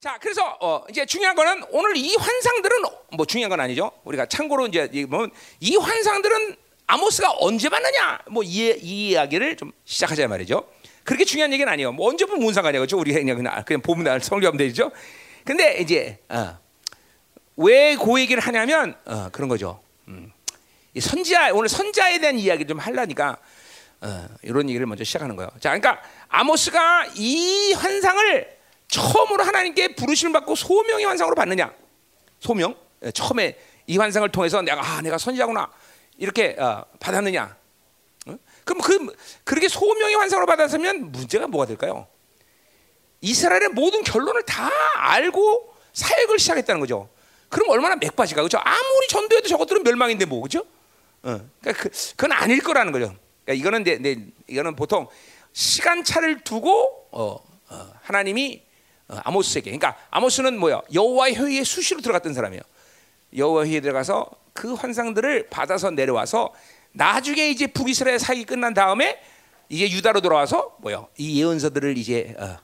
자, 그래서 어, 이제 중요한 거는 오늘 이 환상들은 뭐 중요한 건 아니죠. 우리가 참고로 이제 이 보면 이 환상들은 아모스가 언제 봤느냐, 뭐이 이 이야기를 좀 시작하자 말이죠. 그렇게 중요한 얘기는 아니에요. 뭐 언제 보면 뭔 상관이야, 그렇죠? 우리 그냥 그냥, 그냥 보면 날 성경하면 되죠. 근데 이제 어, 왜그 얘기를 하냐면 어, 그런 거죠. 음. 이 선지자 오늘 선자에 대한 이야기 좀 하려니까 어, 이런 얘기를 먼저 시작하는 거예요. 자, 그러니까 아모스가 이 환상을 처음으로 하나님께 부르심을 받고 소명의 환상으로 받느냐? 소명? 예, 처음에 이 환상을 통해서 내가 아 내가 선지자구나 이렇게 어, 받았느냐? 어? 그럼 그 그렇게 소명의 환상으로 받았으면 문제가 뭐가 될까요? 이스라엘의 모든 결론을 다 알고 사역을 시작했다는 거죠. 그럼 얼마나 맥바지가 그죠? 아무리 전도해도 저것들은 멸망인데 뭐 그죠? 어, 그러니까 그, 그건 아닐 거라는 거죠. 그러니까 이거는 내, 내 이거는 보통 시간차를 두고 어, 어, 하나님이 어, 아모스에게 그러니까 아모스는 뭐야 여호와의 회의에 수시로 들어갔던 사람이에요. 여호와 회의에 들어가서 그 환상들을 받아서 내려와서 나중에 이제 북이스라엘 사역이 끝난 다음에 이제 유다로 돌아와서 뭐야 이 예언서들을 이제 어,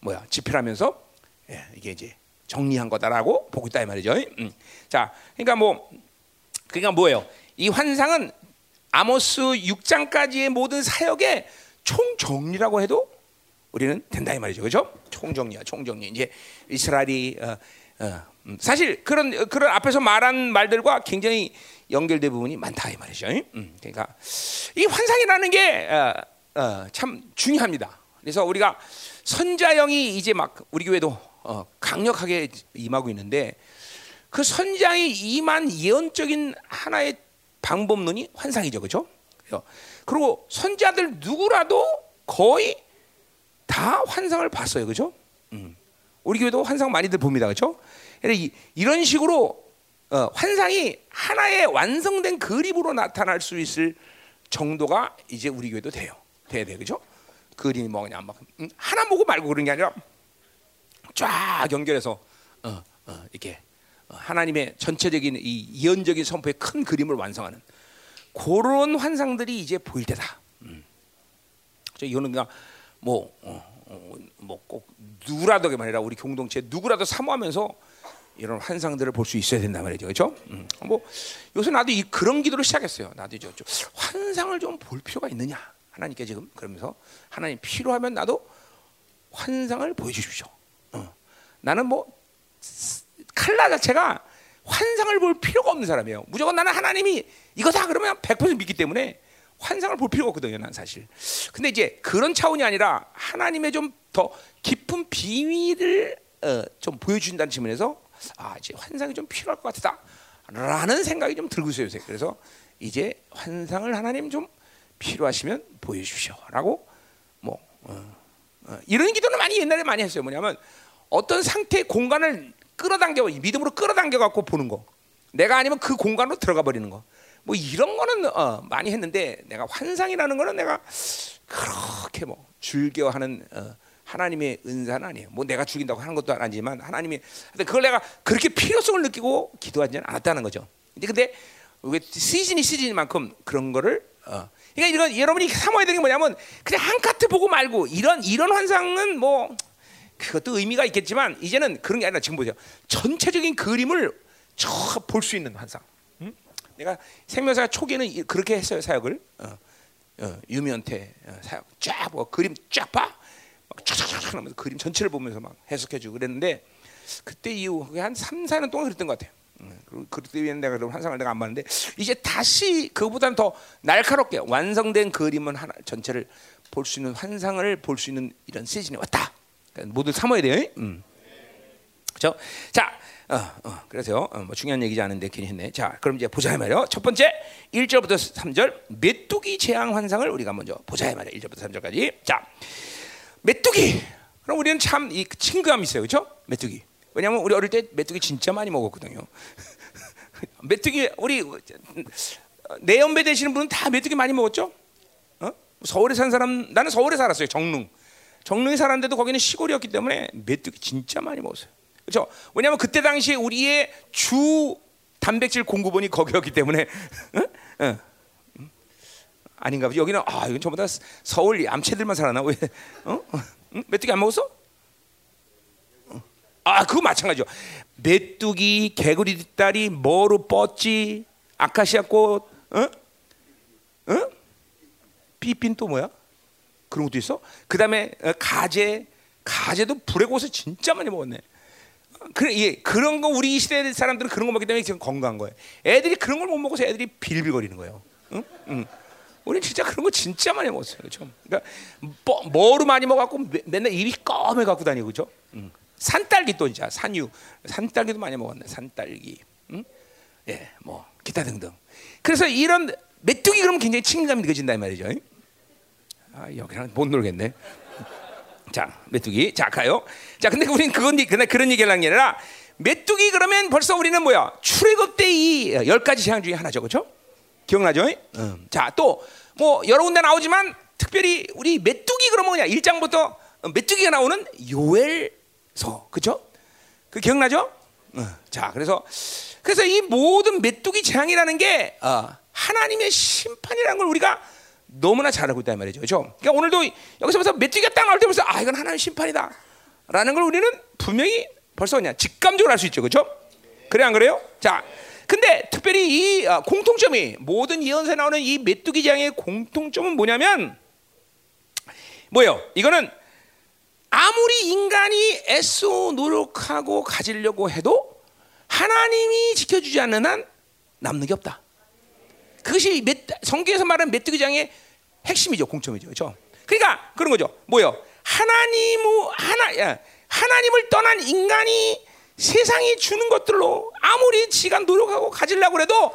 뭐야 집필하면서 예, 이게 이제 정리한 거다라고 보고 있다 이 말이죠. 음. 자, 그러니까 뭐 그러니까 뭐예요? 이 환상은 아모스 6장까지의 모든 사역의 총 정리라고 해도 우리는 된다 이 말이죠, 그렇죠? 총 정리야, 총 정리. 이제 이스라엘이 어, 어, 음, 사실 그런 그런 앞에서 말한 말들과 굉장히 연결된 부분이 많다 이 말이죠. 음, 그러니까 이 환상이라는 게참 어, 어, 중요합니다. 그래서 우리가 선자형이 이제 막 우리 교회도 어, 강력하게 임하고 있는데 그 선장이 임한 예언적인 하나의 방법론이 환상이죠, 그렇죠? 그리고 선자들 누구라도 거의 다 환상을 봤어요, 그렇죠? 음. 우리 교회도 환상 많이들 봅니다, 그렇죠? 이런 식으로 어, 환상이 하나의 완성된 그림으로 나타날 수 있을 정도가 이제 우리 교회도 돼요, 돼야 돼, 그렇죠? 그림이 뭐냐, 막 음, 하나 보고 말고 그런 게 아니라 쫙 연결해서 어, 어, 이렇게 어, 하나님의 전체적인 이 예언적인 선포의 큰 그림을 완성하는 그런 환상들이 이제 보일 때다. 음. 이거는 그냥 뭐 뭐꼭 어, 누구라도 말이라 우리 공동체 누구라도 사모하면서 이런 환상들을 볼 수 있어야 된다 말이죠, 그렇죠? 음. 뭐 요새 나도 이 그런 기도를 시작했어요. 나도 좀 환상을 좀 볼 필요가 있느냐 하나님께 지금 그러면서 하나님 필요하면 나도 환상을 보여주십시오. 나는 뭐 칼라 자체가 환상을 볼 필요가 없는 사람이에요. 무조건 나는 하나님이 이거다 그러면 100% 믿기 때문에 환상을 볼 필요가 없거든요, 난 사실. 근데 이제 그런 차원이 아니라 하나님의 좀 더 깊은 비밀을 어, 좀 보여준다는 측면에서 아, 이제 환상이 좀 필요할 것 같다. 라는 생각이 좀 들고 있어요, 요새. 그래서 이제 환상을 하나님 좀 필요하시면 보여주십시오. 라고 뭐, 어, 어, 이런 기도는 많이 옛날에 많이 했어요. 뭐냐면 어떤 상태의 공간을 끌어당겨 믿음으로 끌어당겨 갖고 보는 거. 내가 아니면 그 공간으로 들어가 버리는 거. 뭐 이런 거는 어, 많이 했는데 내가 환상이라는 거는 내가 그렇게 뭐 즐겨하는 어, 하나님의 은사는 아니에요. 뭐 내가 죽인다고 하는 것도 아니지만 하나님이 그걸 내가 그렇게 필요성을 느끼고 기도하지는 않았다는 거죠. 근데 근데 왜 시즌이 시즌만큼 그런 거를 어, 그러니까 이런 여러분이 사모해야 되는 게 뭐냐면 그냥 한 카트 보고 말고 이런 이런 환상은 뭐 그것도 의미가 있겠지만 이제는 그런 게 아니라 지금 보세요. 전체적인 그림을 볼수 있는 환상. 응? 내가 생명사 초기에는 그렇게 했어요 사역을. 어, 어, 유미한테 어, 사역 쫙 뭐, 그림 쫙 봐. 막 쫙쫙쫙 하면서 그림 전체를 보면서 막 해석해주고 그랬는데 그때 이후 한 3, 4년 동안 그랬던 것 같아요. 그리고 그때 내가 그런 환상을 내가 안 봤는데 이제 다시 그보다는 더 날카롭게 완성된 그림은 하나 전체를 볼 수 있는 환상을 볼 수 있는 이런 시즌이 왔다. 모두 삼아야 돼요. 음. 그렇죠? 자, 어, 어, 그래서 어, 뭐 중요한 얘기지 않은데 괜히 했네. 자, 그럼 이제 보자 말이요. 첫 번째 1절부터 3절 메뚜기 재앙 환상을 우리가 먼저 보자 말이야. 1절부터 3절까지. 자, 메뚜기. 그럼 우리는 참 이 친근함이 있어요. 그렇죠? 메뚜기. 왜냐면 우리 어릴 때 메뚜기 진짜 많이 먹었거든요. 메뚜기 우리 내 연배 되시는 분은 다 메뚜기 많이 먹었죠? 어? 서울에 산 사람 나는 서울에 살았어요. 정릉. 정릉에 살았는데도 거기는 시골이었기 때문에 메뚜기 진짜 많이 먹었어요. 그렇죠? 왜냐하면 그때 당시에 우리의 주 단백질 공급원이 거기였기 때문에 응? 응. 아닌가 봐. 여기는 아 이건 전부 다 서울 암체들만 살아나 왜? 어? 응? 메뚜기 안 먹었어? 아 아, 그거 마찬가지죠. 메뚜기, 개구리 뒷다리, 머루 뻗지, 아카시아 꽃, 어? 어? 삐핀 또 뭐야? 그런 것도 있어? 그 다음에 가재, 가재도 불의 곳을 진짜 많이 먹었네. 그래, 예, 그런 거 우리 이 시대 사람들은 그런 거 먹기 때문에 지금 건강한 거예요. 애들이 그런 걸 못 먹어서 애들이 빌빌거리는 거예요. 응? 응. 우리 진짜 그런 거 진짜 많이 먹었어요, 그렇죠? 그러니까 뭐, 뭐로 많이 먹었고 맨날 입이 검해 갖고 다니고 그렇죠? 응. 산딸기 또 이제 산유, 산딸기도 많이 먹었네, 산딸기. 응? 예, 뭐 기타 등등. 그래서 이런 메뚜기 그러면 굉장히 친근감이 느껴진다 이 말이죠. 아 여기랑 못 놀겠네. 자 메뚜기 자 가요. 자 근데 우리는 그건 그날 그런 얘기를 하는 게 아니라 메뚜기 그러면 벌써 우리는 뭐야 출애굽 때 이 열 가지 재앙 중에 하나죠, 그렇죠? 기억나죠? 음. 자 또 뭐 여러 군데 나오지만 특별히 우리 메뚜기 그러면 뭐냐 1장부터 메뚜기가 나오는 요엘서 그렇죠? 그 기억나죠? 어. 자 그래서 그래서 이 모든 메뚜기 재앙이라는 게 어, 하나님의 심판이라는 걸 우리가 너무나 잘 알고 있단 말이죠. 그렇죠? 그러니까 오늘도 여기서부터 메뚜기가 딱 나올 때 벌써 아 이건 하나님의 심판이다. 라는 걸 우리는 분명히 벌써 그냥 직감적으로 할수 있죠. 그렇죠? 그래 안 그래요? 자, 근데 특별히 이 어, 공통점이 모든 예언서에 나오는 이 메뚜기 재앙의 공통점은 뭐냐면 뭐예요? 이거는 아무리 인간이 애써 노력하고 가지려고 해도 하나님이 지켜주지 않는 한 남는 게 없다. 그것이 몇, 성경에서 말하는 메뚜기장의 핵심이죠, 공점이죠, 그렇죠? 그러니까 그런 거죠. 뭐요? 하나님 하나 야, 하나님을 떠난 인간이 세상이 주는 것들로 아무리 지가 노력하고 가지려고 해도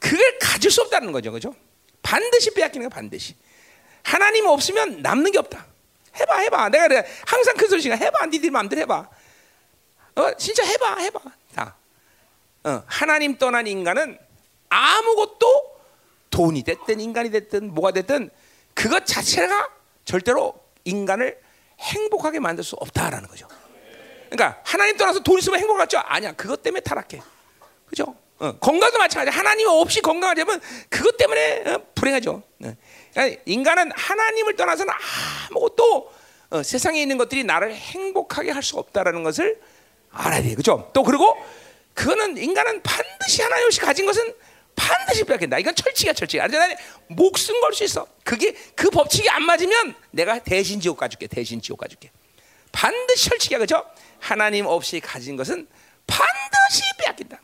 그걸 가질 수 없다는 거죠, 그렇죠? 반드시 빼앗기는 거 반드시. 하나님 없으면 남는 게 없다. 해봐, 해봐. 내가 그래 항상 그 소리가 해봐, 니들 마음대로 해봐. 어, 진짜 해봐, 해봐. 자, 어, 하나님 떠난 인간은 아무것도 돈이 됐든 인간이 됐든 뭐가 됐든 그것 자체가 절대로 인간을 행복하게 만들 수 없다라는 거죠. 그러니까 하나님 떠나서 돈 있으면 행복하죠? 아니야. 그것 때문에 타락해. 그죠? 어, 건강도 마찬가지야. 하나님 없이 건강하려면 그것 때문에 어, 불행하죠. 어. 그러니까 인간은 하나님을 떠나서는 아무것도 어, 세상에 있는 것들이 나를 행복하게 할수 없다라는 것을 알아야 돼. 그죠? 또 그리고 그거는 인간은 반드시 하나님 없이 가진 것은 반드시 뺏긴다. 이건 철칙이야, 철칙. 알잖아. 목숨 걸 수 있어. 그게 그 법칙이 안 맞으면 내가 대신 지옥 가줄게. 대신 지옥 가줄게. 반드시 철칙이야, 그죠? 하나님 없이 가진 것은 반드시 빼앗긴다.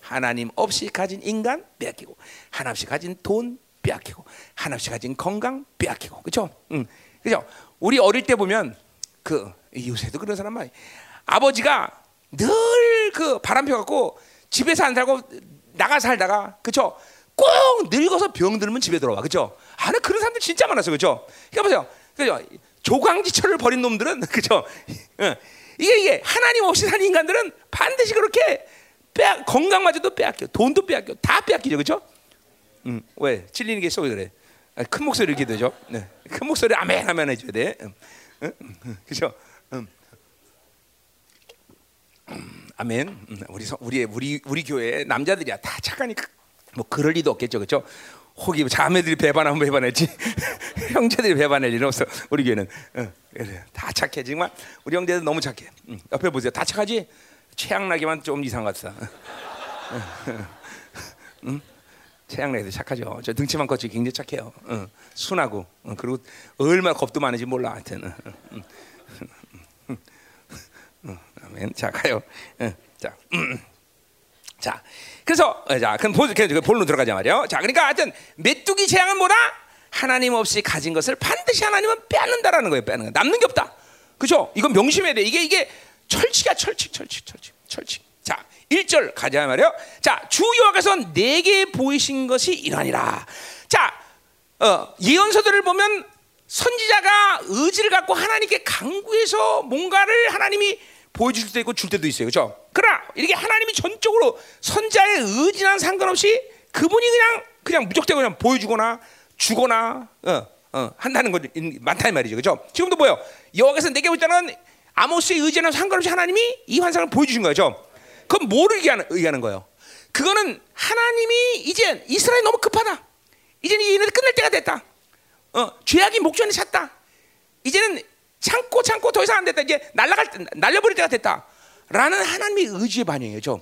하나님 없이 가진 인간 빼앗기고, 하나님 없이 가진 돈 빼앗기고, 하나님 없이 가진 건강 빼앗기고, 그죠? 응, 그죠? 우리 어릴 때 보면 그 요새도 그런 사람 많이 아버지가 늘 그 바람 펴 갖고 집에서 안 살고 나가 살다가 그쵸? 꼭 늙어서 병 들면 집에 들어와 그죠? 아나 그런 사람들 진짜 많았어 그죠? 그러니까 보세요 그죠? 조강지철을 버린 놈들은 그죠? 이게 이게 하나님 없이 사는 인간들은 반드시 그렇게 빼 건강마저도 빼앗겨 돈도 빼앗겨 다 빼앗기죠 그죠? 음, 왜 찔리는 게 있어 왜 그래? 아, 큰 목소리 이렇게 되죠? 네. 큰 목소리 아멘 하면 해줘야 돼. 음, 음, 음, 그죠? 음. 아멘. 음, 우리 우리 우리 우리 교회 남자들이야. 다 착하니까. 뭐 그럴 리도 없겠죠, 그렇죠? 혹이 자매들이 배반하면 배반했지. 형제들이 배반할 일은 없어. 우리 교회는. 어, 그래, 다 착해. 정말 우리 형제들 너무 착해. 응, 옆에 보세요. 다 착하지? 최양락이만 좀 이상 같아. 응? 최양락도 착하죠. 저 등치만 컸지 굉장히 착해요. 응, 순하고. 응, 그리고 얼마나 겁도 많은지 몰라 하여튼 아멘. 자 가요. 응. 자, 음. 자, 그래서 어, 자, 그럼 본, 그 본론 들어가자 말이요. 자, 그러니까 하여튼 메뚜기 재앙은 뭐다? 하나님 없이 가진 것을 반드시 하나님은 빼앗는다라는 거예요. 빼는 거. 남는 게 없다. 그죠? 이건 명심해야 돼. 이게 이게 철칙이야, 철칙, 철칙, 철칙, 철칙. 자, 1절 가자 말이요. 자, 주 여호와께서 내게 보이신 것이 이러니라. 자, 어, 예언서들을 보면 선지자가 의지를 갖고 하나님께 강구해서 뭔가를 하나님이 보여줄 수도 있고 줄 때도 있어요. 그렇죠? 그러나 이렇게 하나님이 전적으로 선자의 의지랑 상관없이 그분이 그냥 그냥 무적대로 그냥 보여주거나 주거나 어, 어, 한다는 것 많다는 말이죠. 그렇죠? 지금도 뭐요? 여호와께서 내게 보자는 아모스의 의지랑 상관없이 하나님이 이 환상을 보여주신 거죠. 그건 뭐를 의하는, 의하는 거예요? 그거는 하나님이 이제 이스라엘 너무 급하다. 이제는 얘네들 끝낼 때가 됐다. 어, 죄악이 목전에 찼다. 이제는 참고 참고 더 이상 안 됐다. 이제 날라갈 때, 날려버릴 때가 됐다. 라는 하나님의 의지의 반영이죠.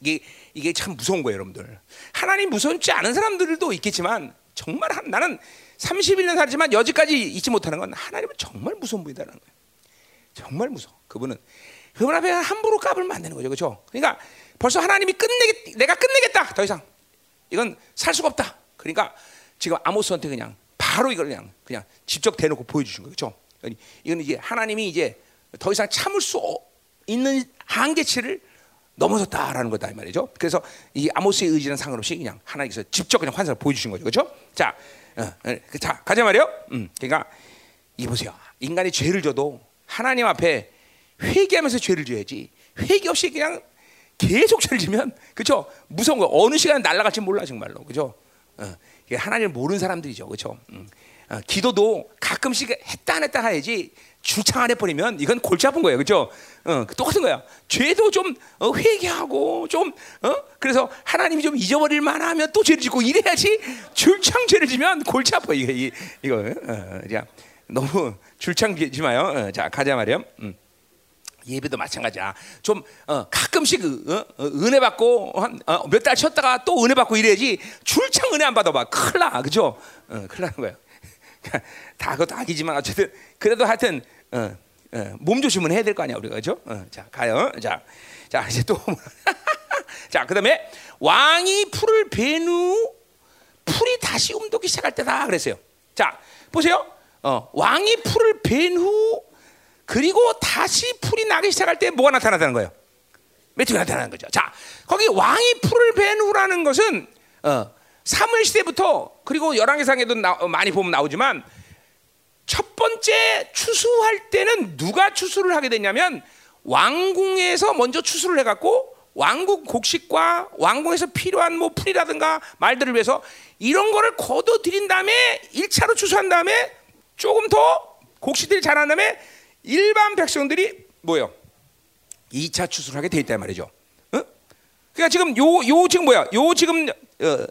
이게 이게 참 무서운 거예요, 여러분들. 하나님 무섭지 않은 사람들도 있겠지만 정말 한, 나는 31년 살지만 여지까지 잊지 못하는 건 하나님은 정말 무서운 분이다라는 거예요. 정말 무서워. 그분은 그분 앞에 함부로 까불면 안 되는 거죠, 그렇죠? 그러니까 벌써 하나님이 끝내겠, 내가 끝내겠다. 더 이상 이건 살 수가 없다. 그러니까 지금 아모스한테 그냥 바로 이걸 그냥 그냥 직접 대놓고 보여주신 그렇죠? 이건 이제 하나님이 이제 더 이상 참을 수 있는 한계치를 넘어섰다라는 거다 이 말이죠. 그래서 이 아모스의 의지는 상관없이 그냥 하나님께서 직접 그냥 환상을 보여주신 거죠, 그렇죠? 자, 어, 어, 자 가자 말이요. 음, 그러니까 이 보세요. 인간이 죄를 져도 하나님 앞에 회개하면서 죄를 져야지 회개 없이 그냥 계속 죄를 지면 그죠 무서운 거 어느 시간 날아갈지 몰라 정말로 그죠 어, 하나님을 모르는 사람들이죠 그죠 음. 어, 기도도 가끔씩 했다 안 했다 해야지 주창 안 해버리면 이건 골치 아픈 거예요 그죠 어, 똑같은 거야 죄도 좀 어, 회개하고 좀 어? 그래서 하나님이 좀 잊어버릴 만하면 또 죄를 짓고 이래야지 줄창 죄를 지면 골치 아파 이거 이거 어, 자 너무 줄창 지지 마요 어, 자 가자 말이요 음. 예배도 마찬가지야. 좀 어, 가끔씩 그, 어, 어, 은혜 받고 한몇달 어, 쉬었다가 또 은혜 받고 이래야지 줄창 은혜 안 받아봐. 큰일 나, 그죠? 어, 큰일 나는 거야. 다 그것도 아니지만 어쨌든 그래도 하여튼 어, 몸 조심은 해야 될 거 아니야 우리가 그죠? 자 가요. 자, 자 이제 또 자, 그다음에 왕이 풀을 베누 풀이 다시 움돋기 시작할 때다 그랬어요. 자, 보세요. 어, 왕이 풀을 벤 후 그리고 다시 풀이 나기 시작할 때 뭐가 나타나다는 거예요? 메뚜기가 나타나는 거죠. 자, 거기 왕이 풀을 벤 후라는 것은 어, 사무엘 시대부터 그리고 열왕기상에도 나, 어, 많이 보면 나오지만 첫 번째 추수할 때는 누가 추수를 하게 되냐면 왕궁에서 먼저 추수를 해갖고 왕국 곡식과 왕궁에서 필요한 뭐 풀이라든가 말들을 위해서 이런 거를 거둬 들인 다음에 1차로 추수한 다음에 조금 더 곡식들이 자란 다음에 일반 백성들이 뭐요? 2차 추수를 하게 돼 있단 말이죠. 어? 그러니까 지금 요 요 지금 뭐야? 요 지금 어,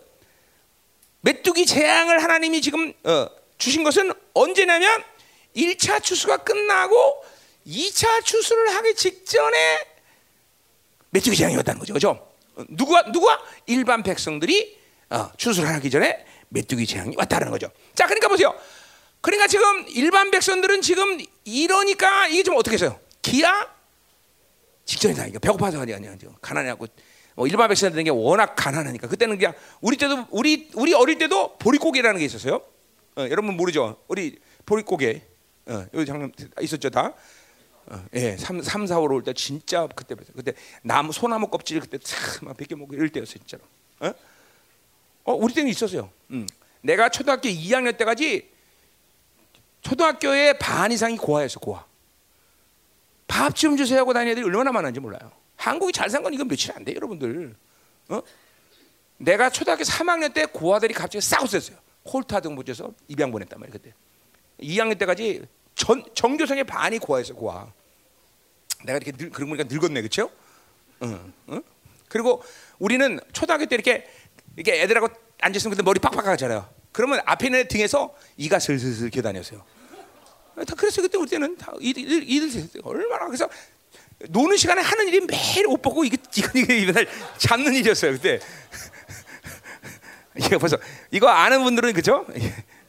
메뚜기 재앙을 하나님이 지금 어, 주신 것은 언제냐면 1차 추수가 끝나고 2차 추수를 하기 직전에 메뚜기 재앙이었다는 거죠. 그죠? 누가 누가 일반 백성들이 어, 추수를 하기 전에 메뚜기 재앙이 왔다는 거죠. 자, 그러니까 보세요. 그러니까 지금 일반 백성들은 지금 이러니까 이게 좀 어떻게 해서요? 기아 직전이다. 이거 배고파서 아니 아니야. 가난해갖고 뭐 일반 백성들 되는 게 워낙 가난하니까 그때는 그냥 우리 때도 우리 우리 어릴 때도 보릿고개라는 게 있었어요. 어, 여러분 모르죠? 우리 보릿고개 어, 여기 잠깐 있었죠 다. 어, 예, 3, 3, 4, 5로 올 때 진짜 그때 그때 나무 소나무 껍질 그때 참 벗겨 먹고 이럴 때였어요 진짜로. 어? 어 우리 때는 있었어요. 음. 내가 초등학교 2학년 때까지 초등학교에 반 이상이 고아였어 고아. 밥 좀 주세요 하고 다니는 애들이 얼마나 많은지 몰라요. 한국이 잘 산 건 이건 며칠 안 돼요, 여러분들. 어? 내가 초등학교 3학년 때 고아들이 갑자기 싸웠었어요. 콜타 등 붙여서 입양 보냈단 말이에요, 그때. 2학년 때까지 전 전교생의 반이 고아였어, 고아. 내가 이렇게 늙, 그런 거니까 늙었네, 그렇죠? 응, 응? 그리고 우리는 초등학교 때 이렇게 이렇게 애들하고 앉았으면 근데 머리 빡빡 하잖아요. 그러면 앞에 있는 등에서 이가 슬슬슬 기어다녔어요. 다 그랬어요. 그때 우리 때는 다 이들 이들 얼마나 그래서 노는 시간에 하는 일이 매일 옷 벗고 이게 이거 이거 잡는 일이었어요 그때. 이거 벌써 이거 아는 분들은 그죠?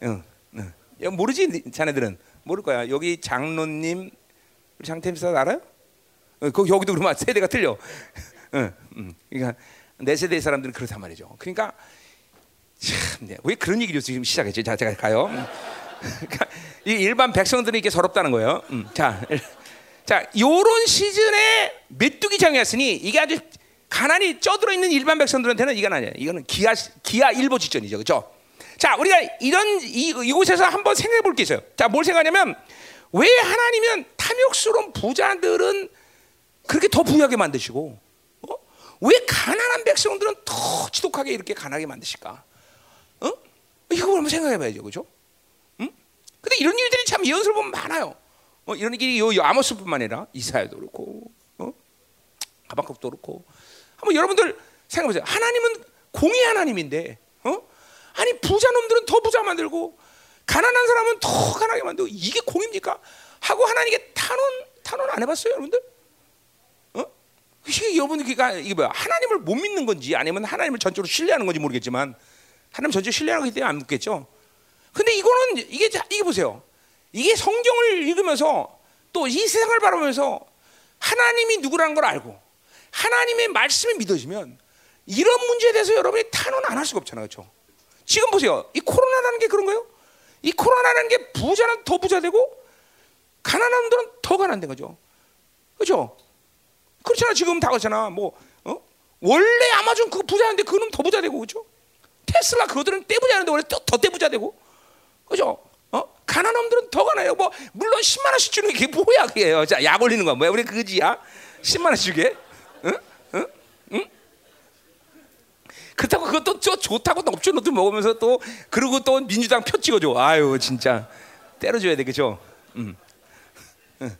응, 응. 모르지 자네들은 모를 거야. 여기 장로님 장템사 알아요? 어, 거기 여기도 그러면 세대가 틀려. 응, 응. 그러니까 내 세대 사람들은 그렇단 말이죠. 그러니까 참, 네. 왜 그런 얘기를 지금 시작했지? 자, 제가 가요. 그러니까 이 일반 백성들이 이게 서럽다는 거예요. 음, 자, 자, 요런 시즌에 메뚜기 장이었으니 이게 아주 가난이 쪄들어 있는 일반 백성들한테는 이건 아니에요. 이거는 기아 기아 일보 직전이죠, 그렇죠? 자, 우리가 이런 이, 이곳에서 한번 생각해 볼 게 있어요. 자, 뭘 생각하냐면 왜 하나님은 탐욕스러운 부자들은 그렇게 더 부유하게 만드시고, 어? 왜 가난한 백성들은 더 지독하게 이렇게 가난하게 만드실까? 이거 한번 생각해 봐야죠, 그렇죠? 응? 근데 이런 일들이 참 예언서를 보면 많아요. 어, 이런 일이 요, 요 아모스뿐만 아니라 이사야도 그렇고, 어? 가방컵도 그렇고. 한번 여러분들 생각해보세요. 하나님은 공의 하나님인데, 어? 아니 부자 놈들은 더 부자 만들고 가난한 사람은 더 가난하게 만들고 이게 공입니까? 하고 하나님께 탄원 탄원 안 해봤어요, 여러분들? 여러분 그러니까 이게 뭐야? 하나님을 못 믿는 건지 아니면 하나님을 전적으로 신뢰하는 건지 모르겠지만 하나님 전적으로 신뢰하기 때문에 안 묻겠죠. 근데 이거는 이게 이게 보세요. 이게 성경을 읽으면서 또 이 세상을 바라보면서 하나님이 누구라는 걸 알고 하나님의 말씀이 믿어지면 이런 문제에 대해서 여러분이 탄원 안 할 수가 없잖아요, 그렇죠? 지금 보세요. 이 코로나라는 게 그런 거예요. 이 코로나라는 게 부자는 더 부자 되고 가난한 놈들은 더 가난된 거죠. 그렇죠? 그렇잖아. 지금 다 그렇잖아. 뭐 어? 원래 아마존 그 부자인데 그놈 더 부자 되고 그렇죠? 테슬라 그들은 떼부자인데 원래 더 떼부자 되고 그죠? 어? 가난한 놈들은 더 가난해요. 뭐 물론 10만 원씩 주는 게 뭐야 그게요. 자, 약 올리는 거야. 뭐야? 우리 그지야? 10만 원씩 주게? 응? 응? 응? 그렇다고 그것도 저 좋다고 넙죽 먹으면서 또 그리고 또 민주당 표 찍어줘. 아유 진짜 때려줘야 돼 그죠? 음. 응.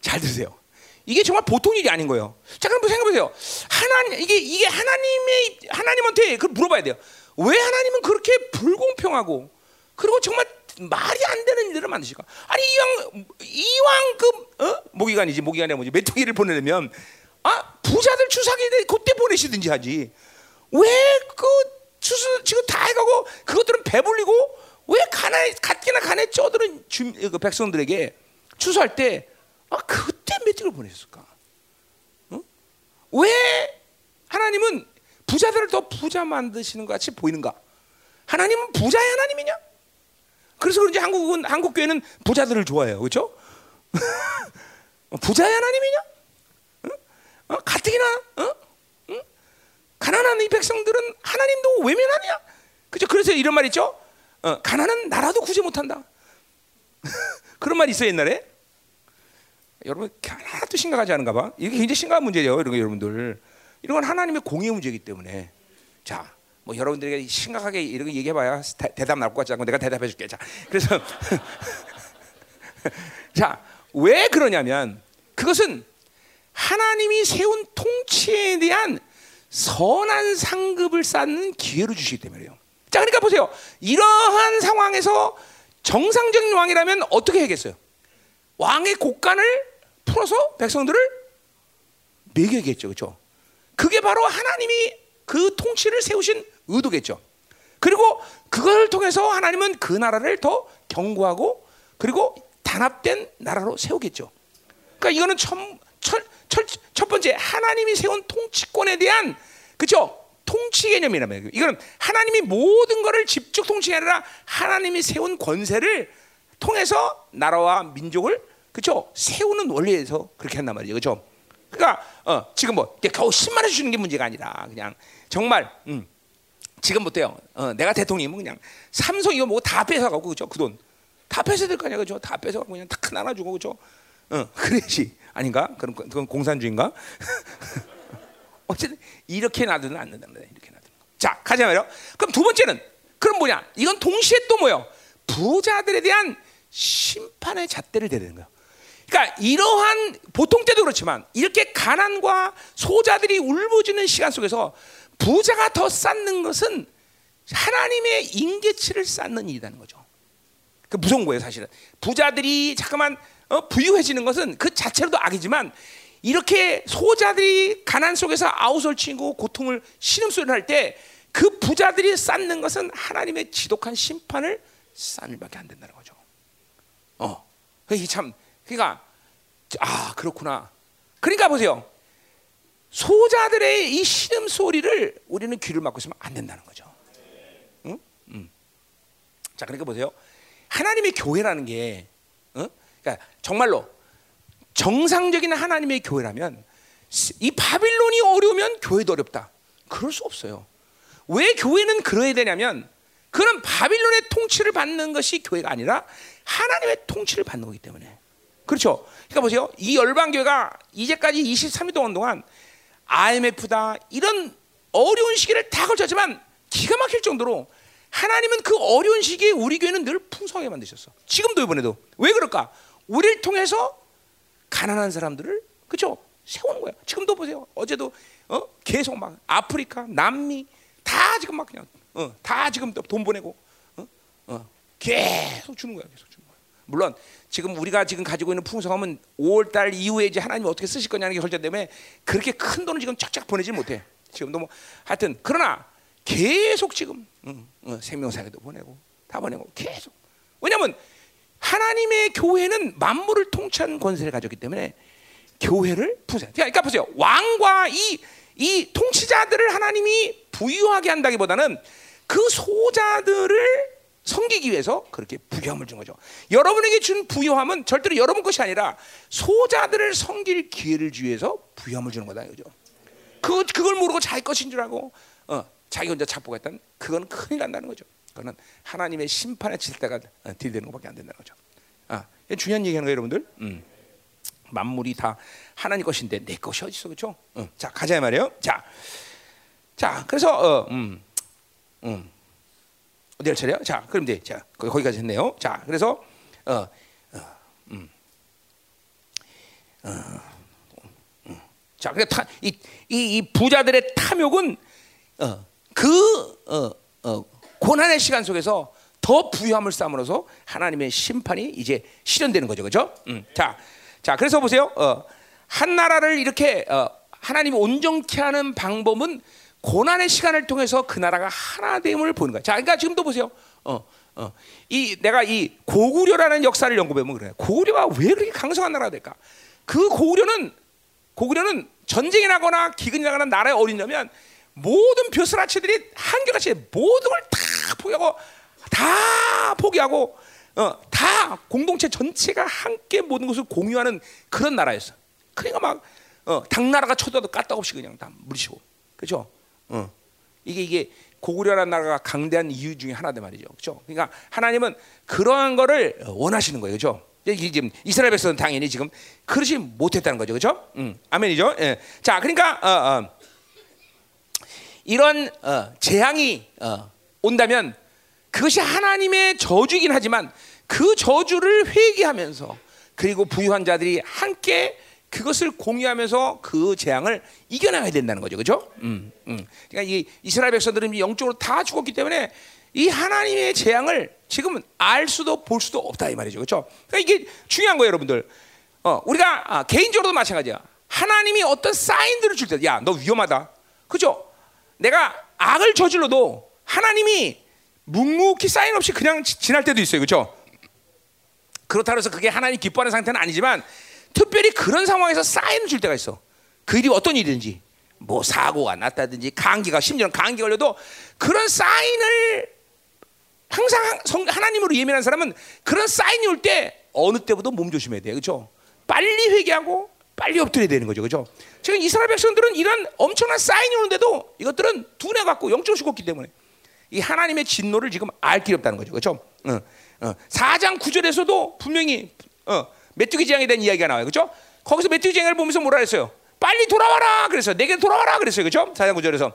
잘 들으세요. 이게 정말 보통 일이 아닌 거예요. 자 그럼 생각해보세요. 하나님 이게 이게 하나님의 하나님한테 그 물어봐야 돼요. 왜 하나님은 그렇게 불공평하고 그리고 정말 말이 안 되는 일들을 만드실까? 아니 이왕 이왕 그 어? 모기간이지 모기간이 뭐지 메뚜기를 보내려면 아 부자들 주사기 그때 보내시든지 하지. 왜 그 추수 지금 다 해가고 그것들은 배불리고 왜 가나에 갓기나 가나에 쪄들은 주, 그 백성들에게 추수할 때 아, 그때 메뚜기를 보냈을까? 어? 왜 하나님은 부자들을 더 부자 만드시는 것 같이 보이는가? 하나님은 부자의 하나님이냐? 그래서 그런지 한국은 한국 교회는 부자들을 좋아해요, 그렇죠? 부자의 하나님이냐? 어? 어? 가뜩이나 어? 응? 가난한 이 백성들은 하나님도 외면하냐? 그죠? 그래서 이런 말 있죠? 어, 가난은 나라도 구제 못한다. 그런 말 있어요 옛날에. 여러분 하나도 심각하지 않은가 봐. 이게 굉장히 심각한 문제예요, 여러분들. 이런 건 하나님의 공의 문제이기 때문에. 자, 뭐 여러분들에게 심각하게 이런 거 얘기해봐야 대, 답 나올 것 같지 않고 내가 대답해줄게. 자, 그래서 자, 왜 그러냐면 그것은 하나님이 세운 통치에 대한 선한 상급을 쌓는 기회로 주시기 때문에요. 자, 그러니까 보세요. 이러한 상황에서 정상적인 왕이라면 어떻게 해야겠어요? 왕의 곡간을 풀어서 백성들을 매겨야겠죠, 그렇죠? 그게 바로 하나님이 그 통치를 세우신 의도겠죠. 그리고 그걸 통해서 하나님은 그 나라를 더 견고하고 그리고 단합된 나라로 세우겠죠. 그러니까 이거는 첫, 첫, 첫, 첫 번째 하나님이 세운 통치권에 대한 그죠? 통치 개념이라면 이거는 하나님이 모든 것을 직접 통치가 아니라 하나님이 세운 권세를 통해서 나라와 민족을 그죠? 세우는 원리에서 그렇게 한단 말이죠. 그죠? 그러니까 어, 지금 뭐 겨우 10만 원 주는 게 문제가 아니라 그냥 정말 음, 지금부터요. 어, 내가 대통령이면 그냥 삼성 이거 뭐다 뺏어가고 그죠? 그 돈 다 뺏어야 될 거 아니야, 그죠? 다 뺏어가고 그냥 다 나눠주고 그죠? 어, 그래지 아닌가? 그럼 그건 공산주의인가? 어쨌든 이렇게 놔두는 않는다는 거야. 이렇게 놔두는 거. 자, 가자 말이요. 그럼 두 번째는 그럼 뭐냐? 이건 동시에 또 뭐요? 부자들에 대한 심판의 잣대를 대는 거야. 그러니까 이러한 보통 때도 그렇지만 이렇게 가난과 소자들이 울부짖는 시간 속에서 부자가 더 쌓는 것은 하나님의 인계치를 쌓는 일이라는 거죠. 그 무서운 거예요, 사실은. 부자들이 잠깐만 어, 부유해지는 것은 그 자체로도 악이지만 이렇게 소자들이 가난 속에서 아우솔 치고 고통을 신음소리를 할 때 그 부자들이 쌓는 것은 하나님의 지독한 심판을 쌓는 밖에 안 된다는 거죠. 어, 이게 참 그러니까 아 그렇구나. 그러니까 보세요. 소자들의 이 신음 소리를 우리는 귀를 막고 있으면 안 된다는 거죠. 응? 응. 자, 그러니까 보세요. 하나님의 교회라는 게, 어? 그러니까 정말로 정상적인 하나님의 교회라면 이 바빌론이 어려우면 교회도 어렵다. 그럴 수 없어요. 왜 교회는 그래야 되냐면 그런 바빌론의 통치를 받는 것이 교회가 아니라 하나님의 통치를 받는 거기 때문에. 그렇죠. 그러니까 보세요. 이 열방교회가 이제까지 23일 동안 동안 IMF다 이런 어려운 시기를 다 걸쳤지만 기가 막힐 정도로 하나님은 그 어려운 시기에 우리 교회는 늘 풍성하게 만드셨어. 지금도 이번에도 왜 그럴까? 우리를 통해서 가난한 사람들을 그죠 세우는 거야. 지금도 보세요. 어제도 어? 계속 막 아프리카, 남미 다 지금 막 그냥 어, 다 지금 돈 보내고 어? 어, 계속 주는 거야. 계속 주는. 물론 지금 우리가 지금 가지고 있는 풍성함은 5월 달 이후에 이제 하나님 어떻게 쓰실 거냐는 게 결정 때문에 그렇게 큰 돈을 지금 쫙쫙 보내지 못해. 지금도 뭐 하여튼 그러나 계속 지금 응, 응, 생명사에도 보내고 다 보내고 계속. 왜냐하면 하나님의 교회는 만물을 통치하는 권세를 가졌기 때문에 교회를 풍성. 그러니까 보세요. 왕과 이, 이 통치자들을 하나님이 부유하게 한다기보다는 그 소자들을 섬기기 위해서 그렇게 부유함을 준 거죠. 여러분에게 준 부유함은 절대로 여러분 것이 아니라 소자들을 섬길 기회를 위해서 부유함을 주는 거다 이거죠. 그 그걸 모르고 자기 것인 줄 알고 어, 자기 혼자 착복했던 그건 큰일 난다는 거죠. 그거는 하나님의 심판에 질 때가 어, 딜되는 것밖에 안 된다는 거죠. 아, 중요한 얘기하는 거예요, 여러분들. 음. 만물이 다 하나님 것인데 내 것이 어디 있어, 그렇죠? 음. 자, 가자 말이에요. 자, 자, 그래서 어, 음, 음. 할 차례요? 자, 그럼 이제 자 거기 까지 했네요. 자, 그래서 어, 어, 음, 어, 음. 자, 그러니까 이, 이, 이 부자들의 탐욕은 어, 그 어, 어, 고난의 시간 속에서 더 부유함을 쌓음으로써 하나님의 심판이 이제 실현되는 거죠, 그렇죠? 음. 자, 자, 그래서 보세요. 어, 한 나라를 이렇게 어, 하나님이 온전케 하는 방법은 고난의 시간을 통해서 그 나라가 하나됨을 보는 거야. 자, 그러니까 지금도 보세요. 어, 어, 이 내가 이 고구려라는 역사를 연구해보면 그래. 고구려가 왜 그렇게 강성한 나라가 될까? 그 고구려는 고구려는 전쟁이 나거나 기근이 나거나 나라에 어리냐면 모든 벼슬아치들이 한결같이 모든 걸 다 포기하고 다 포기하고 어, 다 공동체 전체가 함께 모든 것을 공유하는 그런 나라였어. 그러니까 막 어, 당나라가 쳐도 까딱없이 그냥 다 물리치고 그렇죠? 어. 이게 이게 고구려라는 나라가 강대한 이유 중에 하나다 말이죠. 그렇죠? 그러니까 하나님은 그러한 거를 원하시는 거예요. 그렇죠? 지금 이스라엘 백성은 당연히 지금 그러지 못했다는 거죠. 그렇죠? 음. 아멘이죠. 예. 자, 그러니까 어, 어. 이런 어, 재앙이 어, 온다면 그것이 하나님의 저주이긴 하지만 그 저주를 회개하면서 그리고 부유한 자들이 함께 그것을 공유하면서 그 재앙을 이겨나가야 된다는 거죠, 그렇죠? 음, 음. 그러니까 이 이스라엘 백성들은 영적으로 다 죽었기 때문에 이 하나님의 재앙을 지금은 알 수도 볼 수도 없다 이 말이죠, 그렇죠? 그러니까 이게 중요한 거예요, 여러분들. 어, 우리가 아, 개인적으로도 마찬가지야. 하나님이 어떤 사인들을 줄 때, 야, 너 위험하다, 그렇죠? 내가 악을 저질러도 하나님이 묵묵히 사인 없이 그냥 지날 때도 있어요, 그렇죠? 그렇다고 해서 그게 하나님 기뻐하는 상태는 아니지만 특별히 그런 상황에서 사인을 줄 때가 있어. 그 일이 어떤 일이든지 뭐 사고가 났다든지 감기가 심지어 감기 걸려도 그런 사인을 항상 하나님으로 예민한 사람은 그런 사인이 올 때 어느 때보다 몸 조심해야 돼. 그렇죠? 빨리 회개하고 빨리 엎드려야 되는 거죠. 그렇죠? 지금 이스라엘 백성들은 이런 엄청난 사인이 오는데도 이것들은 둔해 갖고 영적으로 죽었기 때문에 이 하나님의 진노를 지금 알 길이 없다는 거죠. 그렇죠? 어, 어. 4장 9절에서도 분명히 어, 메뚜기 재앙에 대한 이야기가 나와요. 그렇죠? 거기서 메뚜기 재앙을 보면서 뭐라 했어요? 빨리 돌아와라. 그래서 내게 돌아와라. 그랬어요. 그렇죠? 사장 구절에서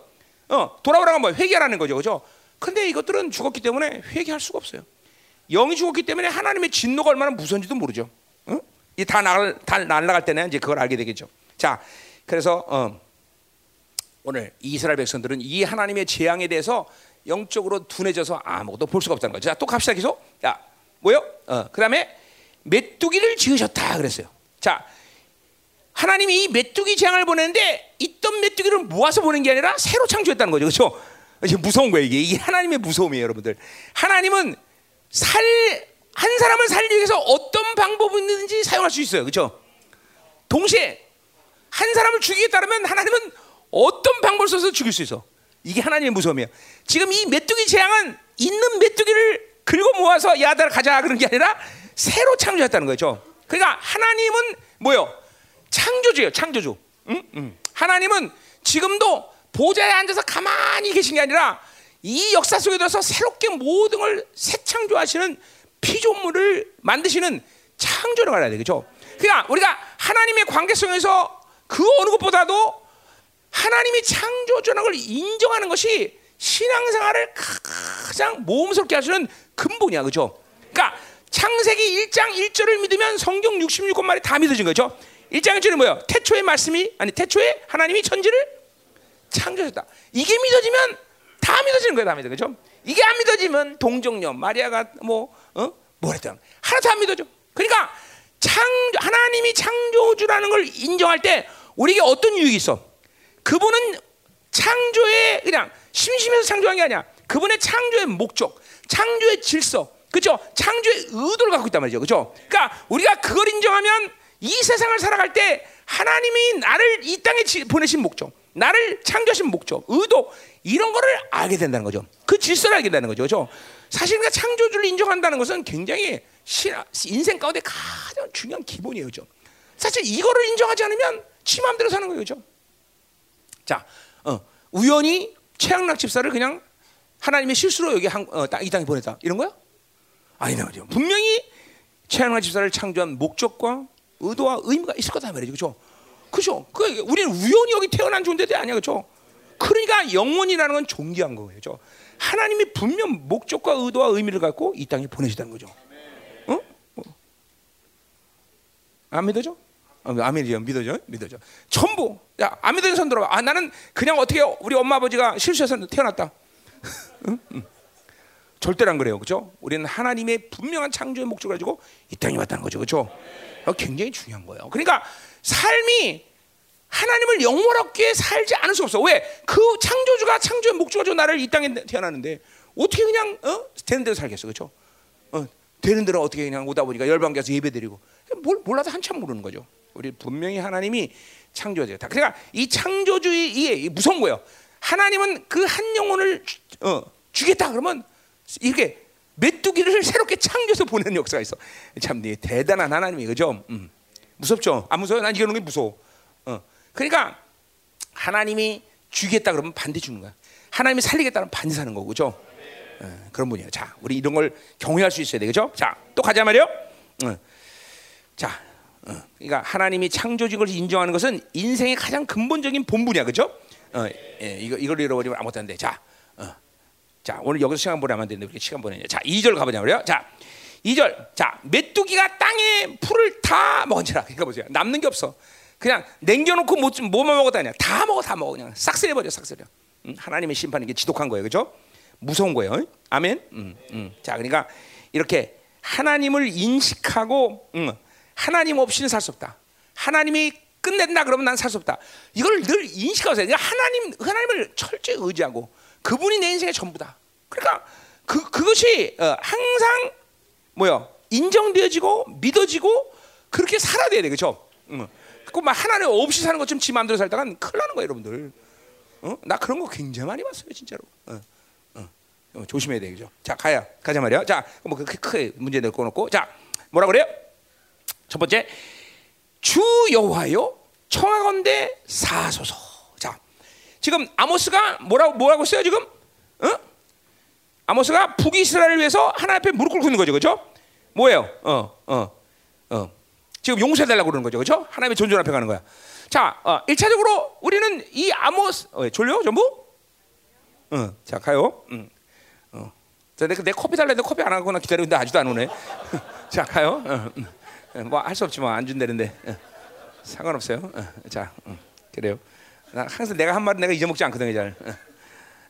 어, 돌아오라가 뭐 회개하라는 거죠. 그렇죠? 근데 이것들은 죽었기 때문에 회개할 수가 없어요. 영이 죽었기 때문에 하나님의 진노가 얼마나 무서운지도 모르죠. 어? 이다 날, 다 날아갈 때는 이제 그걸 알게 되겠죠. 자, 그래서 어, 오늘 이스라엘 백성들은 이 하나님의 재앙에 대해서 영적으로 둔해져서 아무것도 볼 수가 없다는 거죠. 자, 또 갑시다 계속. 야, 뭐요? 어, 그다음에 메뚜기를 지으셨다 그랬어요. 자, 하나님이 이 메뚜기 재앙을 보내는데 있던 메뚜기를 모아서 보낸 게 아니라 새로 창조했다는 거죠. 그렇죠? 이게 무서운 거예요. 이게, 이게 하나님의 무서움이에요, 여러분들. 하나님은 살 한 사람을 살리기 위해서 어떤 방법이 있는지 사용할 수 있어요. 그렇죠? 동시에 한 사람을 죽이겠다면 하나님은 어떤 방법을 써서 죽일 수 있어. 이게 하나님의 무서움이에요. 지금 이 메뚜기 재앙은 있는 메뚜기를 긁어 모아서 야들 가자 그런 게 아니라 새로 창조했다는 거죠. 그러니까 하나님은 뭐요? 창조주예요. 창조주. 응? 응. 하나님은 지금도 보좌에 앉아서 가만히 계신 게 아니라 이 역사 속에 들어서 새롭게 모든 걸 새 창조하시는 피조물을 만드시는 창조를 알아야 되겠죠. 그러니까 우리가 하나님의 관계성에서 그 어느 것보다도 하나님이 창조주라는 걸 인정하는 것이 신앙생활을 가장 모험스럽게 하시는 근본이야, 그죠? 그러니까 창세기 1장 1절을 믿으면 성경 66권 말이 다 믿어진 거죠. 1장 1절은 뭐예요? 태초의 말씀이 아니 태초에 하나님이 천지를 창조했다. 이게 믿어지면 다 믿어지는 거예요, 다 믿어. 그죠? 이게 안 믿어지면 동정녀 마리아가 뭐 어? 뭐랬든 하나도 안 믿어져. 그러니까 창 하나님이 창조주라는 걸 인정할 때 우리에게 어떤 유익이 있어? 그분은 창조의 그냥 심심해서 창조한 게 아니야. 그분의 창조의 목적, 창조의 질서, 그죠? 창조의 의도를 갖고 있단 말이죠, 그죠? 그러니까 우리가 그걸 인정하면 이 세상을 살아갈 때 하나님이 나를 이 땅에 보내신 목적, 나를 창조하신 목적, 의도 이런 거를 알게 된다는 거죠. 그 질서를 알게 된다는 거죠, 그죠? 사실 우리가 창조주를 인정한다는 것은 굉장히 인생 가운데 가장 중요한 기본이에요, 그죠? 사실 이거를 인정하지 않으면 지 마음대로 사는 거예요, 그죠? 자, 어, 우연히 최양락 집사를 그냥 하나님의 실수로 여기 한, 어, 이 땅에 보냈다. 이런 거야? 아니다 말이죠. 분명히 최양락 집사를 창조한 목적과 의도와 의미가 있을 거다 말이죠. 그렇죠? 그죠? 그 우리는 우연히 여기 태어난 존재들이 아니야. 그렇죠? 그러니까 영원이라는 건 존귀한 거예요. 그렇죠? 하나님이 분명 목적과 의도와 의미를 갖고 이 땅에 보내시다는 거죠. 어? 어? 안 믿어져? 아멘이요. 믿어져? 믿어져. 전부. 야, 안 믿어진 손 들어봐. 아, 나는 그냥 어떻게 우리 엄마 아버지가 실수해서 태어났다. 응? 응. 절대로 안 그래요. 그죠? 우리는 하나님의 분명한 창조의 목적을 가지고 이 땅에 왔다는 거죠. 그죠? 굉장히 중요한 거예요. 그러니까 삶이 하나님을 영원하게 살지 않을 수 없어. 왜? 그 창조주가 창조의 목적을 가지고 나를 이 땅에 태어났는데 어떻게 그냥 어? 되는 대로 살겠어. 그죠? 어, 되는 대로 어떻게 그냥 오다 보니까 열방교에서 예배드리고 뭘 몰라도 한참 모르는 거죠. 우리 분명히 하나님이 창조주예요. 그러니까 이 창조주의 이게 무서운 거예요. 하나님은 그 한 영혼을 어, 주겠다 그러면 이렇게 메뚜기를 새롭게 창조해서 보내는 역사가 있어. 참 네, 대단한 하나님이 그죠? 음. 무섭죠? 안 무서워? 난 이런 게 무서워. 어. 그러니까 하나님이 주겠다 그러면 반대 주는 거야. 하나님이 살리겠다 면 반대 사는 거고 그죠? 어, 그런 분이에요. 자, 우리 이런 걸 경외할 수 있어야 되겠죠? 자, 또 가자 말이요. 어. 자, 어. 그러니까 하나님이 창조직을 인정하는 것은 인생의 가장 근본적인 본분이야, 그죠? 어, 예, 이거 이걸 잃어버리면 아무것도 안 돼. 자, 어. 자, 오늘 여기서 시간 보내면 안 되는데 우리 시간 보내냐. 자, 2절 가보자 말이요. 자, 2절. 자, 메뚜기가 땅에 풀을 다 먹은지라. 그러니까 보세요. 남는 게 없어. 그냥 남겨놓고 뭐, 뭐만 먹었다 아니야. 다 먹어, 다 먹어. 그냥 싹쓸이 버려, 싹쓸이. 응? 하나님의 심판이 게 지독한 거예요. 그죠? 무서운 거예요. 아멘. 응, 응. 자, 그러니까 이렇게 하나님을 인식하고 응. 하나님 없이는 살 수 없다. 하나님이 끝낸다 그러면 난 살 수 없다. 이걸 늘 인식하고 그러니까 하나님 하나님을 철저히 의지하고 그분이 내 인생의 전부다. 그러니까 그 그것이 어, 항상 뭐야 인정되어지고 믿어지고 그렇게 살아야 돼, 그렇죠? 응. 그막 하나님 없이 사는 것좀 지 마음대로 살다간 큰일 나는 거야, 여러분들. 어? 나 그런 거 굉장히 많이 봤어요, 진짜로. 어. 어. 어 조심해야 돼, 그죠? 자, 가야, 가자 말이야. 자, 뭐그 문제 내고 놓고, 자, 뭐라 그래요? 첫 번째, 주 여호와여 청하건대 사소서. 자, 지금 아모스가 뭐라고 뭐라고 써요 지금? 어? 아모스가 북이스라엘을 위해서 하나님 앞에 무릎 꿇고 있는 거죠, 그렇죠? 뭐예요? 어, 어, 어. 지금 용서해 달라고 그러는 거죠, 그렇죠? 하나님의 존존 앞에 가는 거야. 자, 어, 1차적으로 우리는 이 아모스 어, 졸려 전부? 어, 자 가요. 음, 어. 자, 내, 내 커피 달라는데 커피 안 하거나 기다리는데 아직도 안 오네. 자 가요. 어, 음. 뭐할 수 없지만 안 준다는데 어. 상관없어요. 어. 자, 음, 그래요. 나 항상 내가 한 말은 내가 잊어먹지 않거든요, 잘. 어.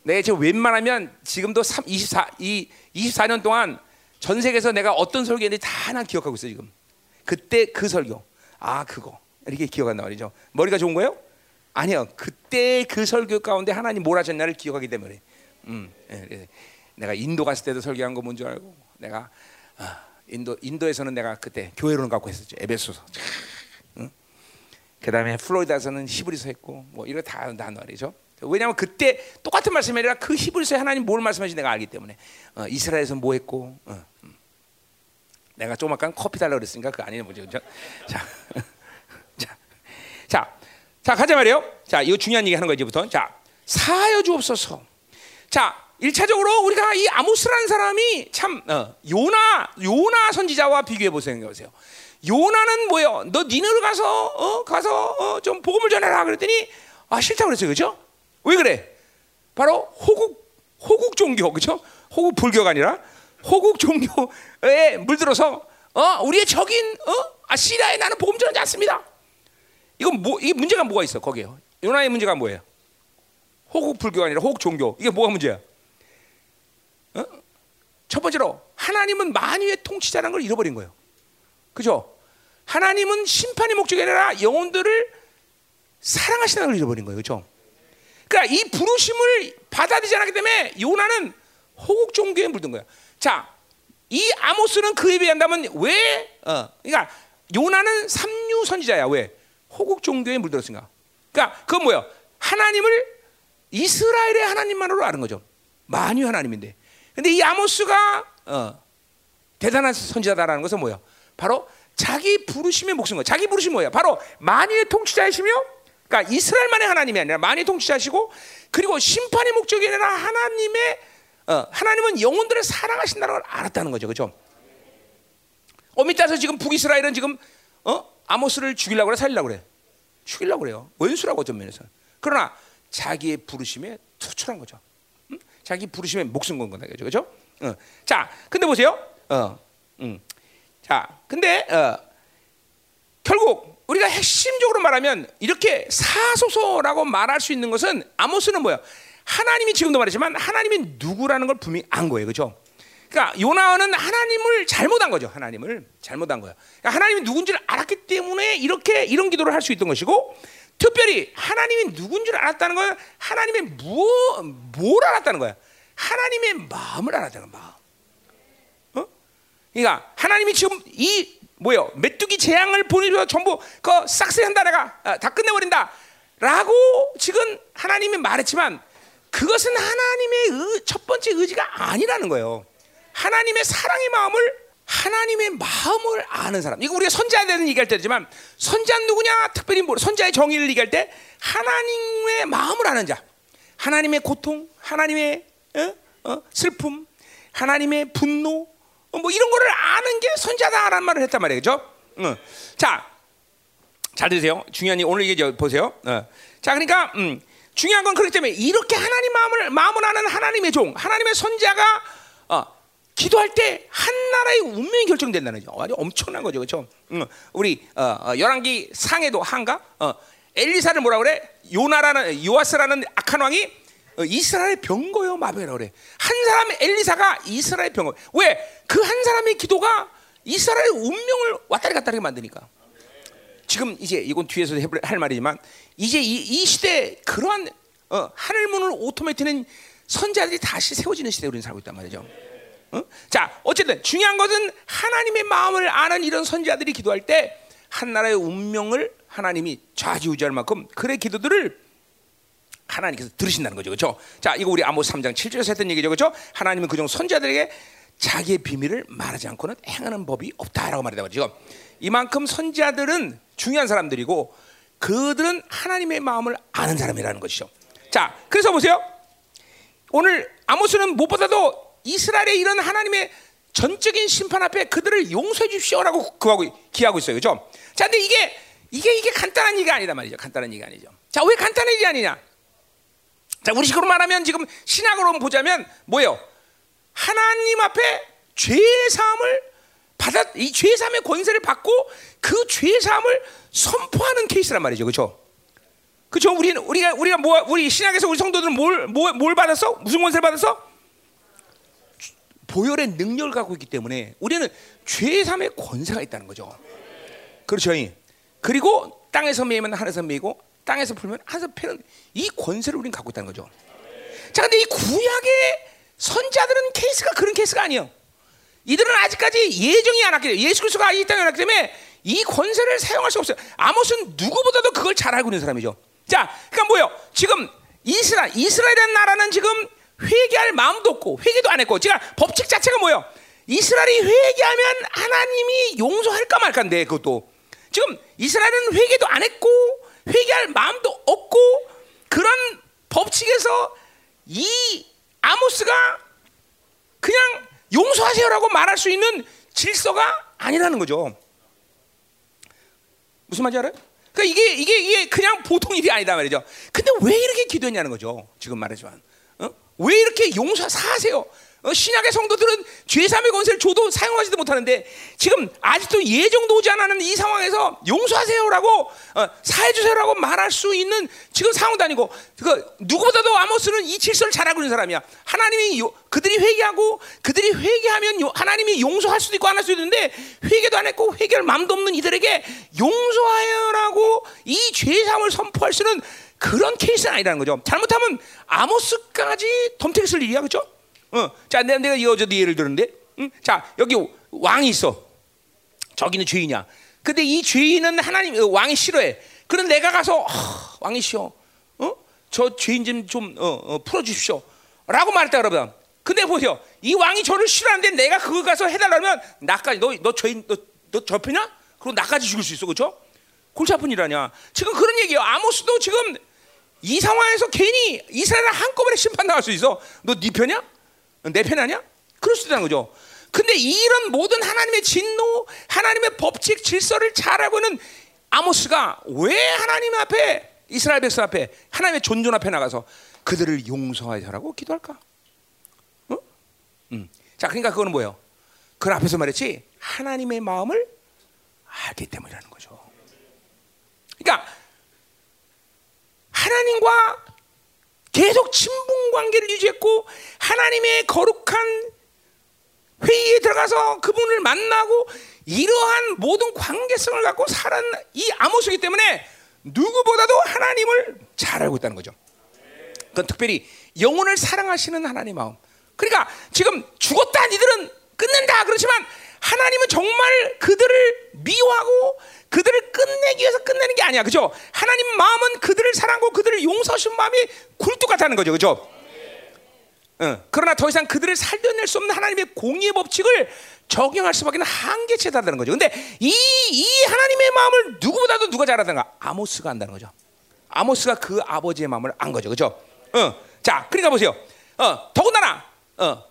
내가 지금 웬만하면 지금도 3, 24, 이 24년 동안 전 세계에서 내가 어떤 설교인지 다 하나 기억하고 있어 지금. 그때 그 설교, 아 그거 이렇게 기억한단 말이죠. 머리가 좋은 거예요? 아니요. 그때 그 설교 가운데 하나님 뭘 하셨냐를 기억하기 때문에. 음, 예, 예. 내가 인도 갔을 때도 설교한 거 뭔지 알고, 내가 아, 인도 인도에서는 내가 그때 교회론을 갖고 했었죠. 에베소서. 응? 그다음에 플로리다에서는 히브리서 했고, 뭐 이거 다 한단 말이죠. 왜냐하면 그때 똑같은 말씀이 아니라 그 히브리서에 하나님 뭘 말씀하신지 내가 알기 때문에 어, 이스라엘에서 뭐 했고 어, 음. 내가 조금만 커피 달라 그랬으니까 그 아니네 뭐죠 그죠? 자, 자, 자, 자 가자 말이요. 자 이거 중요한 얘기 하는 거 이제부터. 자 사하여 주옵소서. 자 1차적으로 우리가 이 아모스라는 사람이 참 어, 요나 요나 선지자와 비교해 보세요. 요나는 뭐예요? 너 니네로 가서 어, 가서 어, 좀 복음을 전해라 그랬더니 아 싫다 그랬어요. 그죠? 왜 그래? 바로 호국 호국 종교 그죠? 호국 불교가 아니라 호국 종교에 물들어서 어 우리의 적인 어 아시리아에 나는 복음 전하지 않습니다. 이건 뭐 이게 문제가 뭐가 있어 거기에요? 요나의 문제가 뭐예요? 호국 불교가 아니라 호국 종교 이게 뭐가 문제야? 어? 첫 번째로 하나님은 만유의 통치자라는 걸 잃어버린 거예요. 그죠? 하나님은 심판의 목적이 아니라 영혼들을 사랑하시다는 걸 잃어버린 거예요. 그죠? 그러니까 이 부르심을 받아들이지 않았기 때문에 요나는 호국 종교에 물든 거야. 자, 이 아모스는 그에 비한다면 왜? 어, 그러니까 요나는 삼류 선지자야. 왜? 호국 종교에 물들었으니까. 그러니까 그건 뭐야? 하나님을 이스라엘의 하나님만으로 아는 거죠. 만유 하나님인데. 근데 이 아모스가 어, 대단한 선지자다라는 것은 뭐야? 바로 자기 부르심의 목숨 거. 자기 부르심 뭐야? 바로 만유의 통치자이시며, 그러니까 이스라엘만의 하나님이 아니라 만유의 통치자시고, 그리고 심판의 목적이 아니라 하나님의 어, 하나님은 영혼들을 사랑하신다는 걸 알았다는 거죠, 그렇죠? 어미 따서 지금 북이스라엘은 지금 어? 아모스를 죽이려고 그래, 살리려고 그래, 죽이려고 그래요. 원수라고 어떤 면에서. 그러나 자기의 부르심에 투철한 거죠. 응? 자기 부르심에 목숨 건 거다, 그죠, 그죠? 어. 자, 근데 보세요. 어, 음. 자, 근데 어, 결국 우리가 핵심적으로 말하면 이렇게 사소서라고 말할 수 있는 것은 아모스는 뭐야? 하나님이 지금도 말했지만 하나님이 누구라는 걸 분명히 안 거예요, 그렇죠? 그러니까 요나는 하나님을 잘못한 거죠. 하나님을 잘못한 거야. 그러니까 하나님이 누군지를 알았기 때문에 이렇게 이런 기도를 할 수 있던 것이고, 특별히 하나님이 누군지를 알았다는 건 하나님의 무, 뭘 알았다는 거야. 하나님의 마음을 알았다는 마음. 어? 그러니까 하나님이 지금 이 뭐요 메뚜기 재앙을 보내줘서 전부 그 싹쓸이 한다 내가 아, 다 끝내버린다 라고 지금 하나님이 말했지만 그것은 하나님의 의, 첫 번째 의지가 아니라는 거예요. 하나님의 사랑의 마음을 하나님의 마음을 아는 사람. 이거 우리가 선자에 대해서 얘기할 때지만 선자는 누구냐? 특별히 뭐 선자의 정의를 얘기할 때 하나님의 마음을 아는 자. 하나님의 고통, 하나님의 어? 어? 슬픔, 하나님의 분노, 어, 뭐 이런 거를 아는 게 선자다라는 말을 했단 말이에요, 그죠? 어. 자, 잘 들으세요. 중요한 이 오늘 이게 보세요. 어. 자, 그러니까 음, 중요한 건 그렇기 때문에 이렇게 하나님 마음을 마음을 아는 하나님의 종, 하나님의 선자가 어, 기도할 때 한 나라의 운명이 결정된다는 거죠. 아주 엄청난 거죠, 그렇죠? 음, 우리 어, 어, 열왕기 상에도 한가 어, 엘리사를 뭐라 그래? 요나라는 요아스라는 악한 왕이 어, 이스라엘 병거요 마병이라 그래. 한 사람 엘리사가 이스라엘 병거. 왜? 그 한 사람의 기도가 이스라엘의 운명을 왔다리 갔다리 만드니까. 지금 이제 이건 뒤에서 할 말이지만 이제 이, 이 시대 그러한 어, 하늘 문을 오토매트는 선자들이 다시 세워지는 시대에 우리는 살고 있단 말이죠. 어? 자, 어쨌든 중요한 것은 하나님의 마음을 아는 이런 선자들이 기도할 때 한 나라의 운명을 하나님이 좌지우지할 만큼 그의 기도들을 하나님께서 들으신다는 거죠. 그렇죠? 자, 이거 우리 아모스 3장 7절에서 했던 얘기죠. 그렇죠? 하나님은 그중 선자들에게 자기의 비밀을 말하지 않고는 행하는 법이 없다라고 말이다 말이죠. 이만큼 선자들은 중요한 사람들이고 그들은 하나님의 마음을 아는 사람이라는 것이죠. 자, 그래서 보세요. 오늘 아모스는 무엇보다도 이스라엘의 이런 하나님의 전적인 심판 앞에 그들을 용서해 주십시오라고 구하고 기하고 있어요. 그죠? 자, 근데 이게 이게 이게 간단한 얘기가 아니다 말이죠. 간단한 얘기가 아니죠. 자, 왜 간단한 얘기 아니냐? 자, 우리 식으로 말하면 지금 신학으로 보자면 뭐예요? 하나님 앞에 죄의 사함을 받아 이 죄의 사함의 권세를 받고 그 죄의 사함을 선포하는 케이스란 말이죠. 그렇죠? 그렇죠? 우리는 우리가 우리가 뭐 우리 신학에서 우리 성도들은 뭘뭘 뭘 받았어? 무슨 권세를 받았어? 보혈의 능력을 갖고 있기 때문에 우리는 죄의 삶의 권세가 있다는 거죠. 그렇죠. 그리고 땅에서 매면 하늘에서 매고 땅에서 풀면 하늘에서 패는 이 권세를 우리는 갖고 있다는 거죠. 자, 근데 이 구약의 선지자들은 케이스가 그런 케이스가 아니에요. 이들은 아직까지 예수님이 안 왔기 때문에 예수 그리스도가 이 땅에 왔기 때문에 이 권세를 사용할 수 없어요. 아모스는 누구보다도 그걸 잘 알고 있는 사람이죠. 자, 그러니까 뭐요? 지금 이스라엘, 이스라엘이라는 나라는 지금 회개할 마음도 없고 회개도 안 했고, 제가 법칙 자체가 뭐요? 이스라엘이 회개하면 하나님이 용서할까 말까인데 그것도 지금 이스라엘은 회개도 안 했고 회개할 마음도 없고 그런 법칙에서 이 아모스가 그냥 용서하세요라고 말할 수 있는 질서가 아니라는 거죠. 무슨 말인지 알아요? 그러니까 이게 이게 이게 그냥 보통 일이 아니다 말이죠. 근데 왜 이렇게 기도했냐는 거죠. 지금 말하지만 어? 왜 이렇게 용서 사하세요? 어, 신약의 성도들은 죄삼의 권세를 줘도 사용하지도 못하는데 지금 아직도 예정도 오지 않았는 이 상황에서 용서하세요라고 어, 사해주세요라고 말할 수 있는 지금 상황도 아니고 그 누구보다도 아모스는 이 질서를 잘하고 있는 사람이야. 하나님이 요, 그들이 회개하고 그들이 회개하면 요, 하나님이 용서할 수도 있고 안 할 수도 있는데 회개도 안 했고 회개할 마음도 없는 이들에게 용서하여라고 이 죄삼을 선포할 수는 그런 케이스는 아니라는 거죠. 잘못하면 아모스까지 덤택했을 일이야, 그렇죠? 어, 자, 내가, 내가 이거 어제도 예를 들었는데, 응? 자, 여기 왕이 있어. 저기는 죄인이야. 근데 이 죄인은 하나님 어, 왕이 싫어해. 그럼 내가 가서 아, 왕이 싫어. 어? 저 죄인 좀좀 어, 어, 풀어주십시오. 라고 말했다 여러분. 근데 보세요. 이 왕이 저를 싫어하는데 내가 그거 가서 해달라면 나까지 너 너 죄인 너너 접히냐? 그럼 나까지 죽일 수 있어, 그렇죠? 골치 아픈 일 아니야. 지금 그런 얘기예요. 아모스도 지금 이 상황에서 괜히 이스라엘을 한꺼번에 심판 나갈 수 있어. 너 네 편이야? 내 편 아니야? 있다는 거죠. 근데 이런 모든 하나님의 진노, 하나님의 법칙, 질서를 잘 알고 있는 아모스가 왜 하나님 앞에 이스라엘 백성 앞에 하나님의 존존 앞에 나가서 그들을 용서하라고 기도할까? 어? 음. 자, 그러니까 그거는 뭐예요? 그 앞에서 말했지 하나님의 마음을 알기 때문이라는 거죠. 그러니까 하나님과 계속 친분 관계를 유지했고 하나님의 거룩한 회의에 들어가서 그분을 만나고 이러한 모든 관계성을 갖고 살은 이 아모스기 때문에 누구보다도 하나님을 잘 알고 있다는 거죠. 그건 특별히 영혼을 사랑하시는 하나님 마음. 그러니까 지금 죽었다 니들은 끝낸다 그렇지만 하나님은 정말 그들을 미워하고 그들을 끝내기 위해서 끝내는 게 아니야. 그죠? 하나님 마음은 그들을 사랑하고 그들을 용서하신 마음이 굴뚝 같다는 거죠. 그죠? 응. 그러나 더 이상 그들을 살려낼 수 없는 하나님의 공의 법칙을 적용할 수밖에 한계치다는 거죠. 근데 이, 이 하나님의 마음을 누구보다도 누가 잘하던가? 아모스가 안다는 거죠. 아모스가 그 아버지의 마음을 안 거죠. 그죠? 어. 자, 그러니까 보세요. 어, 더군다나, 어,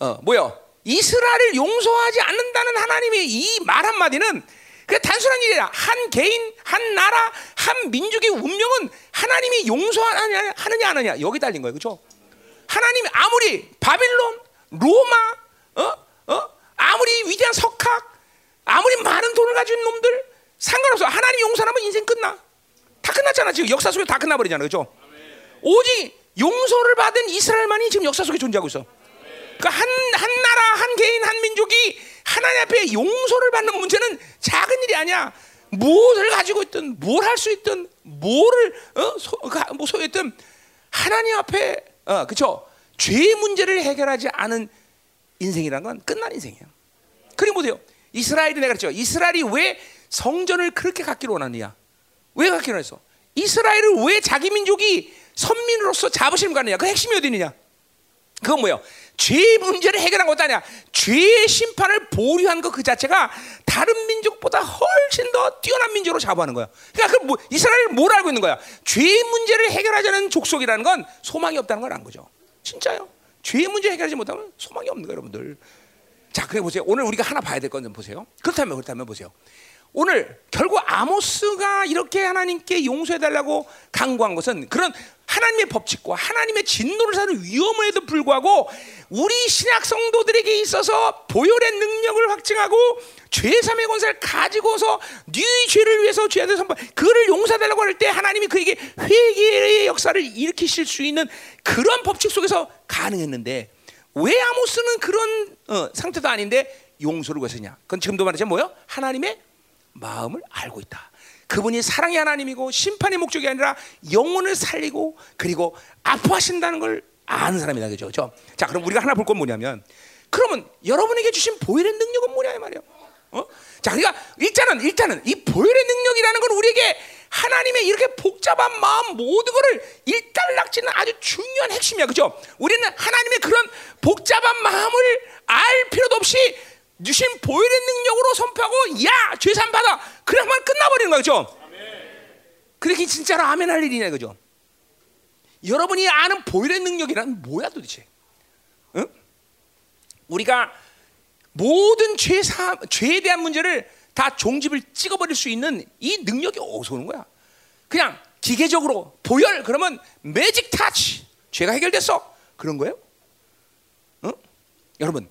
어, 뭐요? 이스라엘을 용서하지 않는다는 하나님의 이 말 한마디는 그 단순한 일이야. 한 개인, 한 나라, 한 민족의 운명은 하나님이 용서하느냐 하느냐 안 하느냐 여기 달린 거예요. 그렇죠? 하나님이 아무리 바빌론, 로마, 어? 어? 아무리 위대한 석학, 아무리 많은 돈을 가진 놈들 상관없어. 하나님 용서하면 인생 끝나. 다 끝났잖아. 지금 역사 속에 다 끝나버리잖아. 그렇죠? 오직 용서를 받은 이스라엘만이 지금 역사 속에 존재하고 있어. 그러니까 한, 한 나라, 한 개인, 한 민족이 하나님 앞에 용서를 받는 문제는 작은 일이 아니야. 무엇을 가지고 있든, 뭘 할 수 있든, 뭐를 어? 소, 뭐 소했든 하나님 앞에 어, 그렇죠. 죄 문제를 해결하지 않은 인생이란 건 끝난 인생이야. 그리고 보세요. 이스라엘이 내가 그랬죠. 이스라엘이 왜 성전을 그렇게 갖기로 원하느냐? 왜 갖기로 했어? 이스라엘을 왜 자기 민족이 선민으로서 자부심을 갖느냐? 그 핵심이 어디 있느냐? 그건 뭐예요? 죄 문제를 해결한 것도 아니야. 죄의 심판을 보류한 것 그 자체가 다른 민족보다 훨씬 더 뛰어난 민족으로 자부하는 거야. 그러니까 그 뭐, 이스라엘 뭘 알고 있는 거야? 죄 문제를 해결하자는 족속이라는 건 소망이 없다는 걸 안 거죠. 진짜요? 죄 문제 해결하지 못하면 소망이 없는 거예요, 여러분들. 자, 그래 보세요. 오늘 우리가 하나 봐야 될 건 좀 보세요. 그렇다면 그렇다면 보세요. 오늘 결국 아모스가 이렇게 하나님께 용서해 달라고 강구한 것은 그런 하나님의 법칙과 하나님의 진노를 사는 위험에도 불구하고 우리 신약 성도들에게 있어서 보혈의 능력을 확증하고 죄삼의 권세를 가지고서 네 죄를 위해서 죄한테 선발 그를 용서달라고 할 때 하나님이 그에게 회개의 역사를 일으키실 수 있는 그런 법칙 속에서 가능했는데 왜 아모스는 그런 어, 상태도 아닌데 용서를 구했느냐? 그건 지금도 말하자면 뭐요? 하나님의 마음을 알고 있다. 그분이 사랑의 하나님이고 심판의 목적이 아니라 영혼을 살리고 그리고 아파하신다는 걸 아는 사람이다 그죠? 그죠? 자, 그럼 우리가 하나 볼 건 뭐냐면 그러면 여러분에게 주신 보혈의 능력은 뭐냐 이 말이에요. 어? 자, 그러니까 일단은 일단은 이 보혈의 능력이라는 건 우리에게 하나님의 이렇게 복잡한 마음 모든 것을 일단락지는 아주 중요한 핵심이야. 그죠? 우리는 하나님의 그런 복잡한 마음을 알 필요도 없이 주신 보혈의 능력으로 선포하고 야 죄산 받아 그냥만 끝나버리는 거죠. 그렇게 진짜로 아멘 할 일이냐 그죠? 여러분이 아는 보혈의 능력이란 뭐야 도대체? 응? 우리가 모든 죄사 죄에 대한 문제를 다 종집을 찍어버릴 수 있는 이 능력이 어디서 오는 거야? 그냥 기계적으로 보혈 그러면 매직 타치 죄가 해결됐어 그런 거예요? 응? 여러분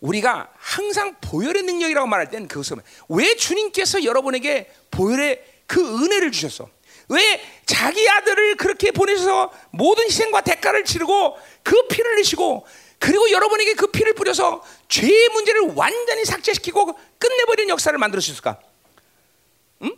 우리가 항상 보혈의 능력이라고 말할 때는 그것은 왜 주님께서 여러분에게 보혈의 그 은혜를 주셨어? 왜 자기 아들을 그렇게 보내셔서 모든 희생과 대가를 치르고 그 피를 내시고 그리고 여러분에게 그 피를 뿌려서 죄의 문제를 완전히 삭제시키고 끝내버리는 역사를 만들어 주셨을까? 응?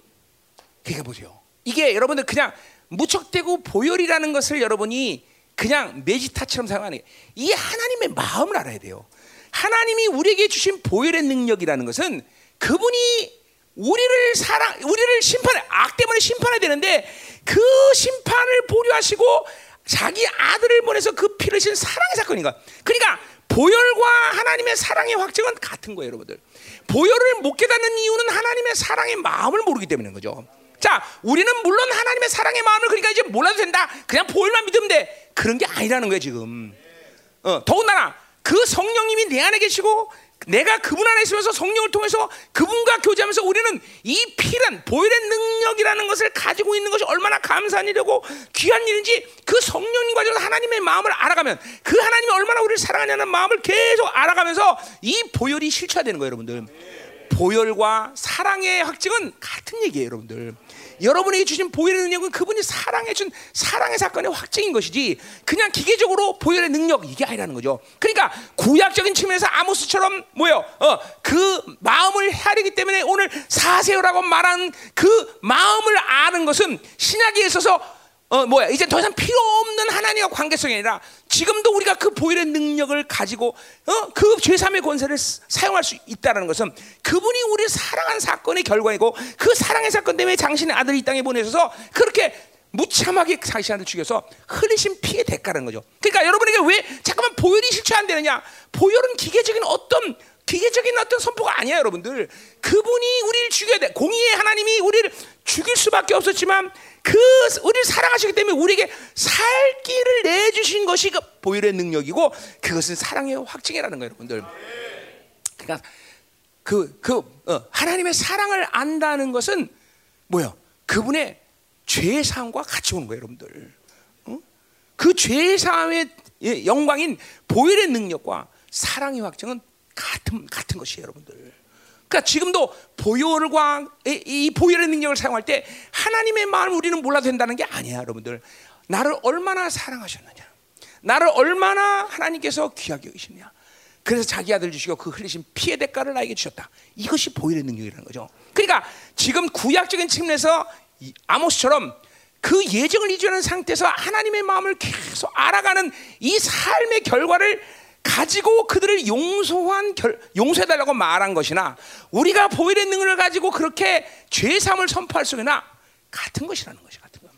그러니까 보세요. 이게 여러분들 그냥 무척대고 보혈이라는 것을 여러분이 그냥 메지타처럼 사용하는 게 이게 하나님의 마음을 알아야 돼요. 하나님이 우리에게 주신 보혈의 능력이라는 것은 그분이 우리를 사랑, 우리를 심판해 악 때문에 심판해야 되는데 그 심판을 보류하시고 자기 아들을 보내서 그 피를 신 사랑의 사건인가? 그러니까 보혈과 하나님의 사랑의 확증은 같은 거예요, 여러분들. 보혈을 못 깨닫는 이유는 하나님의 사랑의 마음을 모르기 때문인 거죠. 자, 우리는 물론 하나님의 사랑의 마음을 그러니까 이제 몰라도 된다. 그냥 보혈만 믿으면 돼. 그런 게 아니라는 거예요, 지금. 어, 더군다나 그 성령님이 내 안에 계시고 내가 그분 안에 있으면서 성령을 통해서 그분과 교제하면서 우리는 이 피란 보혈의 능력이라는 것을 가지고 있는 것이 얼마나 감사한 일이고 귀한 일인지 그 성령님 과정에서 하나님의 마음을 알아가면 그 하나님이 얼마나 우리를 사랑하냐는 마음을 계속 알아가면서 이 보혈이 실체화되는 거예요, 여러분들. 보혈과 사랑의 확증은 같은 얘기예요, 여러분들. 여러분에게 주신 보혈의 능력은 그분이 사랑해 준 사랑의 사건의 확증인 것이지 그냥 기계적으로 보혈의 능력 이게 아니라는 거죠. 그러니까 구약적인 측면에서 아모스처럼 뭐요? 어, 그 마음을 헤아리기 때문에 오늘 사세요라고 말한 그 마음을 아는 것은 신약에 있어서 어 뭐야 이제 더 이상 필요 없는 하나님과 관계성이 아니라 지금도 우리가 그 보혈의 능력을 가지고 어그 죄삼의 권세를 사용할 수 있다는 것은 그분이 우리를 사랑한 사건의 결과이고 그 사랑의 사건 때문에 당신의 아들 이 땅에 보내셔서 그렇게 무참하게 당신 아들 죽여서 흘리신 피의 대가라는 거죠. 그러니까 여러분에게 왜 잠깐만 보혈이 실체 안 되느냐? 보혈은 기계적인 어떤 기계적인 어떤 선포가 아니야, 여러분들. 그분이 우리를 죽여야 돼. 공의의 하나님이 우리를 죽일 수밖에 없었지만 그 우리를 사랑하시기 때문에 우리에게 살 길을 내주신 것이 그 보혈의 능력이고 그것은 사랑의 확증이라는 거예요, 여러분들. 그러니까 그, 그 어, 하나님의 사랑을 안다는 것은 뭐요? 그분의 죄의 사함과 같이 오는 거예요, 여러분들. 어? 그 죄의 사함의 영광인 보혈의 능력과 사랑의 확증은 같은 같은 것이에요, 여러분들. 그러니까 지금도 보혈과 이 보혈의 능력을 사용할 때 하나님의 마음을 우리는 몰라도 된다는 게 아니야, 여러분들. 나를 얼마나 사랑하셨느냐. 나를 얼마나 하나님께서 귀하게 여기시느냐. 그래서 자기 아들 주시고 그 흘리신 피의 대가를 나에게 주셨다. 이것이 보혈의 능력이라는 거죠. 그러니까 지금 구약적인 측면에서 아모스처럼 그 예정을 이주하는 상태에서 하나님의 마음을 계속 알아가는 이 삶의 결과를 가지고 그들을 용서한 결, 용서해달라고 말한 것이나 우리가 보혈의 능력을 가지고 그렇게 죄삼을 선포할 수있나 같은 것이라는 것이 같은 거.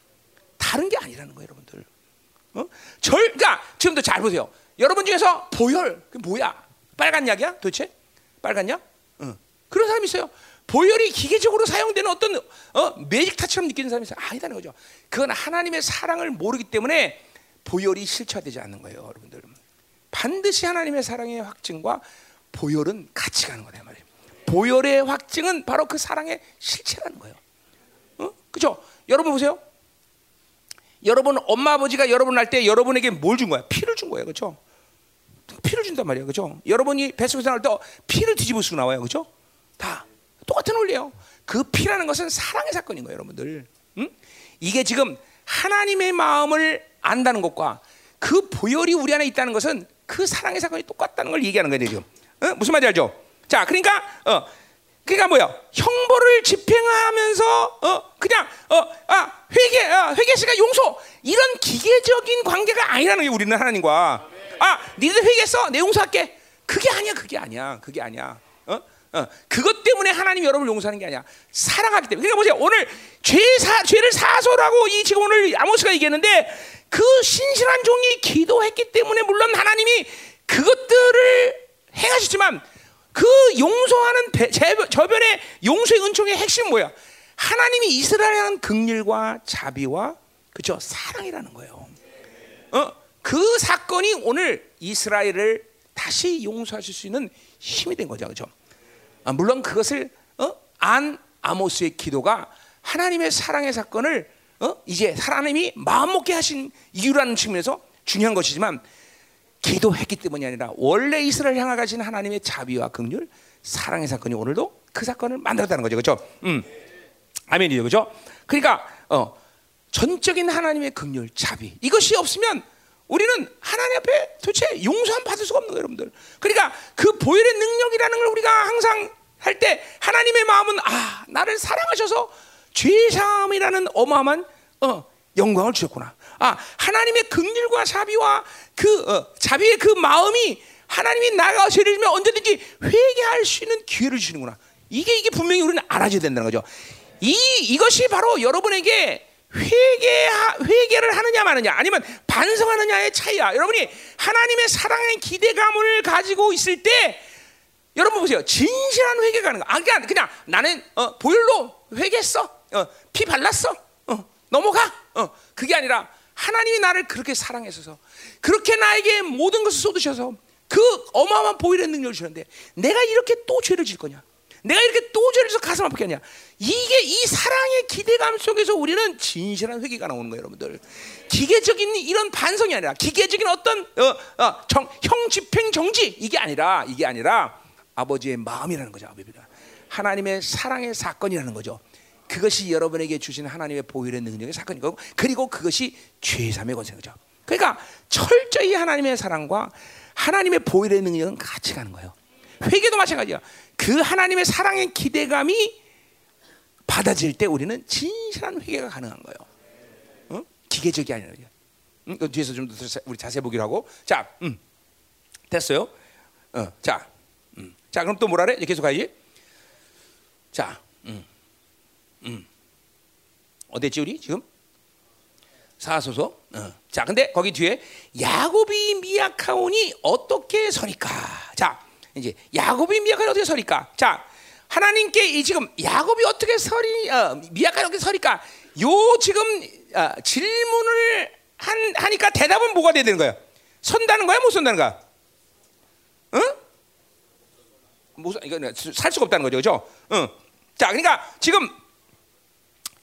다른 게 아니라는 거예요, 여러분들. 어? 절, 그러니까 지금도 잘 보세요. 여러분 중에서 보혈 그 뭐야? 빨간 약이야? 도대체? 빨간 약? 어. 그런 사람이 있어요. 보혈이 기계적으로 사용되는 어떤 어, 매직 타처럼 느끼는 사람이 있어요. 아니다는 거죠. 그건 하나님의 사랑을 모르기 때문에 보혈이 실체화되지 않는 거예요, 여러분들. 반드시 하나님의 사랑의 확증과 보혈은 같이 가는 거다 말이에요. 보혈의 확증은 바로 그 사랑의 실체라는 거예요. 어? 그죠? 여러분 보세요. 여러분 엄마 아버지가 여러분 할때 여러분에게 뭘 준 거야? 피를 준 거예요, 그렇죠? 피를 준단 말이에요, 그렇죠? 여러분이 뱃속에서 나올 때 피를 뒤집어 쓰고 나와요, 그렇죠? 다 똑같은 원리예요. 그 피라는 것은 사랑의 사건인 거예요, 여러분들. 응? 이게 지금 하나님의 마음을 안다는 것과 그 보혈이 우리 안에 있다는 것은 그 사랑의 사건이 똑같다는 걸 얘기하는 거예요 지금. 어? 무슨 말인지 알죠? 자, 그러니까 어, 그러니까 뭐야? 형벌을 집행하면서 어 그냥 어 아 회개 아, 회개 시가 용서 이런 기계적인 관계가 아니라는 거예요 우리는 하나님과. 아, 니들 회개했어? 내 용서할게. 그게 아니야, 그게 아니야, 그게 아니야. 어? 어, 그것 때문에 하나님 여러분을 용서하는 게 아니야. 사랑하기 때문에. 그러니까 보세요. 오늘 죄 사 죄를 사소라고 이 지금 오늘 아모스가 얘기했는데 그 신실한 종이 기도했기 때문에 물론 하나님이 그것들을 행하셨지만 그 용서하는 배, 저변의 용서의 은총의 핵심 뭐야? 하나님이 이스라엘에 한 극률과 자비와 그죠 사랑이라는 거예요. 어, 그 사건이 오늘 이스라엘을 다시 용서하실 수 있는 힘이 된 거죠, 그죠? 아, 물론 그것을 어? 안 아모스의 기도가 하나님의 사랑의 사건을 어? 이제 하나님이 마음 먹게 하신 이유라는 측면에서 중요한 것이지만 기도했기 때문이 아니라 원래 이스라엘 향하 가신 하나님의 자비와 긍휼, 사랑의 사건이 오늘도 그 사건을 만들었다는 거죠, 그렇죠? 음, 아멘이죠, 그렇죠? 그러니까 어, 전적인 하나님의 긍휼, 자비 이것이 없으면 우리는 하나님 앞에 도대체 용서함 받을 수가 없는 거예요, 여러분들. 그러니까 그 보혈의 능력이라는 걸 우리가 항상 할 때 하나님의 마음은 아 나를 사랑하셔서 죄 사함이라는 어마어마한 어, 영광을 주셨구나. 아 하나님의 긍휼과 자비와 그 어, 자비의 그 마음이 하나님이 나가 죄를 지면 언제든지 회개할 수 있는 기회를 주시는구나. 이게 이게 분명히 우리는 알아줘야 된다는 거죠. 이 이것이 바로 여러분에게 회개 회개를 하느냐 마느냐 아니면 반성하느냐의 차이야. 여러분이 하나님의 사랑의 기대감을 가지고 있을 때 여러분 보세요. 진실한 회개가 하는 거. 아, 그냥 그냥 나는 어, 보혈로 회개했어. 어, 피 발랐어. 어, 넘어가. 어, 그게 아니라 하나님이 나를 그렇게 사랑해서 그렇게 나에게 모든 것을 쏟으셔서 그 어마어마한 보혈의 능력을 주는데 내가 이렇게 또 죄를 질 거냐? 내가 이렇게 또 죄를 져서 가슴 아프게 하냐? 이게 이 사랑의 기대감 속에서 우리는 진실한 회개가 나오는 거예요, 여러분들. 기계적인 이런 반성이 아니라 기계적인 어떤 어, 어, 정, 형 집행 정지 이게 아니라 이게 아니라 아버지의 마음이라는 거죠, 아버지가 하나님의 사랑의 사건이라는 거죠. 그것이 여러분에게 주신 하나님의 보혈의 능력의 사건이고 그리고 그것이 죄삼의 권세죠. 그러니까 철저히 하나님의 사랑과 하나님의 보혈의 능력은 같이 가는 거예요. 회개도 마찬가지야. 그 하나님의 사랑의 기대감이 받아질 때 우리는 진실한 회개가 가능한 거예요. 어? 기계적이 아니라. 응? 그 뒤에서 좀더 우리 자세 보기로 하고. 자, 음. 됐어요. 어, 자, 음. 자, 그럼 또 뭐라래? 계속 가야지. 자, 음, 음. 어딨지 우리 지금? 사소서. 어. 자, 근데 거기 뒤에 야곱이 미약하오니 어떻게 서리까? 자, 이제 야곱이 미약하니 어떻게 서리까? 자, 하나님께 지금 야곱이 어떻게 서리 어, 미약하니 어떻게 서리까? 요 지금 어, 질문을 한, 하니까 대답은 뭐가 돼야 되는 거야? 선다는 거야, 못 선다는 거야? 응? 못, 이거 살 수가 없다는 거죠, 그죠? 응. 자, 그러니까 지금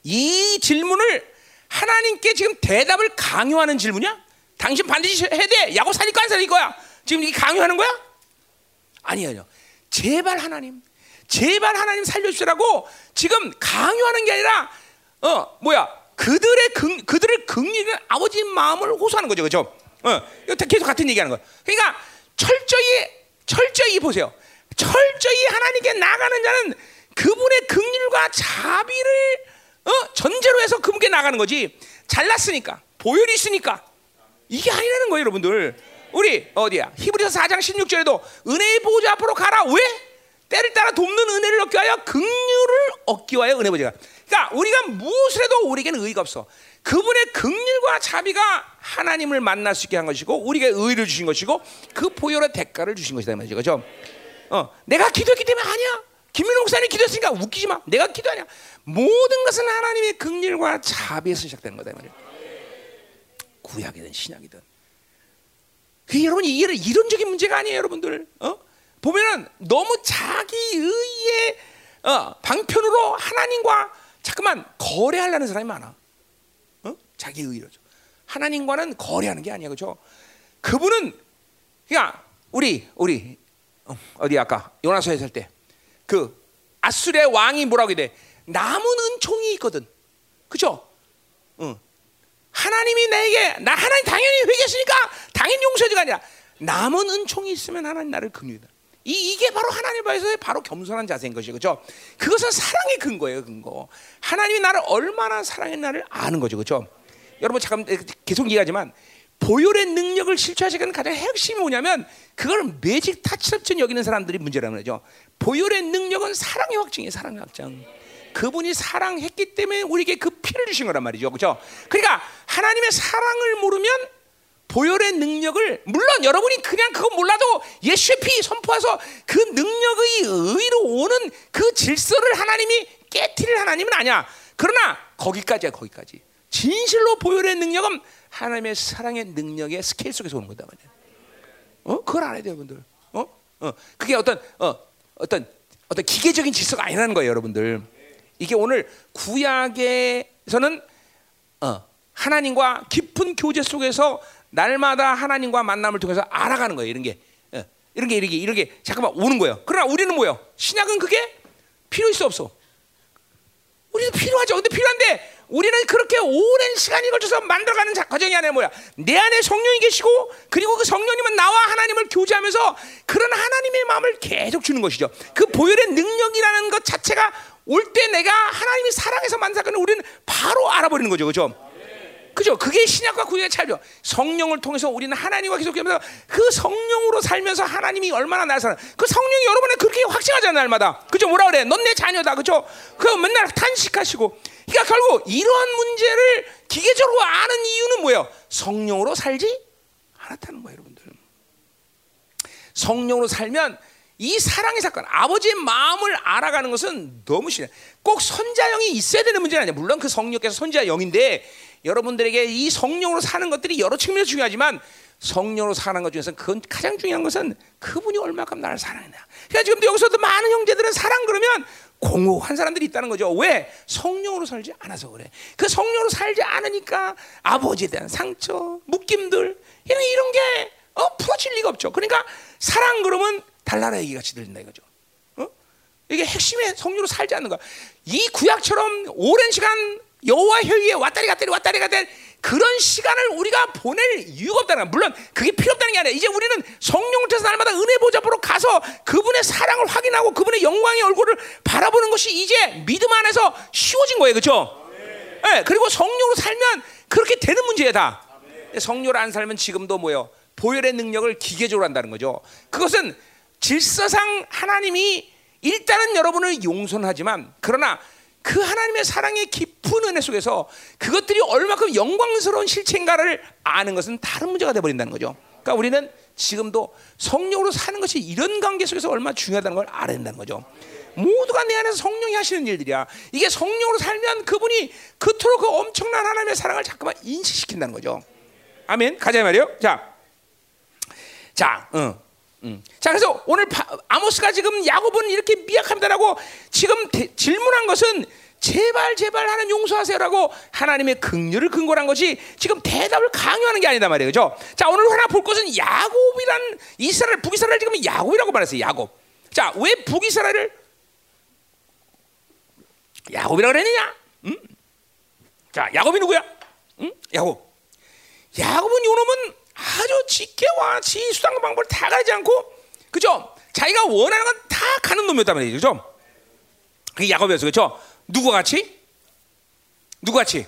이 질문을 하나님께 지금 대답을 강요하는 질문이야? 당신 반드시 해야 돼. 야곱 살릴까 안 살릴 거야? 지금 이게 강요하는 거야? 아니에요. 제발 하나님, 제발 하나님 살려주시라고 지금 강요하는 게 아니라 어 뭐야 그들의 긍 그들을 긍휼는 아버지 마음을 호소하는 거죠, 그죠? 어 계속 같은 얘기 하는 거야. 그러니까 철저히 철저히 보세요. 철저히 하나님께 나가는 자는 그분의 긍휼과 자비를 어? 전제로 해서 그분께 나가는 거지. 잘났으니까 보혈이 있으니까 이게 아니라는 거예요, 여러분들. 우리 어디야? 히브리서 4장 16절에도 은혜의 보좌 앞으로 가라. 왜? 때를 따라 돕는 은혜를 얻기 위하여 긍휼을 얻기 위하여 은혜 보좌가. 그러니까 우리가 무엇을 해도 우리에게는 의가 없어. 그분의 긍휼과 자비가 하나님을 만날 수 있게 한 것이고 우리에게 의를 주신 것이고 그 보혈의 대가를 주신 것이다 말이죠. 그죠? 어, 내가 기도했기 때문에 아니야. 김민호 목사님 기도했으니까 웃기지 마. 내가 기도하냐. 모든 것은 하나님의 긍휼과 자비에서 시작되는 거다 말이야. 구약이든 신약이든. 그 여러분 이런 이론적인 문제가 아니에요, 여러분들. 어? 보면은 너무 자기 의의 어, 방편으로 하나님과 자꾸만 거래하려는 사람이 많아. 어? 자기 의로. 하나님과는 거래하는 게 아니야, 그죠? 그분은 그냥 우리 우리 어, 어디 아까 요나서에 살 때 그 아수르의 왕이 뭐라고 돼? 남은 은총이 있거든. 그죠? 응. 하나님이 내게 나 하나님 당연히 회개했으니까 당연히 용서해주가 아니라 남은 은총이 있으면 하나님 나를 긍휼다. 이 이게 바로 하나님 앞에서의 바로 겸손한 자세인 것이 그죠? 그것은 사랑의 근거예요, 근거. 하나님이 나를 얼마나 사랑했 나를 아는 거죠, 그죠? 여러분 잠깐 계속 얘기하지만 보혈의 능력을 실추하시는 가장 핵심이 뭐냐면 그걸 매직 타치럽전 여기는 사람들이 문제라는 거죠. 보혈의 능력은 사랑의 확증이에요, 사랑의 확증. 그분이 사랑했기 때문에 우리에게 그 피를 주신 거란 말이죠. 그렇죠? 그러니까 하나님의 사랑을 모르면 보혈의 능력을 물론 여러분이 그냥 그거 몰라도 예수의 피 선포해서 그 능력의 의로 오는 그 질서를 하나님이 깨뜨릴 하나님은 아니야. 그러나 거기까지야 거기까지. 진실로 보혈의 능력은 하나님의 사랑의 능력의 스케일 속에서 오는 거다 말이야. 어? 그걸 알아야 돼요, 여러분들. 어? 어. 그게 어떤 어 어떤 어떤 기계적인 질서가 아니라는 거예요, 여러분들. 이게 오늘 구약에서는 어, 하나님과 깊은 교제 속에서 날마다 하나님과 만남을 통해서 알아가는 거예요. 이런 게 예, 이런 게 이런 게 이런 게 잠깐만 오는 거예요. 그러나 우리는 뭐요? 신약은 그게 필요 있어 없어? 우리도 필요하죠. 근데 필요한데 우리는 그렇게 오랜 시간이 걸쳐서 만들어가는 자- 과정이 아니라 뭐야? 내 안에 성령이 계시고 그리고 그 성령님은 나와 하나님을 교제하면서 그런 하나님의 마음을 계속 주는 것이죠. 그 보혈의 능력이라는 것 자체가 올 때 내가 하나님이 사랑해서 만든 우리는 바로 알아버리는 거죠, 그렇죠? 그죠? 그게 신약과 구약의 차이죠. 성령을 통해서 우리는 하나님과 계속하면서 그 성령으로 살면서 하나님이 얼마나 날 사랑. 그 성령이 여러분에 그렇게 확증하잖아요, 날마다. 그죠? 뭐라 그래? 넌 내 자녀다. 그죠? 그 맨날 탄식하시고. 그러니까 결국 이러한 문제를 기계적으로 아는 이유는 뭐예요? 성령으로 살지 않았다는 거예요, 여러분들. 성령으로 살면 이 사랑의 사건, 아버지의 마음을 알아가는 것은 너무 싫어요. 꼭 선자형이 있어야 되는 문제는 아니에요. 물론 그 성령께서 선자형인데 여러분들에게 이 성령으로 사는 것들이 여러 측면에서 중요하지만 성령으로 사는 것 중에서 그건 가장 중요한 것은 그분이 얼마큼 나를 사랑했나. 그러니까 지금도 여기서도 많은 형제들은 사랑 그러면 공허한 사람들이 있다는 거죠. 왜? 성령으로 살지 않아서 그래. 그 성령으로 살지 않으니까 아버지에 대한 상처, 묶임들 이런 이런 게 어, 풀어질 리가 없죠. 그러니까 사랑 그러면 달나라 얘기 같이 들린다 이거죠. 어? 이게 핵심의 성령으로 살지 않는 거야. 이 구약처럼 오랜 시간 여호와 혈위에 왔다리 갔다리 왔다리 갔다리 그런 시간을 우리가 보낼 이유가 없다는 거야. 물론 그게 필요 없다는 게 아니라 이제 우리는 성령을 통해서 날마다 은혜 보좌 보러 가서 그분의 사랑을 확인하고 그분의 영광의 얼굴을 바라보는 것이 이제 믿음 안에서 쉬워진 거예요. 그렇죠? 네, 그리고 성령으로 살면 그렇게 되는 문제야 다. 성령으로 안 살면 지금도 뭐요? 보혈의 능력을 기계적으로 한다는 거죠. 그것은 질서상 하나님이 일단은 여러분을 용서하지만 그러나 그 하나님의 사랑의 깊은 은혜 속에서 그것들이 얼마큼 영광스러운 실체인가를 아는 것은 다른 문제가 되어버린다는 거죠. 그러니까 우리는 지금도 성령으로 사는 것이 이런 관계 속에서 얼마나 중요하다는 걸 알아야 된다는 거죠. 모두가 내 안에서 성령이 하시는 일들이야. 이게 성령으로 살면 그분이 그토록 그 엄청난 하나님의 사랑을 자꾸만 인식시킨다는 거죠. 아멘. 가자 말이요. 자, 자, 응. 음. 자 그래서 오늘 바, 아모스가 지금 야곱은 이렇게 미약합니다라고 지금 대, 질문한 것은 제발 제발 하나님 용서하세요라고 하나님의 긍휼을 근거한 것이 지금 대답을 강요하는 게 아니다 말이에요, 그죠? 자 오늘 하나 볼 것은 야곱이란 이스라엘 북이스라엘 지금 야곱이라고 말했어요, 야곱. 자 왜 북이스라엘을 야곱이라고 그랬느냐? 음? 자 야곱이 누구야? 음? 야곱. 야곱은 요놈은 아주 직계와 지 수단 방법을 다 가지 않고 그죠? 자기가 원하는 건 다 가는 놈이었단 말이죠. 그죠? 그게 야곱이었어. 그죠? 누구 같이? 누구 같이?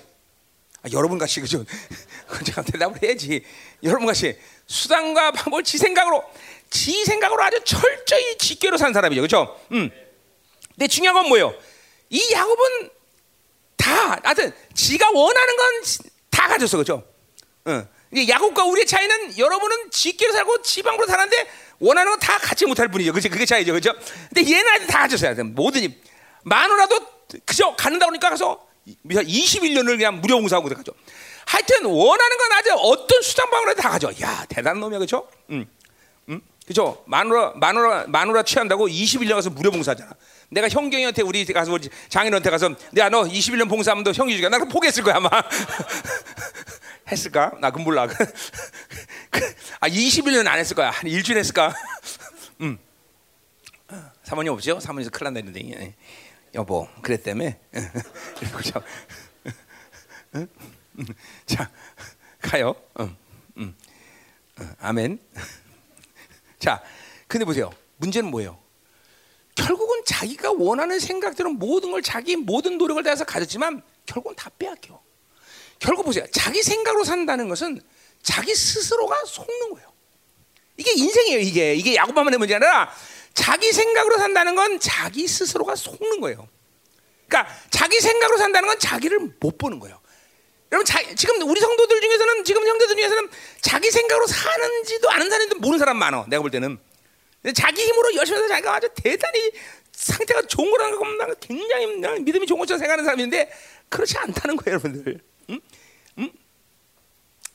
아, 여러분 같이 그죠? 제가 대답을 해야지. 여러분 같이 수단과 방법을 지 생각으로 지 생각으로 아주 철저히 직계로 산 사람이죠. 그죠? 음. 근데 중요한 건 뭐예요? 이 야곱은 다 하여튼 지가 원하는 건 다 가졌어. 그죠? 응. 야곱과 우리의 차이는 여러분은 직계로 살고 지방으로 사는데 원하는 건다 갖지 못할 뿐이죠. 그죠? 그게 차이죠. 그죠? 근데 얘는 다 가졌어야 돼. 뭐든지 마누라도 그죠? 갖는다 그러니까 가서 21년을 그냥 무료 봉사하고 가죠. 하여튼 원하는 건 아주 어떤 수단방으로 다 가져. 야 대단한 놈이야, 그죠? 응, 응, 그죠? 마누라 마누라 마누라 취한다고 21년 가서 무료 봉사하잖아. 내가 형경이한테 우리 가서 장인한테 가서 내가 너 21년 봉사하면 너 형이 주가 나 포기했을 거야 아마. 했을까? 나 그건 몰라. 아 21년 안 했을 거야. 한 일주일 했을까? 음. 사모님 없죠? 사모님서 큰일 난다 했는데 여보 그랬다며. 그죠? 자 가요. 음, 음. 아멘. 자 근데 보세요. 문제는 뭐예요? 결국은 자기가 원하는 생각들은 모든 걸 자기 모든 노력을 다해서 가졌지만 결국은 다 빼앗겨. 결국 보세요. 자기 생각으로 산다는 것은 자기 스스로가 속는 거예요. 이게 인생이에요. 이게 이게 야곱만의 문제 아니라 자기 생각으로 산다는 건 자기 스스로가 속는 거예요. 그러니까 자기 생각으로 산다는 건 자기를 못 보는 거예요. 여러분 자, 지금 우리 성도들 중에서는 지금 형제들 중에서는 자기 생각으로 사는지도 아는 사람도 모르는 사람 많아. 내가 볼 때는 자기 힘으로 열심히 해서 자기가 아주 대단히 상태가 좋은 거라는 거 굉장히 믿음이 좋은 것처럼 생각하는 사람인데 그렇지 않다는 거예요, 여러분들. 응? 응?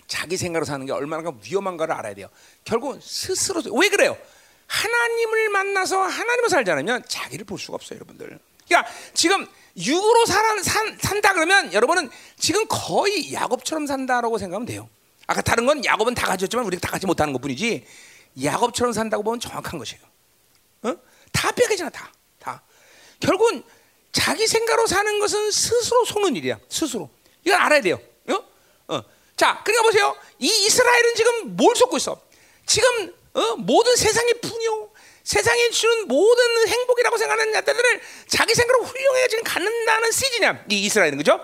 자기 생각으로 사는 게 얼마나 위험한가를 알아야 돼요. 결국 스스로 왜 그래요? 하나님을 만나서 하나님을 않으면 자기를 볼 수가 없어요, 여러분들. 그러니까 지금 육으로 살, 산, 산다 그러면 여러분은 지금 거의 야곱처럼 산다라고 생각하면 돼요. 아까 다른 건 야곱은 다 가졌지만 우리가 다 가지 못하는 것뿐이지 야곱처럼 산다고 보면 정확한 것이에요. 어? 다 빼앗기잖아 다. 다. 결국은 자기 생각으로 사는 것은 스스로 속는 일이야. 스스로. 이걸 알아야 돼요. 어? 어. 자, 그러니까 보세요. 이 이스라엘은 지금 뭘 속고 있어? 지금 어? 모든 세상의 풍요, 세상에 주는 모든 행복이라고 생각하는 자들을 자기 생각으로 훌륭해 지금 갖는다는 시즌이야. 이 이스라엘은 그죠?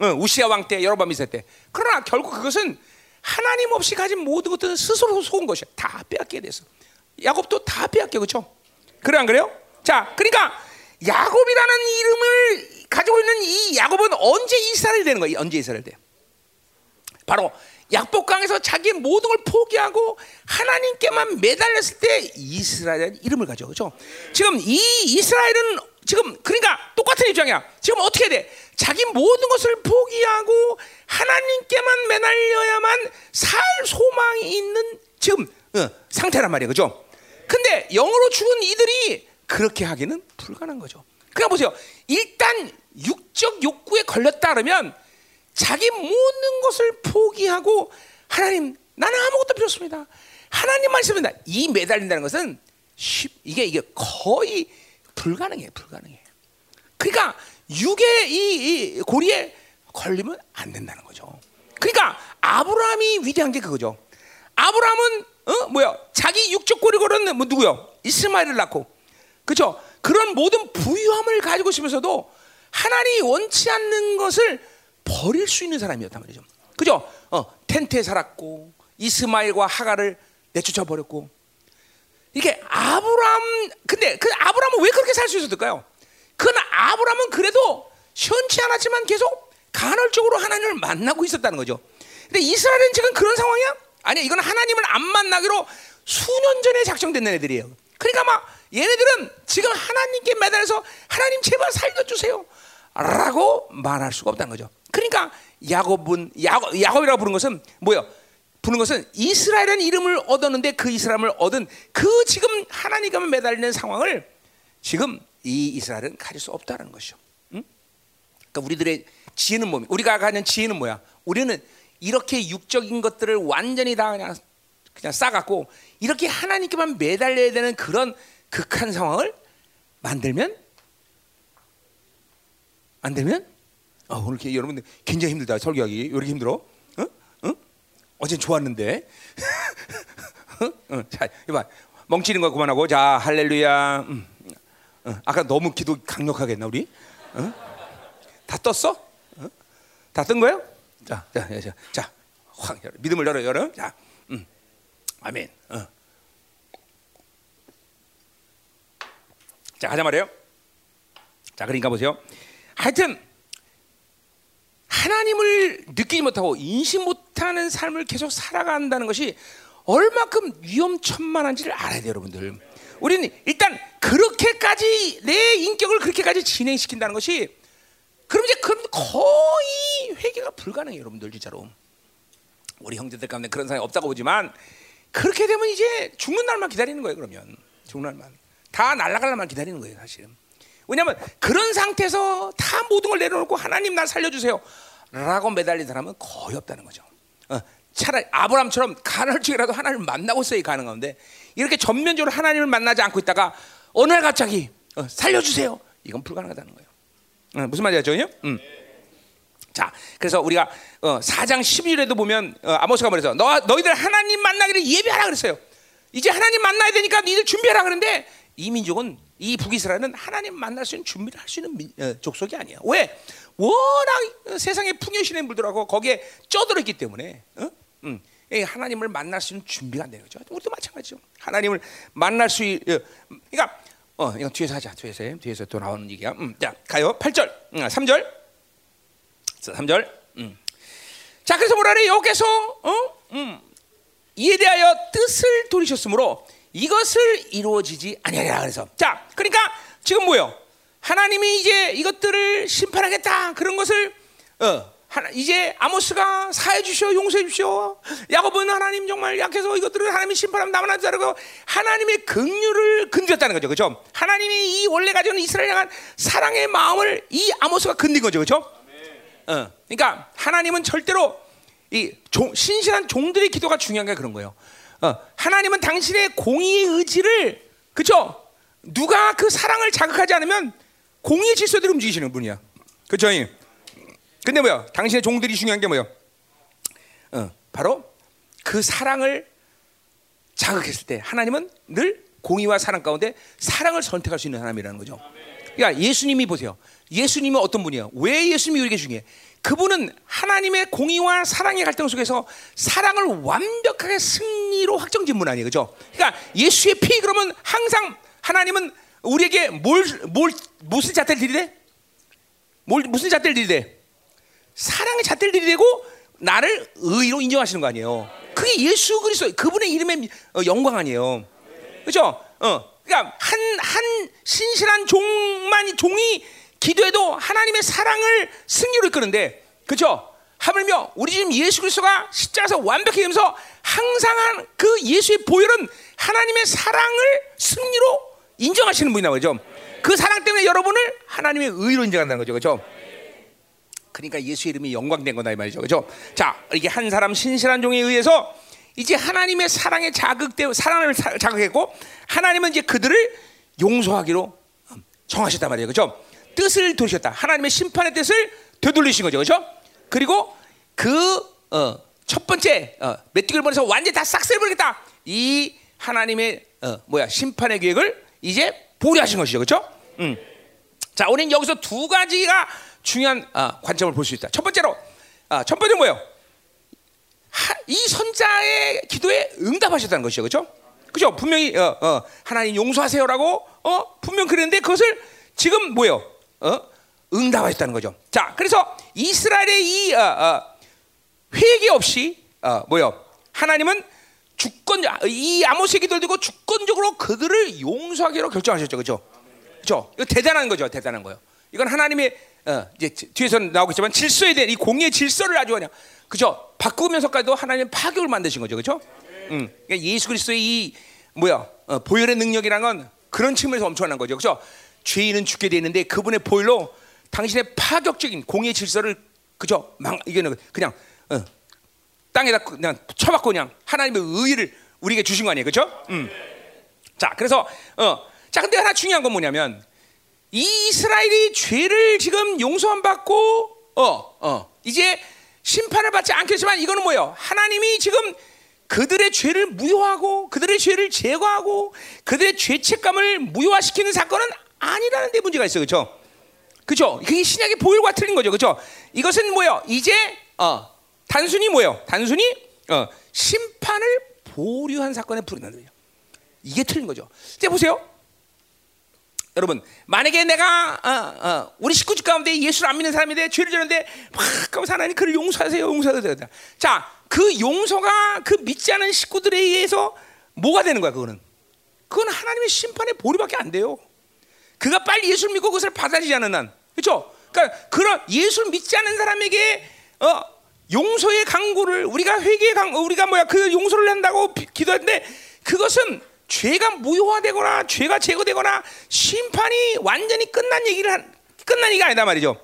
어, 우시아 왕 때, 여로밤 있을 때. 그러나 결국 그것은 하나님 없이 가진 모든 것들은 스스로 속은 것이야. 다 빼앗게 돼서. 야곱도 다 빼앗겨 그렇죠? 그래 안 그래요? 자, 그러니까 야곱이라는 이름을 가지고 있는 이 야곱은 언제 이스라엘이 되는 거야? 언제 이스라엘 돼? 바로 약복강에서 자기 모든 걸 포기하고 하나님께만 매달렸을 때 이스라엘이라는 이름을 가져. 그죠? 지금 이 이스라엘은 지금 그러니까 똑같은 입장이야. 지금 어떻게 돼? 자기 모든 것을 포기하고 하나님께만 매달려야만 살 소망이 있는 지금 어, 상태란 말이야. 그죠? 근데 영으로 죽은 이들이 그렇게 하기는 불가능한 거죠. 그냥 보세요. 일단 육적 욕구에 걸렸다 그러면 자기 모든 것을 포기하고 하나님 나는 아무것도 필요 없습니다. 하나님만 있으면 이 매달린다는 것은 쉽, 이게 이게 거의 불가능해 불가능해. 그러니까 육의 이, 이 고리에 걸리면 안 된다는 거죠. 그러니까 아브라함이 위대한 게 그거죠. 아브라함은 어 뭐야 자기 육적 고리 걸은 뭐 누구요? 이스마엘을 낳고 그렇죠. 그런 모든 부유함을 가지고 있으면서도 하나님이 원치 않는 것을 버릴 수 있는 사람이었단 말이죠. 그죠? 어, 텐트에 살았고 이스마엘과 하가를 내쫓아 버렸고 이게 아브람 근데 그 아브람은 왜 그렇게 살 수 있었을까요? 그 아브람은 그래도 현치 않았지만 계속 간헐적으로 하나님을 만나고 있었다는 거죠. 근데 이스라엘은 지금 그런 상황이야? 아니야, 이건 하나님을 안 만나기로 수년 전에 작정된 애들이에요. 그러니까 막 얘네들은 지금 하나님께 매달려서 하나님 제발 살려주세요. 라고 말할 수가 없다는 거죠. 그러니까 야곱은 야곱, 야곱이라고 부른 것은 뭐요? 부른 것은 이스라엘은 이름을 얻었는데 그 이스라엘을 얻은 그 지금 하나님과 매달리는 상황을 지금 이 이스라엘은 가질 수 없다는 것이죠. 응? 그러니까 우리들의 지혜는 뭡니까? 우리가 가진 지혜는 뭐야? 우리는 이렇게 육적인 것들을 완전히 다 그냥 그냥 싸갖고 이렇게 하나님께만 매달려야 되는 그런 극한 상황을 만들면 안 되면 아, 오늘 여러분들 굉장히 힘들다 설교하기 왜 이렇게 힘들어? 어? 어? 어제 좋았는데. 어? 자, 이봐 멍치는 거 그만하고 자 할렐루야. 음. 어. 아까 너무 기도 강력하게 했나 우리? 어? 다 떴어? 어? 다뜬 거예요? 자, 자, 자, 자, 확 열어. 믿음을 열어, 열어. 자, 음. 아멘. 어. 자, 가자 말이에요. 자, 그러니까 보세요. 하여튼 하나님을 느끼지 못하고 인식 못하는 삶을 계속 살아간다는 것이 얼마큼 위험천만한지를 알아야 돼요, 여러분들. 우리는 일단 그렇게까지 내 인격을 그렇게까지 진행시킨다는 것이 그럼 이제 그럼 거의 회개가 불가능해요, 여러분들 진짜로. 우리 형제들 가운데 그런 사람이 없다고 보지만 그렇게 되면 이제 죽는 날만 기다리는 거예요, 그러면 죽는 날만 다 날아갈 날만 기다리는 거예요, 사실은. 왜냐하면 그런 상태에서 다 모든 걸 내려놓고 하나님 날 살려주세요. 라고 매달린 사람은 거의 없다는 거죠. 어, 차라리 아브람처럼 간헐적이라도 하나님을 만나고 있어야 가능한데 이렇게 전면적으로 하나님을 만나지 않고 있다가 어느 날 갑자기 어, 살려주세요. 이건 불가능하다는 거예요. 어, 무슨 말이죠? 음. 자, 그래서 우리가 어, 4장 12절에도 보면 어, 아모스가 말해서 너, 너희들 하나님 만나기를 예비하라 그랬어요. 이제 하나님 만나야 되니까 니들 준비하라 그러는데 이 민족은 이 북이스라엘은 하나님 만날 수 있는 준비를 할 수 있는 민, 어, 족속이 아니야. 왜? 워낙 세상에 풍요신의 물들하고 거기에 있기 때문에 어? 음, 하나님을 만날 수 있는 준비가 안 되는 거죠. 우리도 마찬가지죠. 하나님을 만날 수 있, 어, 그러니까 어, 이건 뒤에서 하자. 뒤에서 뒤에서 또 나오는 얘기야. 음, 자, 가요. 8절, 음, 3절, 3절. 음. 자, 그래서 뭐라 그래? 여기서 어? 음. 이에 대하여 뜻을 돌리셨으므로 이것을 이루어지지 아니하리라 그래서 자 그러니까 지금 뭐요 하나님이 이제 이것들을 심판하겠다 그런 것을 어, 하나, 이제 아모스가 사해 주시오, 용서해 주시오. 야곱은 하나님 정말 약해서 이것들을 하나님이 심판하면 나만 안 자르고 하나님의 긍휼을 건드렸다는 거죠, 그렇죠? 하나님이 이 원래 가지고 있는 이스라엘 향한 사랑의 마음을 이 아모스가 건든 거죠, 그렇죠? 어, 그러니까 하나님은 절대로 이 종, 신실한 종들의 기도가 중요한 게 그런 거예요. 어, 하나님은 당신의 공의의 의지를 그렇죠? 누가 그 사랑을 자극하지 않으면 공의의 질서대로 움직이시는 분이야. 그렇죠? 근데 뭐야? 당신의 종들이 중요한 게 뭐야? 어, 바로 그 사랑을 자극했을 때 하나님은 늘 공의와 사랑 가운데 사랑을 선택할 수 있는 하나님이라는 거죠. 그러니까 예수님이 보세요. 예수님은 어떤 분이에요? 왜 예수님이 우리에게 중요해? 그분은 하나님의 공의와 사랑의 갈등 속에서 사랑을 완벽하게 승리로 확정짓 분 아니에요, 그죠? 그러니까 예수의 피 그러면 항상 하나님은 우리에게 뭘, 뭘 무슨 잣대를 들이대? 뭘 무슨 잣대를 들이대? 사랑의 잣대를 들이대고 나를 의로 인정하시는 거 아니에요? 그게 예수 그리스도 그분의 이름의 어, 영광 아니에요, 그죠? 어, 그러니까 한 한 신실한 종만 종이 기도해도 하나님의 사랑을 승리로 이끄는데 그렇죠? 하물며 우리 지금 예수 그리스도가 십자가에서 완벽히 되면서 항상 그 예수의 보혈은 하나님의 사랑을 승리로 인정하시는 분이나 거죠. 그 사랑 때문에 여러분을 하나님의 의로 인정한다는 거죠. 그렇죠? 그러니까 예수 이름이 영광된 거다 이 말이죠. 그렇죠? 자, 이게 한 사람 신실한 종에 의해서 이제 하나님의 사랑에 자극되고 사랑을 자극했고 하나님은 이제 그들을 용서하기로 정하셨단 말이에요. 그렇죠? 뜻을 돌리셨다. 하나님의 심판의 뜻을 되돌리신 거죠. 그렇죠? 그리고 그첫 어, 번째 어, 메뚜기를 보내서 완전히 다 싹쓸이버리겠다. 이 하나님의 어, 뭐야 심판의 계획을 이제 보류하신 것이죠. 그렇죠? 음. 자, 우리는 여기서 두 가지가 중요한 어, 관점을 볼 수 있다. 첫 번째로 어, 첫 번째 뭐예요? 하, 이 선자의 기도에 응답하셨다는 것이죠. 그렇죠? 그죠? 분명히 어, 어, 하나님 용서하세요라고 어, 분명 그랬는데 그것을 지금 뭐요? 어? 응답하셨다는 거죠. 자, 그래서 이스라엘의 이 어, 어, 회개 없이 어, 뭐요? 하나님은 주권 이 아모스의 기도를 두고 주권적으로 그들을 용서하기로 결정하셨죠, 그렇죠? 그렇죠? 이거 대단한 거죠, 대단한 거요. 이건 하나님의 어, 이제 뒤에서 나오겠지만 질서에 대한 이 공의 질서를 아주 그냥 그죠? 바꾸면서까지도 하나님 파격을 만드신 거죠, 그렇죠? 음, 그러니까 예수 그리스도의 이 뭐야 어, 보혈의 능력이란 건 그런 측면에서 엄청난 거죠, 그렇죠? 죄인은 죽게 되는데 그분의 보혈로 당신의 파격적인 공의 질서를 그죠? 망 이게는 그냥 어, 땅에다 그냥 쳐박고 그냥 하나님의 의를 우리에게 주신 거 아니에요, 그렇죠? 음. 자, 그래서 어, 자, 근데 하나 중요한 건 뭐냐면 이스라엘이 죄를 지금 용서함 받고 어, 어, 이제 심판을 받지 않겠지만 이거는 뭐예요? 하나님이 지금 그들의 죄를 무효하고 그들의 죄를 제거하고 그들의 죄책감을 무효화시키는 사건은 아니라는 데 문제가 있어요. 그렇죠? 그죠? 그게 신약의 보혈과 틀린 거죠. 그죠? 이것은 뭐요? 이제 어, 단순히 뭐요? 단순히 어, 심판을 보류한 사건에 불이나는 거예요. 이게 틀린 거죠. 이제 보세요. 여러분, 만약에 내가 어, 어, 우리 식구집 가운데 예수를 안 믿는 사람인데 죄를 지는데 막 하면서 하나님 그를 용서하세요, 용서하세요. 자, 그 용서가 그 믿지 않은 식구들에 의해서 뭐가 되는 거야? 그거는 그건 하나님의 심판의 보류밖에 안 돼요. 그가 빨리 예수를 믿고 그것을 받아들이지 않는 한, 그렇죠? 그러니까 그런 예수를 믿지 않는 사람에게 어, 용서의 강구를 우리가 회개의 강, 우리가 뭐야 그 용서를 한다고 기도했는데 그것은 죄가 무효화되거나 죄가 제거되거나 심판이 완전히 끝난 얘기를 한, 끝난 얘기가 아니다 말이죠.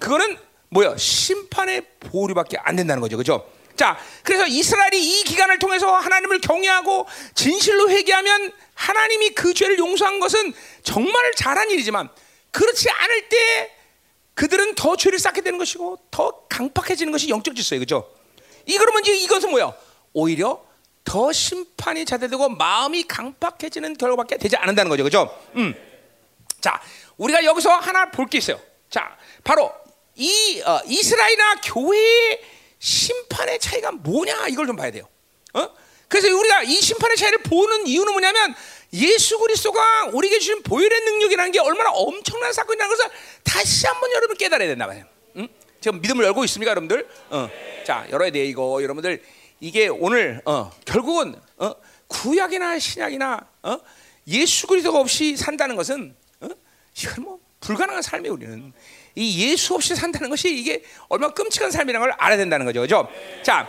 그거는 뭐야 심판의 보류밖에 안 된다는 거죠, 그렇죠? 자, 그래서 이스라엘이 이 기간을 통해서 하나님을 경외하고 진실로 회개하면 하나님이 그 죄를 용서한 것은 정말 잘한 일이지만 그렇지 않을 때 그들은 더 죄를 쌓게 되는 것이고 더 강팍해지는 것이 영적 질서예요, 그렇죠? 이 그러면 이제 이것은 뭐야? 오히려 더 심판이 자대되고 마음이 강팍해지는 결과밖에 되지 않는다는 거죠. 그죠? 음. 자, 우리가 여기서 하나 볼 게 있어요. 자, 바로 이 어, 이스라엘이나 교회의 심판의 차이가 뭐냐 이걸 좀 봐야 돼요. 어? 그래서 우리가 이 심판의 차이를 보는 이유는 뭐냐면 예수 그리스도가 우리에게 주신 보혈의 능력이라는 게 얼마나 엄청난 사건이라는 것을 다시 한번 여러분 깨달아야 된다 말이에요. 응? 지금 믿음을 열고 있습니까, 여러분들? 어. 자, 열어야 돼 이거 여러분들 이게 오늘 어, 결국은 어, 구약이나 신약이나 어, 예수 그리스도가 없이 산다는 것은 어? 이건 뭐 불가능한 삶이 우리는 이 예수 없이 산다는 것이 이게 얼마나 끔찍한 삶이라는 걸 알아야 된다는 거죠. 그죠? 자,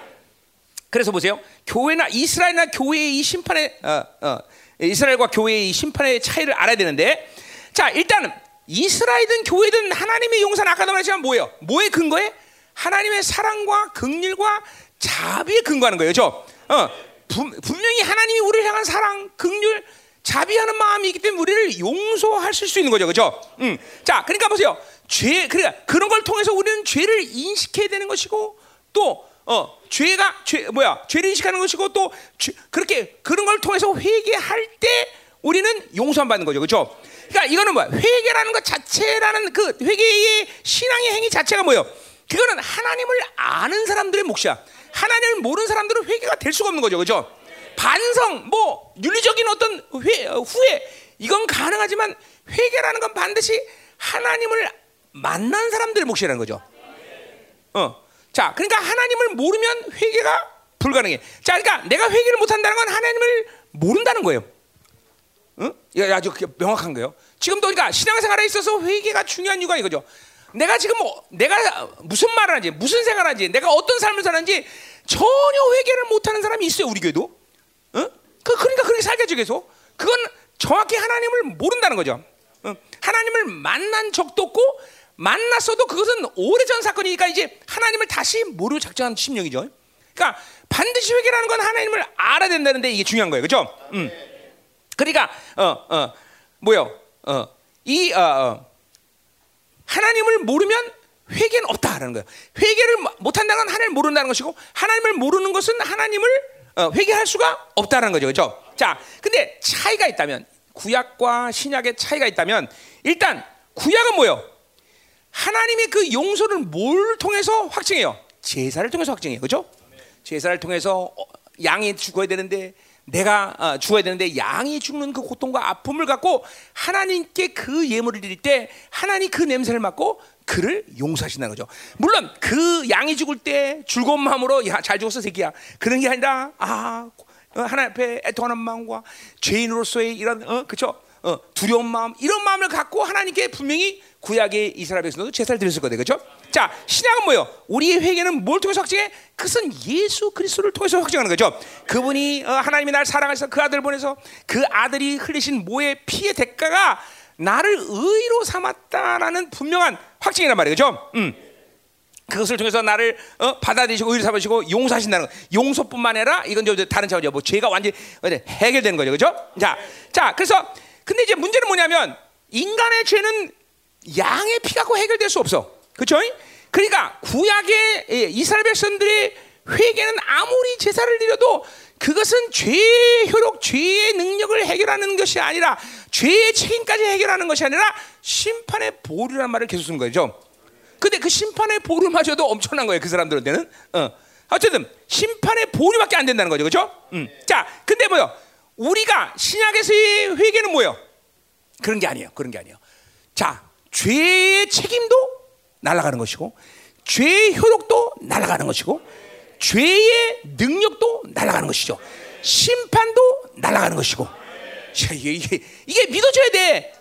그래서 보세요. 교회나 이스라엘이나 교회의 이 심판의 어, 어, 이스라엘과 교회의 이 심판의 차이를 알아야 되는데, 자 일단은 이스라엘든 교회든 하나님의 용서는 아까도 말했지만 뭐예요? 뭐의 근거에? 하나님의 사랑과 긍휼과 자비에 근거하는 거예요. 죠 어, 분, 분명히 하나님이 우리를 향한 사랑, 긍휼, 자비하는 마음이 있기 때문에 우리를 용서하실 수 있는 거죠. 그죠? 음. 자, 그러니까 보세요. 죄, 그러니까 그런 걸 통해서 우리는 죄를 인식해야 되는 것이고 또 어, 죄가 죄 뭐야? 죄를 인식하는 것이고 또 죄, 그렇게 그런 걸 통해서 회개할 때 우리는 용서함 받는 거죠. 그렇죠? 그러니까 이거는 뭐야? 회개라는 것 자체라는 그 회개의 신앙의 행위 자체가 뭐예요? 그거는 하나님을 아는 사람들의 몫이야. 하나님을 모르는 사람들은 회개가 될 수가 없는 거죠. 그렇죠? 반성, 뭐 윤리적인 어떤 회, 후회 이건 가능하지만 회개라는 건 반드시 하나님을 만난 사람들의 몫이라는 거죠. 어. 자, 그러니까 하나님을 모르면 회개가 불가능해. 자, 그러니까 내가 회개를 못 한다는 건 하나님을 모른다는 거예요. 응? 아주 명확한 거예요. 지금도 그러니까 신앙생활에 있어서 회개가 중요한 이유가 이거죠. 내가 지금 뭐 내가 무슨 말을 하지, 무슨 생활을 하지, 내가 어떤 삶을 사는지 전혀 회개를 못하는 사람이 있어요 우리 교회도. 응? 그 그러니까 그렇게 살겠죠 계속. 그건 정확히 하나님을 모른다는 거죠. 응? 하나님을 만난 적도 없고 만났어도 그것은 오래전 사건이니까 이제 하나님을 다시 모르고 작정한 심령이죠. 그러니까 반드시 회개라는 건 하나님을 알아야 된다는데 이게 중요한 거예요, 그렇죠? 음. 그러니까 어 어 뭐요? 어 이 어, 어, 하나님을 모르면 회개는 없다라는 거예요. 회개를 못 한다는 건 하나님을 모른다는 것이고 하나님을 모르는 것은 하나님을 어, 회개할 수가 없다는 거죠, 그렇죠? 자, 근데 차이가 있다면 구약과 신약의 차이가 있다면 일단 구약은 뭐요? 하나님의 그 용서를 뭘 통해서 확증해요? 제사를 통해서 확증해요. 그죠? 제사를 통해서 어, 양이 죽어야 되는데 내가 어, 죽어야 되는데 양이 죽는 그 고통과 아픔을 갖고 하나님께 그 예물을 드릴 때 하나님 그 냄새를 맡고 그를 용서하신다는 거죠. 물론 그 양이 죽을 때 즐거운 마음으로 야 잘 죽었어 새끼야 그런 게 아니라 아 어, 하나님 앞에 애통하는 마음과 죄인으로서의 이런 어 그죠 어, 두려운 마음 이런 마음을 갖고 하나님께 분명히 구약의 이스라엘 백성도 제사를 드렸을 거예요. 그렇죠? 자, 신약은 뭐요? 우리의 회개는 뭘 통해서 확증해? 그것은 예수 그리스도를 통해서 확증하는 거죠. 그분이 어, 하나님이 날 사랑해서 그 아들 보내서 그 아들이 흘리신 모의 피의 대가가 나를 의로 삼았다라는 분명한 확증이란. 그렇죠? 음. 그것을 통해서 나를 어, 받아들이시고 의로 삼으시고 용서하신다는 거. 용서뿐만 아니라 이건 저 다른 차원이죠. 뭐 죄가 완전히 해결되는 거죠. 그렇죠? 자, 자, 그래서 근데 이제 문제는 뭐냐면 인간의 죄는 양의 피 갖고 해결될 수 없어. 그렇죠? 그러니까 구약의 예, 이스라엘 백성들의 회개는 아무리 제사를 드려도 그것은 죄의 효력, 죄의 능력을 해결하는 것이 아니라 죄의 책임까지 해결하는 것이 아니라 심판의 보류란 말을 계속 쓴 거죠. 근데 그 심판의 보류마저도 엄청난 거예요. 그 사람들한테는. 어. 어쨌든 심판의 보류밖에 안 된다는 거죠. 그렇죠? 음. 자, 근데 뭐요? 우리가 신약에서의 회개는 뭐요? 그런 게 아니에요. 그런 게 아니에요. 자, 죄의 책임도 날아가는 것이고 죄의 효력도 날아가는 것이고 죄의 능력도 날아가는 것이죠. 심판도 날아가는 것이고 이게, 이게, 이게 믿어줘야 돼.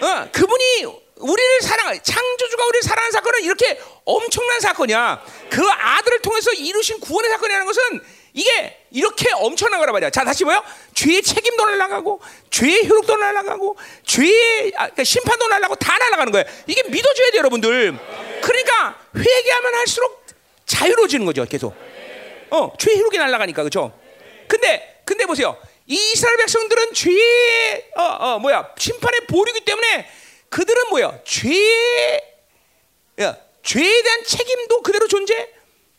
어, 그분이 우리를 사랑, 창조주가 우리를 사랑하는 사건은 이렇게 엄청난 사건이야. 그 아들을 통해서 이루신 구원의 사건이라는 것은 이게 이렇게 엄청난 거란 말이야. 자, 다시 뭐요? 죄의 책임도 날아가고, 죄의 효력도 날아가고, 죄의 아, 그러니까 심판도 날아가고 다 날아가는 거예요. 이게 믿어줘야 돼요, 여러분들. 그러니까 회개하면 할수록 자유로워지는 거죠, 계속. 어, 죄의 효력이 날아가니까, 그렇죠? 근데, 근데 보세요. 이 이스라엘 백성들은 죄의 어, 어, 뭐야 심판의 보류기 때문에 그들은 뭐야 죄의 야, 죄에 대한 책임도 그대로 존재.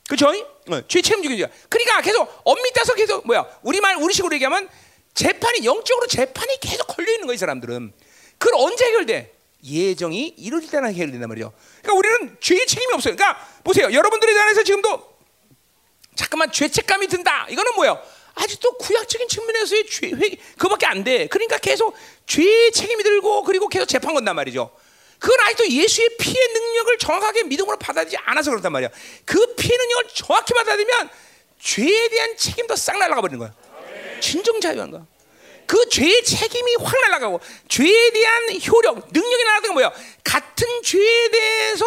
그죠? 어, 죄 책임지기죠. 그러니까 계속 엄밀 따서 계속 뭐야 우리말 우리식으로 얘기하면 재판이 영적으로 재판이 계속 걸려 있는 거이 사람들은 그걸 언제 해결돼? 예정이 이루어질 때나 해결된단 말이죠. 그러니까 우리는 죄의 책임이 없어요. 그러니까 보세요, 여러분들에 대해서 지금도 잠깐만 죄책감이 든다. 이거는 뭐야? 아직도 구약적인 측면에서의 죄, 회, 그거밖에 안 돼. 그러니까 계속 죄의 책임이 들고 그리고 계속 재판 건단 말이죠. 그건 아직도 예수의 피의 능력을 정확하게 믿음으로 받아들이지 않아서 그렇단 말이야. 그 피의 능력을 정확히 받아들이면 죄에 대한 책임도 싹 날아가 버리는 거야. 진정 자유한 거야. 그 죄의 책임이 확 날아가고 죄에 대한 효력, 능력이 날아가는 게 뭐야? 같은 죄에 대해서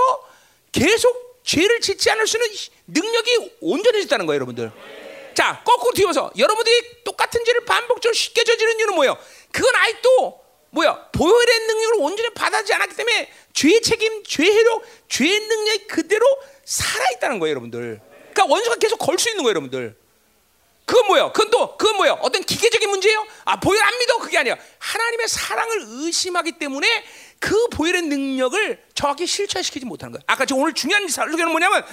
계속 죄를 짓지 않을 수 있는 능력이 온전해졌다는 거예요, 여러분들. 자, 거꾸로 뒤어서 여러분들이 똑같은 죄를 반복적으로 쉽게 저지르는 이유는 뭐예요? 그건 아직도 뭐야? 보혈의 능력을 온전히 받아지 않았기 때문에 죄의 책임, 죄의 효력, 죄의 능력이 그대로 살아 있다는 거예요, 여러분들. 그러니까 원수가 계속 걸 수 있는 거예요, 여러분들. 그건 뭐예요? 그건 또 그건 뭐예요? 어떤 기계적인 문제예요? 아 보혈 안 믿어 그게 아니야. 하나님의 사랑을 의심하기 때문에 그 보혈의 능력을 정확히 실체시키지 못하는 거예요. 아까 저 오늘 중요한 설교는 뭐냐면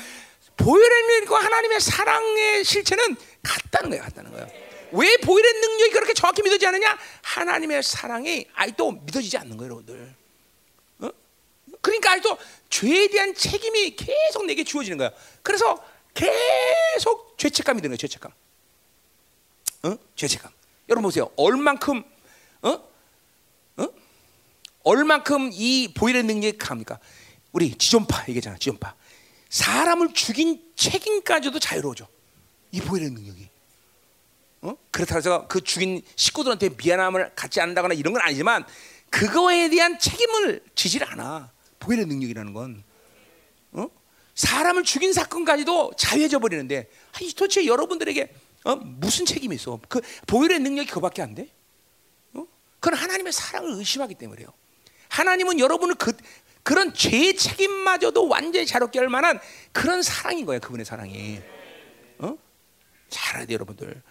보혈의 능력과 하나님의 사랑의 실체는 같다는 거예요. 같다는 거예요. 왜 보혈의 능력이 그렇게 정확히 믿어지지 않느냐? 하나님의 사랑이 아직도 믿어지지 않는 거예요, 여러분들. 어? 그러니까 아직도 죄에 대한 책임이 계속 내게 주어지는 거야. 그래서 계속 죄책감이 드는 거예요, 죄책감. 어? 죄책감. 여러분 보세요. 얼만큼 어? 어? 얼만큼 이 보혈의 능력이 강합니까? 우리 지존파 얘기잖아. 지존파. 사람을 죽인 책임까지도 자유로워져. 이 보혈의 능력이. 어? 그렇다고 해서 그 죽인 식구들한테 미안함을 갖지 않는다거나 이런 건 아니지만 그거에 대한 책임을 지질 않아. 보혈의 능력이라는 건. 어? 사람을 죽인 사건까지도 자유해져 버리는데 아니, 도대체 여러분들에게 어? 무슨 책임이 있어? 그 보혈의 능력이 그밖에 안 돼? 어? 그건 하나님의 사랑을 의심하기 때문에요. 하나님은 여러분을 그 그런 죄 책임마저도 완전히 자롭게 할 만한 그런 사랑인 거예요. 그분의 사랑이. 어? 잘 알아야 돼 여러분들.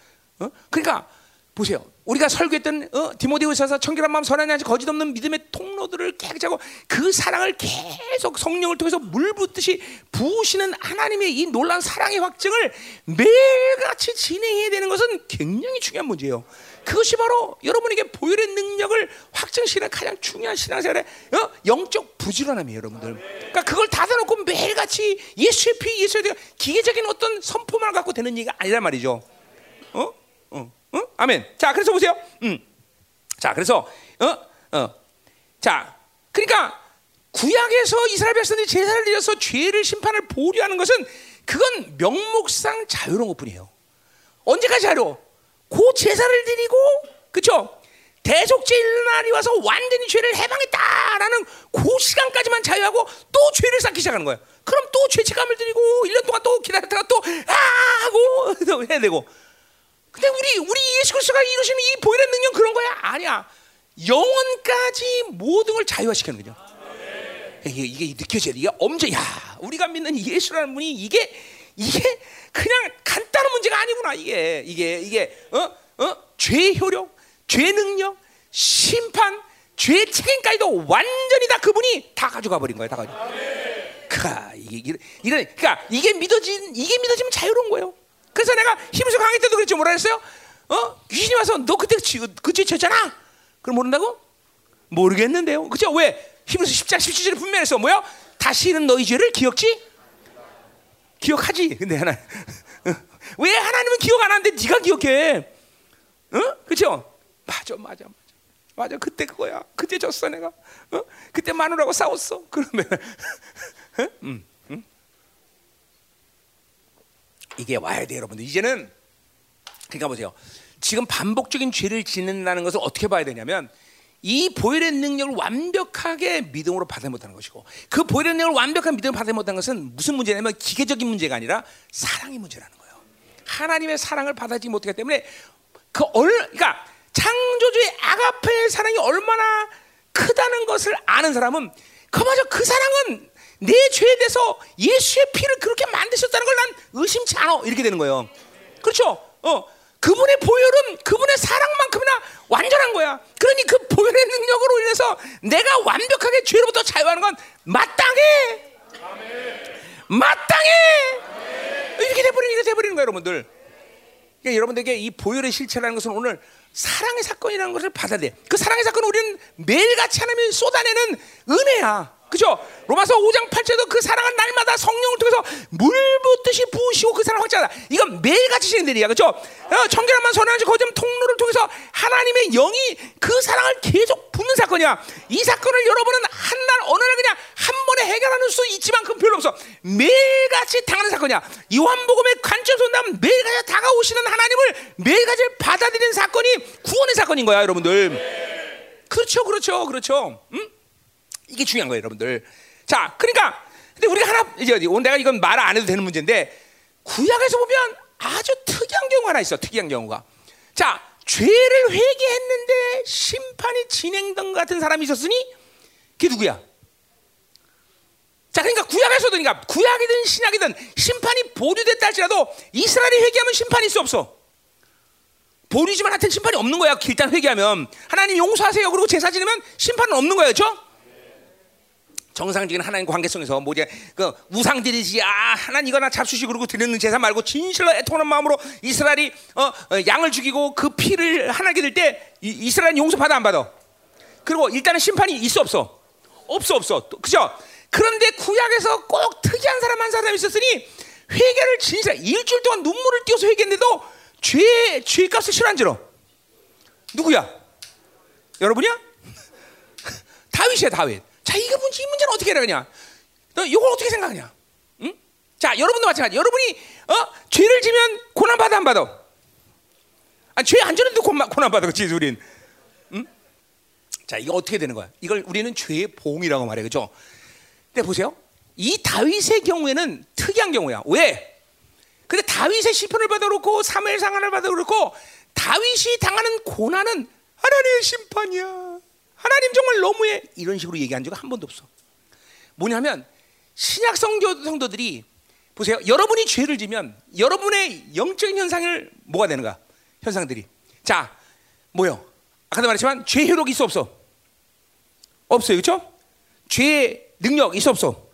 어? 그러니까 보세요. 우리가 설교했던 어, 디모데후서서 청결한 마음 선한 양식 거짓 없는 믿음의 통로들을 깨끗하고 그 사랑을 계속 성령을 통해서 물 붓듯이 부으시는 하나님의 이 놀라운 사랑의 확증을 매일같이 진행해야 되는 것은 굉장히 중요한 문제예요. 그것이 바로 여러분에게 보혈의 능력을 확증시키는 가장 중요한 신앙생활의 어? 영적 부지런함이에요, 여러분들. 그러니까 그걸 닫아놓고 매일같이 예수의 피, 예수의 피, 기계적인 어떤 선포만 갖고 되는 얘기가 아니란 말이죠. 어? 어? 어? 아멘. 자, 그래서 보세요. 음. 자, 그래서 어? 어. 자, 그러니까 구약에서 이스라엘 백성들이 제사를 드려서 죄를 심판을 보류하는 것은 그건 명목상 자유로운 것뿐이에요. 언제까지 자유로워? 그 제사를 드리고 그렇죠? 대속죄일 날이 와서 완전히 죄를 해방했다라는 그 시간까지만 자유하고 또 죄를 쌓기 시작하는 거예요. 그럼 또 죄책감을 드리고 1년 동안 또 기다렸다가 또 아 하고 해야 되고 근데 우리 우리 예수 그리스도가 이루시는 이 보혈의 능력 그런 거야? 아니야. 영원까지 모든 걸 자유화시키는 거죠. 이게, 이게 느껴져야 돼. 이게 엄청 야 우리가 믿는 예수라는 분이 이게 이게 그냥 간단한 문제가 아니구나. 이게 이게 이게 어어 효력, 죄 능력, 심판, 죄 책임까지도 완전히 다 그분이 다 가져가 버린 거예요. 다 가져. 그가 이게 이런 그러니까 이게 믿어진 이게 믿어지면 자유로운 거예요. 그래서 내가 힘에서 강의 때도 그랬죠. 뭐라 했어요? 어? 귀신이 와서 너 그때 그죄 쳤잖아. 그럼 모른다고? 모르겠는데요. 그죠? 왜? 힘에서 10장 17절에 분명했어. 뭐야? 다시는 너희 죄를 기억지? 기억하지. 근데 하나 왜 하나님은 기억 안 하는데 네가 기억해? 어? 그죠? 맞아, 맞아, 맞아. 맞아, 그때 그거야. 그때 졌어 내가. 어? 그때 마누라고 싸웠어. 그러면, 어? 음. 이게 와야 돼요, 여러분들. 이제는 그러니까 보세요. 지금 반복적인 죄를 짓는다는 것을 어떻게 봐야 되냐면 이 보혈의 능력을 완벽하게 믿음으로 받아 못하는 것이고 그 보혈의 능력을 완벽한 믿음으로 받아 못하는 것은 무슨 문제냐면 기계적인 문제가 아니라 사랑의 문제라는 거예요. 하나님의 사랑을 받아지 못하기 때문에 그 얼, 그러니까 창조주의 아가페의 사랑이 얼마나 크다는 것을 아는 사람은 그마저 그 사랑은 내 죄에 대해서 예수의 피를 그렇게 만드셨다는 걸 난 의심치 않아. 이렇게 되는 거예요. 그렇죠? 어. 그분의 보혈은 그분의 사랑만큼이나 완전한 거야. 그러니 그 보혈의 능력으로 인해서 내가 완벽하게 죄로부터 자유하는 건 마땅해. 마땅해. 이렇게 돼버리는 이렇게 돼버리는 거예요, 여러분들. 그러니까 여러분들에게 이 보혈의 실체라는 것은 오늘 사랑의 사건이라는 것을 받아야 돼. 그 사랑의 사건은 우리는 매일같이 하나님이 쏟아내는 은혜야. 그죠? 로마서 5장 8절도 그 사랑은 날마다 성령을 통해서 물 붓듯이 부으시고 그 사랑 확장하다. 이건 매일같이 진행되는 일이야. 그죠? 어, 청결한만 선하지 거점 통로를 통해서 하나님의 영이 그 사랑을 계속 붓는 사건이야. 이 사건을 여러분은 한 날 어느 날 그냥 한 번에 해결하는 수 있지만 그 별로 없어. 매일같이 당하는 사건이야. 요한복음의 관점에서 본다면 매일같이 다가오시는 하나님을 매일같이 받아들이는 사건이 구원의 사건인 거야, 여러분들. 그렇죠, 그렇죠, 그렇죠. 응? 이게 중요한 거예요, 여러분들. 자, 그러니까 근데 우리가 하나 이제 오늘 내가 이건 말 안 해도 되는 문제인데 구약에서 보면 아주 특이한 경우가 하나 있어. 특이한 경우가. 자, 죄를 회개했는데 심판이 진행된 같은 사람이 있었으니 그게 누구야? 자, 그러니까 구약에서도 그러니까 구약이든 신약이든 심판이 보류됐다 할지라도 이스라엘이 회개하면 심판이 있어 없어. 보류지만 하여튼 심판이 없는 거야. 일단 회개하면 하나님 용서하세요. 그리고 제사 지내면 심판은 없는 거예요, 그렇죠? 정상적인 하나님 관계성에서 뭐지 그 우상 들이지 아 하나님 이거나 잡수시 그러고 드리는 제사 말고 진실로 애통하는 마음으로 이스라엘이 어, 어, 양을 죽이고 그 피를 하나게 될때 이스라엘 용서 받아 안 받아? 그리고 일단은 심판이 있어 없어? 없어 없어. 그죠? 그런데 구약에서 꼭 특이한 사람 한 사람이 있었으니 회개를 진짜 일주일 동안 눈물을 띄워서 회개했는데도 죄 죄값을 실안 지러 누구야? 여러분이야? 다윗이야 다윗 자, 이거 문제, 이 문제는 어떻게 되냐? 너 이걸 어떻게 생각하냐? 응? 자, 여러분도 마찬가지. 여러분이 어? 죄를 지면 고난 받아 안 받아? 아, 죄안 지는데도 고난, 고난 받아, 그렇지, 우린. 응? 자, 이거 어떻게 되는 거야? 이걸 우리는 죄의 봉이라고 말해, 그죠? 근데 보세요. 이 다윗의 경우에는 특이한 경우야. 왜? 근데 다윗의 시편을 받아 놓고 사무엘상을 받아 놓고 다윗이 당하는 고난은 하나님의 심판이야. 하나님 정말 너무해 이런 식으로 얘기한 적은 한 번도 없어. 뭐냐면 신약 성교 성도들이 보세요. 여러분이 죄를 지면 여러분의 영적인 현상을 뭐가 되는가? 현상들이. 자, 뭐요? 아까도 말했지만 죄 효력이 있어 없어? 없어요. 그렇죠? 죄의 능력 있어 없어?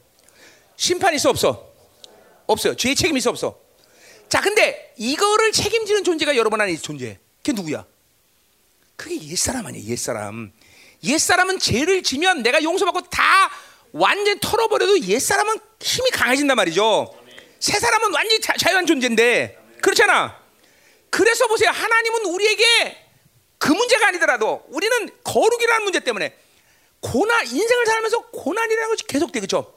심판 있어 없어? 없어요. 죄의 책임 있어 없어? 자, 근데 이거를 책임지는 존재가 여러분 안에 존재해. 그게 누구야? 그게 옛사람 아니야, 옛사람. 옛사람은 죄를 지면 내가 용서받고 다 완전히 털어버려도 옛사람은 힘이 강해진단 말이죠. 새 사람은 완전히 자, 자유한 존재인데 그렇잖아. 그래서 보세요. 하나님은 우리에게 그 문제가 아니더라도 우리는 거룩이라는 문제 때문에 고난 인생을 살면서 고난이라는 것이 계속돼 그렇죠.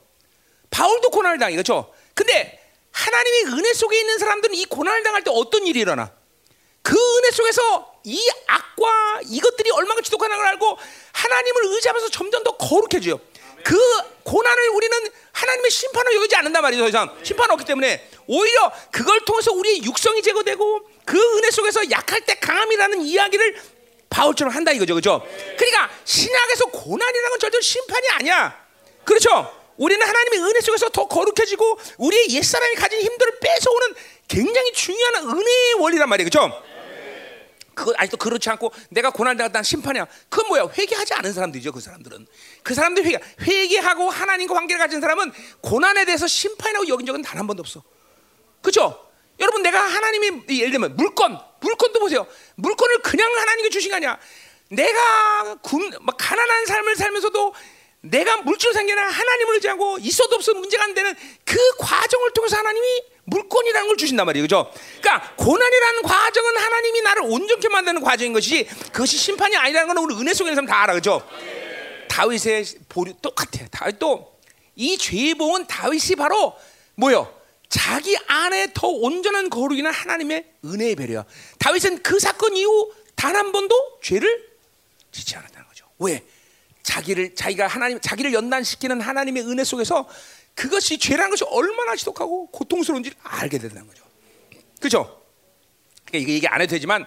바울도 고난을 당해 그렇죠. 근데 하나님의 은혜 속에 있는 사람들은 이 고난을 당할 때 어떤 일이 일어나? 그 은혜 속에서 이 악과 이것들이 얼마나 걸 알고 하나님을 의지하면서 점점 더 거룩해져요. 그 고난을 우리는 하나님의 심판을 여기지 않는단 말이죠. 더 이상 심판 없기 때문에 오히려 그걸 통해서 우리의 육성이 제거되고 그 은혜 속에서 약할 때 강함이라는 이야기를 바울처럼 한다 이거죠. 그죠? 그러니까 신약에서 고난이라는 건 절대 심판이 아니야. 그렇죠? 우리는 하나님의 은혜 속에서 더 거룩해지고 우리의 옛사람이 가진 힘들을 뺏어오는 굉장히 중요한 은혜의 원리란 말이에요. 그죠? 그 아직도 그렇지 않고 내가 고난 당했다 심판이야. 그건 뭐야? 회개하지 않은 사람들이죠. 그 사람들은 그 사람들 회개 회개하고 하나님과 관계를 가진 사람은 고난에 대해서 심판이라고 여긴 적은 단 한 번도 없어. 그죠? 여러분 내가 하나님이 예를 들면 물건 물건도 보세요. 물건을 그냥 하나님께 주신 게 아니야. 내가 군, 막 가난한 삶을 살면서도 내가 물질로 생기는 하나님을 의지하고 있어도 없어도 문제가 안 되는 그 과정을 통해서 하나님이 물건이라는 걸 주신단 말이에요. 그죠? 그러니까 고난이라는 과정은 하나님이 나를 온전케 만드는 과정인 것이 그것이 심판이 아니라는 건 우리 은혜 속에 있는 사람 다 알아. 그죠? 다윗의 보류 똑같아. 다윗도 이 죄의 봉은 다윗이 바로 뭐요? 자기 안에 더 온전한 거룩이나 하나님의 은혜의 배려야. 다윗은 그 사건 이후 단 한 번도 죄를 짓지 않았다는 거죠. 왜? 자기를 자기가 하나님 자기를 연단시키는 하나님의 은혜 속에서 그것이 죄라는 것이 얼마나 지독하고 고통스러운지 알게 된다는 거죠. 그죠? 그러니까 이거 얘기 안 해도 되지만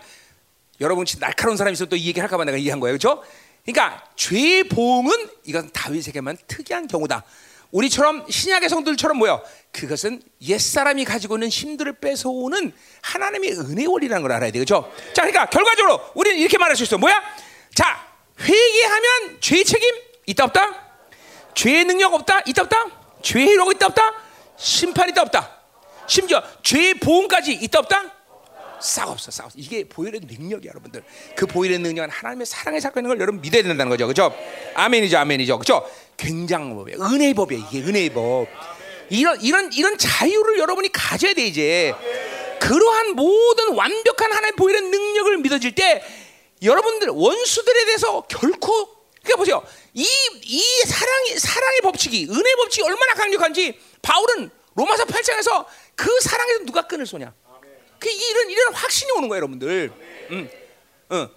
여러분 이 날카로운 사람이 있어도 이 얘기 할까봐 내가 이해한 거예요. 그죠? 그러니까 죄의 보응은 이건 다윗에게만 특이한 경우다. 우리처럼 신약의 성들처럼 뭐요? 그것은 옛 사람이 가지고 있는 힘들을 뺏어오는 하나님의 은혜 원리라는 걸 알아야 되죠. 자, 그러니까 결과적으로 우리는 이렇게 말할 수 있어. 뭐야? 자, 회개하면 죄 책임 있다 없다? 죄의 능력 없다? 있다 없다? 죄의 희롱 있다 없다? 심판 있다 없다? 심지어 죄의 보험까지 있다 없다? 싹 없어, 싹 없어. 이게 보혈의 능력이야, 여러분들. 그 보혈의 능력은 하나님의 사랑의 사건인 걸 여러분 믿어야 된다는 거죠, 그죠? 아멘이죠, 아멘이죠, 그죠? 굉장한 법이에요. 은혜의 법이에요. 이게 은혜의 법. 이런 이런 이런 자유를 여러분이 가져야 돼 이제. 그러한 모든 완벽한 하나님 보이는 능력을 믿어질 때 여러분들 원수들에 대해서 결코 그러니까 보세요. 이, 이 사랑의, 사랑의 법칙이, 은혜 법칙이 얼마나 강력한지 바울은 로마서 8장에서 그 사랑에서 누가 끈을 쏘냐. 그 이런, 이런 확신이 오는 거예요, 여러분들. 음, 음.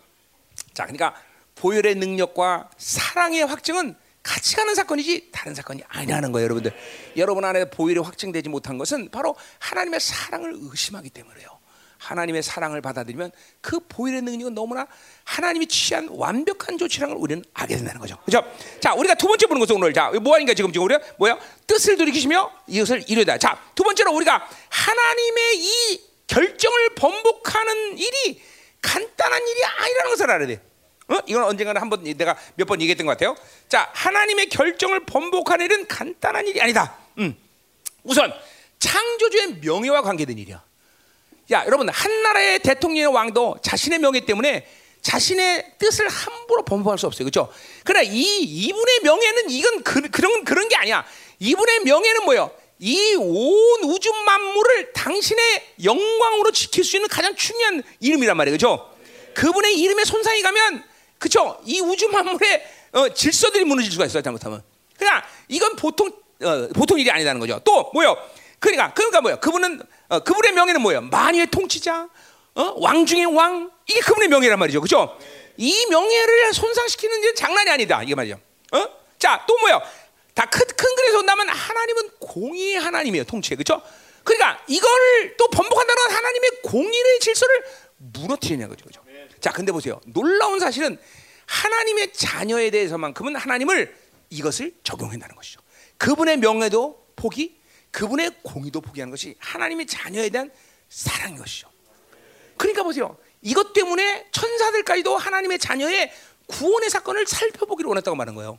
자, 그러니까 보혈의 능력과 사랑의 확증은 같이 가는 사건이지 다른 사건이 아니라는 거예요, 여러분들. 여러분 안에 보혈이 확증되지 못한 것은 바로 하나님의 사랑을 의심하기 때문에요. 하나님의 사랑을 받아들이면 그 보혈의 능력은 너무나 하나님이 취한 완벽한 조치라는 걸 우리는 알게 된다는 거죠. 그죠? 자, 우리가 두 번째 보는 것은 오늘 자, 뭐 하니까 지금 지금 우리가 뭐야? 뜻을 돌이키시며 이것을 이루다. 자, 두 번째로 우리가 하나님의 이 결정을 번복하는 일이 간단한 일이 아니라는 것을 알아야 돼. 어? 이건 언젠가는 한번 내가 몇 번 얘기했던 것 같아요. 자, 하나님의 결정을 번복하는 일은 간단한 일이 아니다. 음. 우선 창조주의 명예와 관계된 일이야. 야, 여러분 한 나라의 대통령의 왕도 자신의 명예 때문에 자신의 뜻을 함부로 범퍼할 수 없어요. 그렇죠? 그러나 이 이분의 명예는 이건 그, 런 그런 게 아니야. 이분의 명예는 뭐예요? 이 온 우주 만물을 당신의 영광으로 지킬 수 있는 가장 중요한 이름이란 말이에요. 그렇죠? 그분의 이름에 손상이 가면 그렇죠? 이 우주 만물의 어, 질서들이 무너질 수가 있어요. 잘못하면. 그러나 이건 보통 어, 보통 일이 아니라는 거죠. 또 뭐요? 그러니까 그러니까 뭐요? 그분은 어, 그분의 명예는 뭐예요? 만유의 통치자, 어? 왕 중의 왕. 이게 그분의 명예란 말이죠. 그죠? 이 명예를 손상시키는 게 장난이 아니다. 이게 말이죠. 어? 자, 또 뭐예요? 다큰 큰 그림에서 본다면 하나님은 공의의 하나님이에요. 통치에. 그죠? 그러니까 이걸 또 번복한다는 건 하나님의 공의의 질서를 무너뜨리는 거죠. 그죠? 자, 근데 보세요. 놀라운 사실은 하나님의 자녀에 대해서만큼은 하나님을 이것을 적용한다는 것이죠. 그분의 명예도 포기, 그분의 공의도 포기하는 것이 하나님의 자녀에 대한 사랑인 것이죠. 그러니까 보세요. 이것 때문에 천사들까지도 하나님의 자녀의 구원의 사건을 살펴보기를 원했다고 말하는 거예요.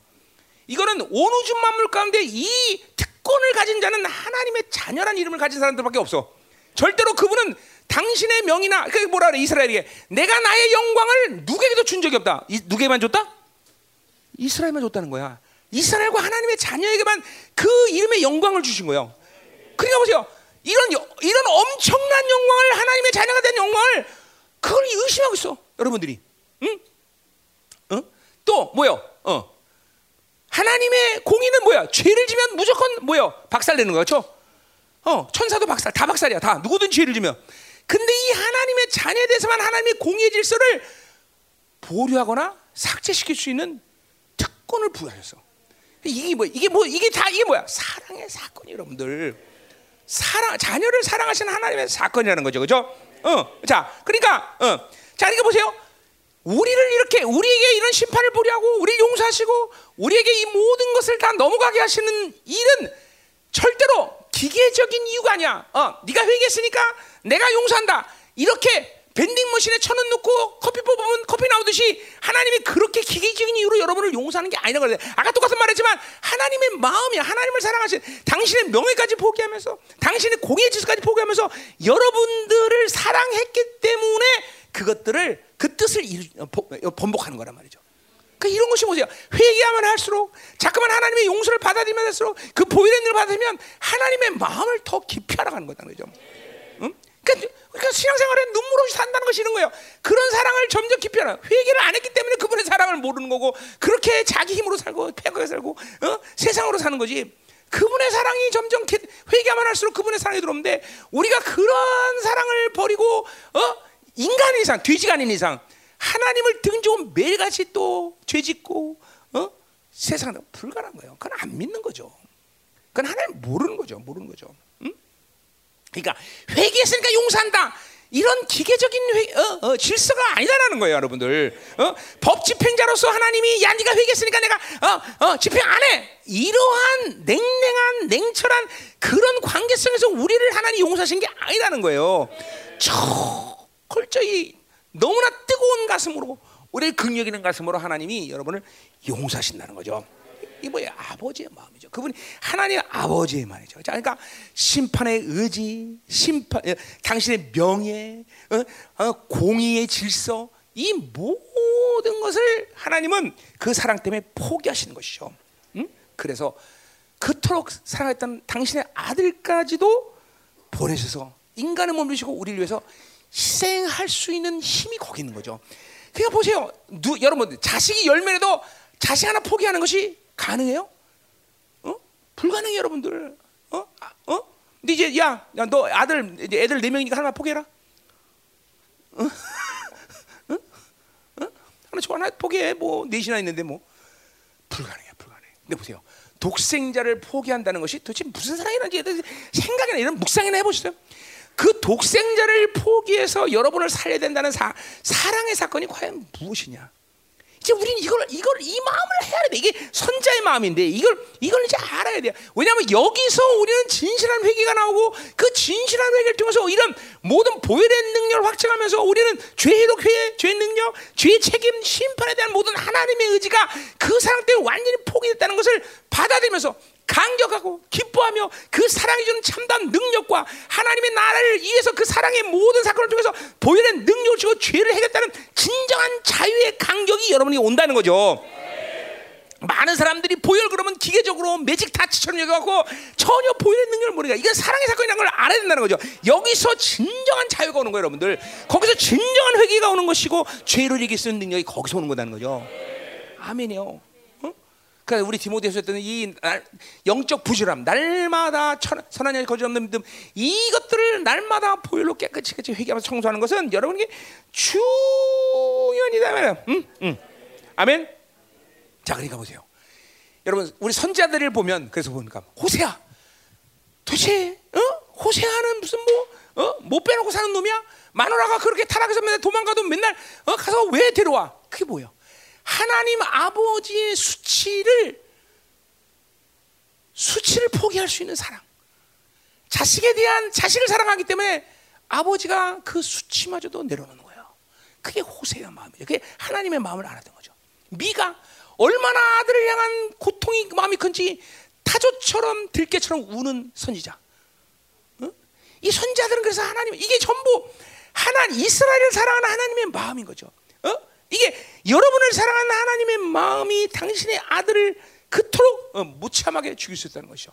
이거는 온 우주 만물 가운데 이 특권을 가진 자는 하나님의 자녀란 이름을 가진 사람들밖에 없어. 절대로 그분은 당신의 명이나 그 뭐라 그래 이스라엘에게 내가 나의 영광을 누구에게도 준 적이 없다. 이, 누구에게만 줬다? 이스라엘만 줬다는 거야. 이스라엘과 하나님의 자녀에게만 그 이름의 영광을 주신 거예요. 그러니까 보세요. 이런 이런 엄청난 영광을 하나님의 자녀가 된 영광을 그걸 의심하고 있어. 여러분들이. 응? 어? 또 뭐요? 어. 하나님의 공의는 뭐야? 죄를 지면 무조건 뭐요? 박살 내는 거죠. 어, 천사도 박살, 다 박살이야. 다 누구든 죄를 지면. 근데 이 하나님의 자녀에 대해서만 하나님의 공의의 질서를 보류하거나 삭제시킬 수 있는 특권을 부여하셨어. 이게 뭐 이게 뭐 이게 다 이게 뭐야? 사랑의 사건이 여러분들. 사랑 자녀를 사랑하시는 하나님의 사건이라는 거죠, 그죠? 어, 자, 그러니까, 어, 자, 그러니까 보세요. 우리를 이렇게 우리에게 이런 심판을 보려고 우리 용서하시고 우리에게 이 모든 것을 다 넘어가게 하시는 일은 절대로 기계적인 이유가 아니야. 어, 네가 회개했으니까 내가 용서한다. 이렇게 밴딩 머신에 천 원 넣고 커피 뽑으면 커피 나오듯이 하나님이 그렇게 기계적인 이유로 여러분을 용서하는 게 아니라고 그래. 아까 똑같은 말했지만 하나님의 마음이 하나님을 사랑하신 당신의 명예까지 포기하면서 당신의 공의 지수까지 포기하면서 여러분들을 사랑했기 때문에 그것들을 그 뜻을 어, 어, 번복하는 거란 말이죠. 그 이런 것이 뭐죠? 회개하면 할수록 자꾸만 하나님의 용서를 받아들이면 할수록 그 보일의 일을 받으면 하나님의 마음을 더 깊이 알아가는 거다 그죠? 응? 그러니까 그러니까 신앙생활에 눈물 없이 산다는 것이 이런 거예요. 그런 사랑을 점점 깊이 하라. 회개를 안 했기 때문에 그분의 사랑을 모르는 거고 그렇게 자기 힘으로 살고 패거에 살고 어? 세상으로 사는 거지. 그분의 사랑이 점점 회개만 할수록 그분의 사랑이 들어오는데 우리가 그런 사랑을 버리고 어? 인간 이상 돼지가 아닌 이상 하나님을 등지고 매일같이 또 죄짓고 어? 세상은 불가능한 거예요. 그건 안 믿는 거죠. 그건 하나님 모르는 거죠. 모르는 거죠. 그러니까 회개했으니까 용서한다. 이런 기계적인 회, 어, 어, 질서가 아니다라는 거예요, 여러분들. 어? 법 집행자로서 하나님이 야 네가 회개했으니까 내가 어, 어, 집행 안 해. 이러한 냉랭한 냉철한 그런 관계성에서 우리를 하나님 용서하신 게 아니라는 거예요. 철저히 너무나 뜨거운 가슴으로 우리의 긍휼 있는 가슴으로 하나님이 여러분을 용서하신다는 거죠. 이 뭐야 아버지의 마음이 죠. 그분이 하나님 아버지의. 자, 그러니까 심판의 의지, 심판, 어, 당신의 명예, 어, 어, 공의의 질서, 이 모든 것을 하나님은 그 사랑 때문에 포기하시는 것이죠. 응? 그래서 그토록 사랑했던 당신의 아들까지도 보내셔서 인간을 몸으시고 우리를 위해서 희생할 수 있는 힘이 거기 있는 거죠. 그러니까 보세요. 누, 여러분 자식이 열매라도 자식 하나 포기하는 것이 가능해요? 어? 불가능해 여러분들. 어? 아, 어? 근데 이제 야, 야, 너 아들 이제 애들 네 명이니까 하나 포기해라. 어? 어? 어? 하나 저 하나 포기해. 뭐 넷이나 있는데 뭐 불가능해, 불가능해. 근데 보세요. 독생자를 포기한다는 것이 도대체 무슨 사랑이라는지 생각이나 이런 묵상이나 해보시죠. 그 독생자를 포기해서 여러분을 살려야 된다는 사, 사랑의 사건이 과연 무엇이냐? 이제 우리는 이걸 이걸 이 마음을 해야 돼. 이게 선자의 마음인데 이걸 이걸 이제 알아야 돼요. 왜냐하면 여기서 우리는 진실한 회개가 나오고 그 진실한 회개를 통해서 이런 모든 보혈의 능력을 확증하면서 우리는 죄의록 회개, 죄 능력, 죄 책임, 심판에 대한 모든 하나님의 의지가 그 사랑 때문에 완전히 포기됐다는 것을 받아들이면서 강격하고 기뻐하며 그 사랑이 주는 참담 능력과 하나님의 나라를 위해서 그 사랑의 모든 사건을 통해서 보혈의 능력을 주고 죄를 해결했다는 진정한 자유의 간격이 여러분이 온다는 거죠. 많은 사람들이 보혈 그러면 기계적으로 매직 타치처럼 여겨갖고 전혀 보혈의 능력을 모르니까 이건 사랑의 사건이라는 걸 알아야 된다는 거죠. 여기서 진정한 자유가 오는 거예요, 여러분들. 거기서 진정한 회개가 오는 것이고 죄를 이길 수 있는 능력이 거기서 오는 거다는 거죠. 아멘이요. 그러니까 우리 디모데후서 했던 이 영적 부실함, 날마다 선한 일 거짓 없는 믿음 이것들을 날마다 보혈로 깨끗이 깨끗이 회개하면서 청소하는 것은 여러분에게 중요한 이다 음, 음. 아멘. 자, 그러니까 보세요. 여러분, 우리 선자들을 보면 그래서 보니까 호세아, 도대체 어? 호세아는 무슨 뭐 어? 못 빼놓고 사는 놈이야? 마누라가 그렇게 타락해서 맨날 도망가도 맨날 어? 가서 왜 데려와? 그게 뭐야? 하나님 아버지의 수치를 수치를 포기할 수 있는 사랑. 자식에 대한 자식을 사랑하기 때문에 아버지가 그 수치마저도 내려놓는 거예요. 그게 호세의 마음이죠. 그게 하나님의 마음을 알았던 거죠. 미가 얼마나 아들을 향한 고통이 마음이 큰지 타조처럼 들깨처럼 우는 선지자. 어? 이 선자들은 그래서 하나님 이게 전부 하나 이스라엘을 사랑하는 하나님의 마음인 거죠. 어? 이게 여러분을 사랑하는 하나님의 마음이 당신의 아들을 그토록 어, 무참하게 죽일 수 있다는 것이죠.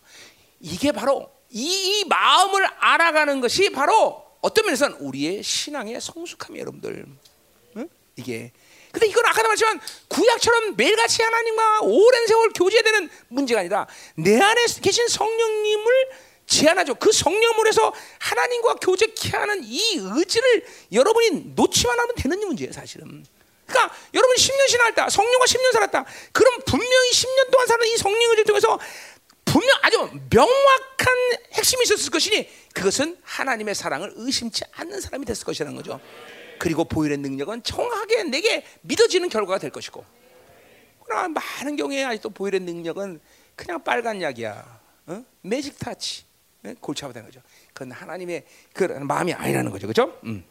이게 바로 이, 이, 마음을 알아가는 것이 바로 어떤 면에서는 우리의 신앙의 성숙함이 여러분들. 응? 이게. 근데 이건 아까도 말했지만 구약처럼 매일같이 하나님과 오랜 세월 교제되는 문제가 아니라 내 안에 계신 성령님을 제안하죠. 그 성령물에서 하나님과 교제케 하는 이 의지를 여러분이 놓치만 하면 되는 문제예요, 사실은. 그러니까 여러분 10년 신앙했다. 성령과 10년 살았다. 그럼 분명히 10년 동안 사는 이 성령을 통해서 분명 아주 명확한 핵심이 있었을 것이니 그것은 하나님의 사랑을 의심치 않는 사람이 됐을 것이라는 거죠. 그리고 보혈의 능력은 정확하게 내게 믿어지는 결과가 될 것이고. 그러나 많은 경우에 아직도 보혈의 능력은 그냥 빨간 약이야. 어? 매직 타치. 네? 골치 아프다는 거죠. 그건 하나님의 그 마음이 아니라는 거죠. 그렇죠? 음.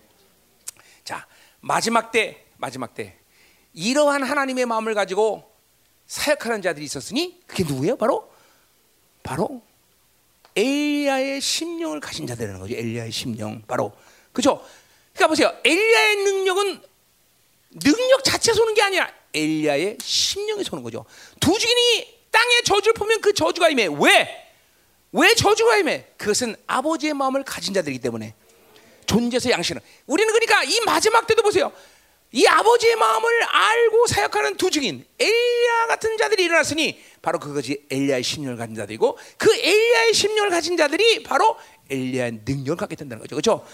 자, 마지막 때 마지막 때 이러한 하나님의 마음을 가지고 사역하는 자들이 있었으니 그게 누구예요? 바로 바로 엘리야의 심령을 가진 자들이라는 거죠. 엘리야의 심령 바로 그죠? 그러니까 보세요. 엘리야의 능력은 능력 자체에서 오는 게 아니라 엘리야의 심령에서 오는 거죠. 두 주인이 땅에 저주를 보면 그 저주가 임해. 왜? 왜 저주가 임해? 그것은 아버지의 마음을 가진 자들이기 때문에 존재에서 양식은. 우리는 그러니까 이 마지막 때도 보세요. 이 아버지의 마음을 알고 사역하는 두 증인 엘리야 같은 자들이 일어났으니 바로 그것이 엘리야의 심령을 가진 자들이고 그 엘리야의 심령을 가진 자들이 바로 엘리야의 능력을 갖게 된다는 거죠. 그렇죠?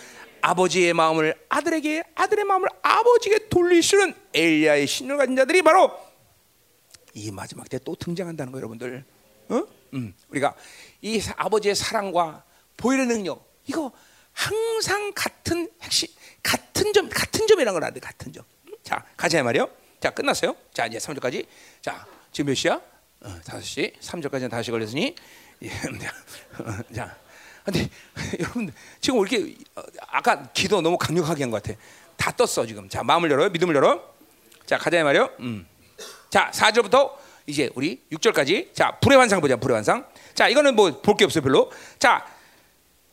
아버지의 마음을 아들에게 아들의 마음을 아버지에게 돌리시는 엘리야의 심령을 가진 자들이 바로 이 마지막 때 또 등장한다는 거예요, 여러분들. 어? 음, 우리가 이 아버지의 사랑과 보혈의 능력 이거 항상 같은 핵심 같은 점, 같은 점이라는 걸 알아야 같은 점. 자, 가자 말이요. 자, 끝났어요. 자, 이제 3절까지. 자, 지금 몇 시야? 어, 5시. 3절까지는 다시 걸렸으니. 예, 자, 근데 여러분 지금 이렇게 어, 아까 기도 너무 강력하게 한 것 같아. 다 떴어 지금. 자, 마음을 열어요. 믿음을 열어. 자, 가자 말이요. 음. 자, 4절부터 이제 우리 6절까지. 자, 불의 환상 보자. 불의 환상. 자, 이거는 뭐 볼 게 없어요, 별로. 자,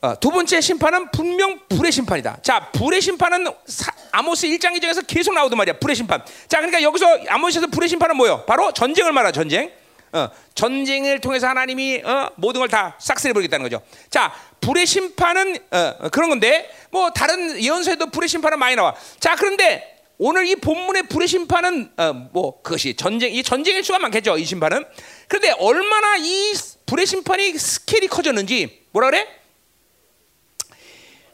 어, 두 번째 심판은 분명 불의 심판이다. 자, 불의 심판은 사, 아모스 1장 2장에서 계속 나오던 말이야. 불의 심판. 자, 그러니까 여기서 아모스에서 불의 심판은 뭐예요? 바로 전쟁을 말하 전쟁. 어? 어, 전쟁을 통해서 하나님이 어, 모든 걸 다 싹쓸이 버리겠다는 거죠. 자, 불의 심판은 어, 어, 그런 건데 뭐 다른 예언서에도 불의 심판은 많이 나와. 자, 그런데 오늘 이 본문의 불의 심판은 어, 뭐 그것이 전쟁 이 전쟁일 수가 많겠죠. 이 심판은. 그런데 얼마나 이 불의 심판이 스케일이 커졌는지 뭐라 그래?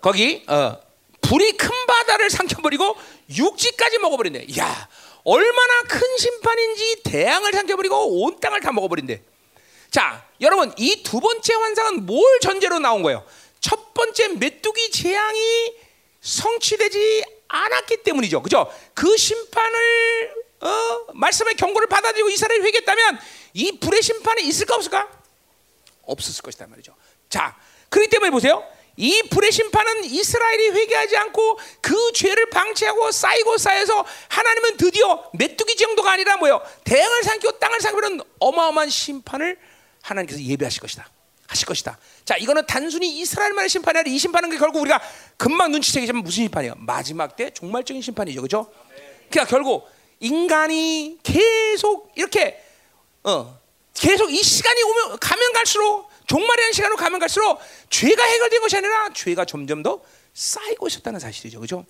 거기 어, 불이 큰 바다를 삼켜버리고 육지까지 먹어버린대. 야, 얼마나 큰 심판인지 대양을 삼켜버리고 온 땅을 다 먹어버린대. 자, 여러분 이 두 번째 환상은 뭘 전제로 나온 거예요? 첫 번째 메뚜기 재앙이 성취되지 않았기 때문이죠. 그죠? 그 심판을 어, 말씀의 경고를 받아들이고 이스라엘이 회개했다면 이 불의 심판이 있을까 없을까? 없었을 것이다 말이죠. 자, 그렇기 때문에 보세요. 이 불의 심판은 이스라엘이 회개하지 않고 그 죄를 방치하고 쌓이고 쌓여서 하나님은 드디어 메뚜기 정도가 아니라 뭐요? 대양을 삼키고 땅을 삼키는 어마어마한 심판을 하나님께서 예배하실 것이다. 하실 것이다. 자, 이거는 단순히 이스라엘만의 심판이 아니라 이 심판은 결국 우리가 금방 눈치채기지만 무슨 심판이에요? 마지막 때 종말적인 심판이죠. 그죠? 그러니까 결국 인간이 계속 이렇게 어, 계속 이 시간이 오면 가면 갈수록 종말이라는 시간으로 가면 갈수록 죄가 해결된 것이 아니라 죄가 점점 더 쌓이고 있었다는 사실이죠. 그죠?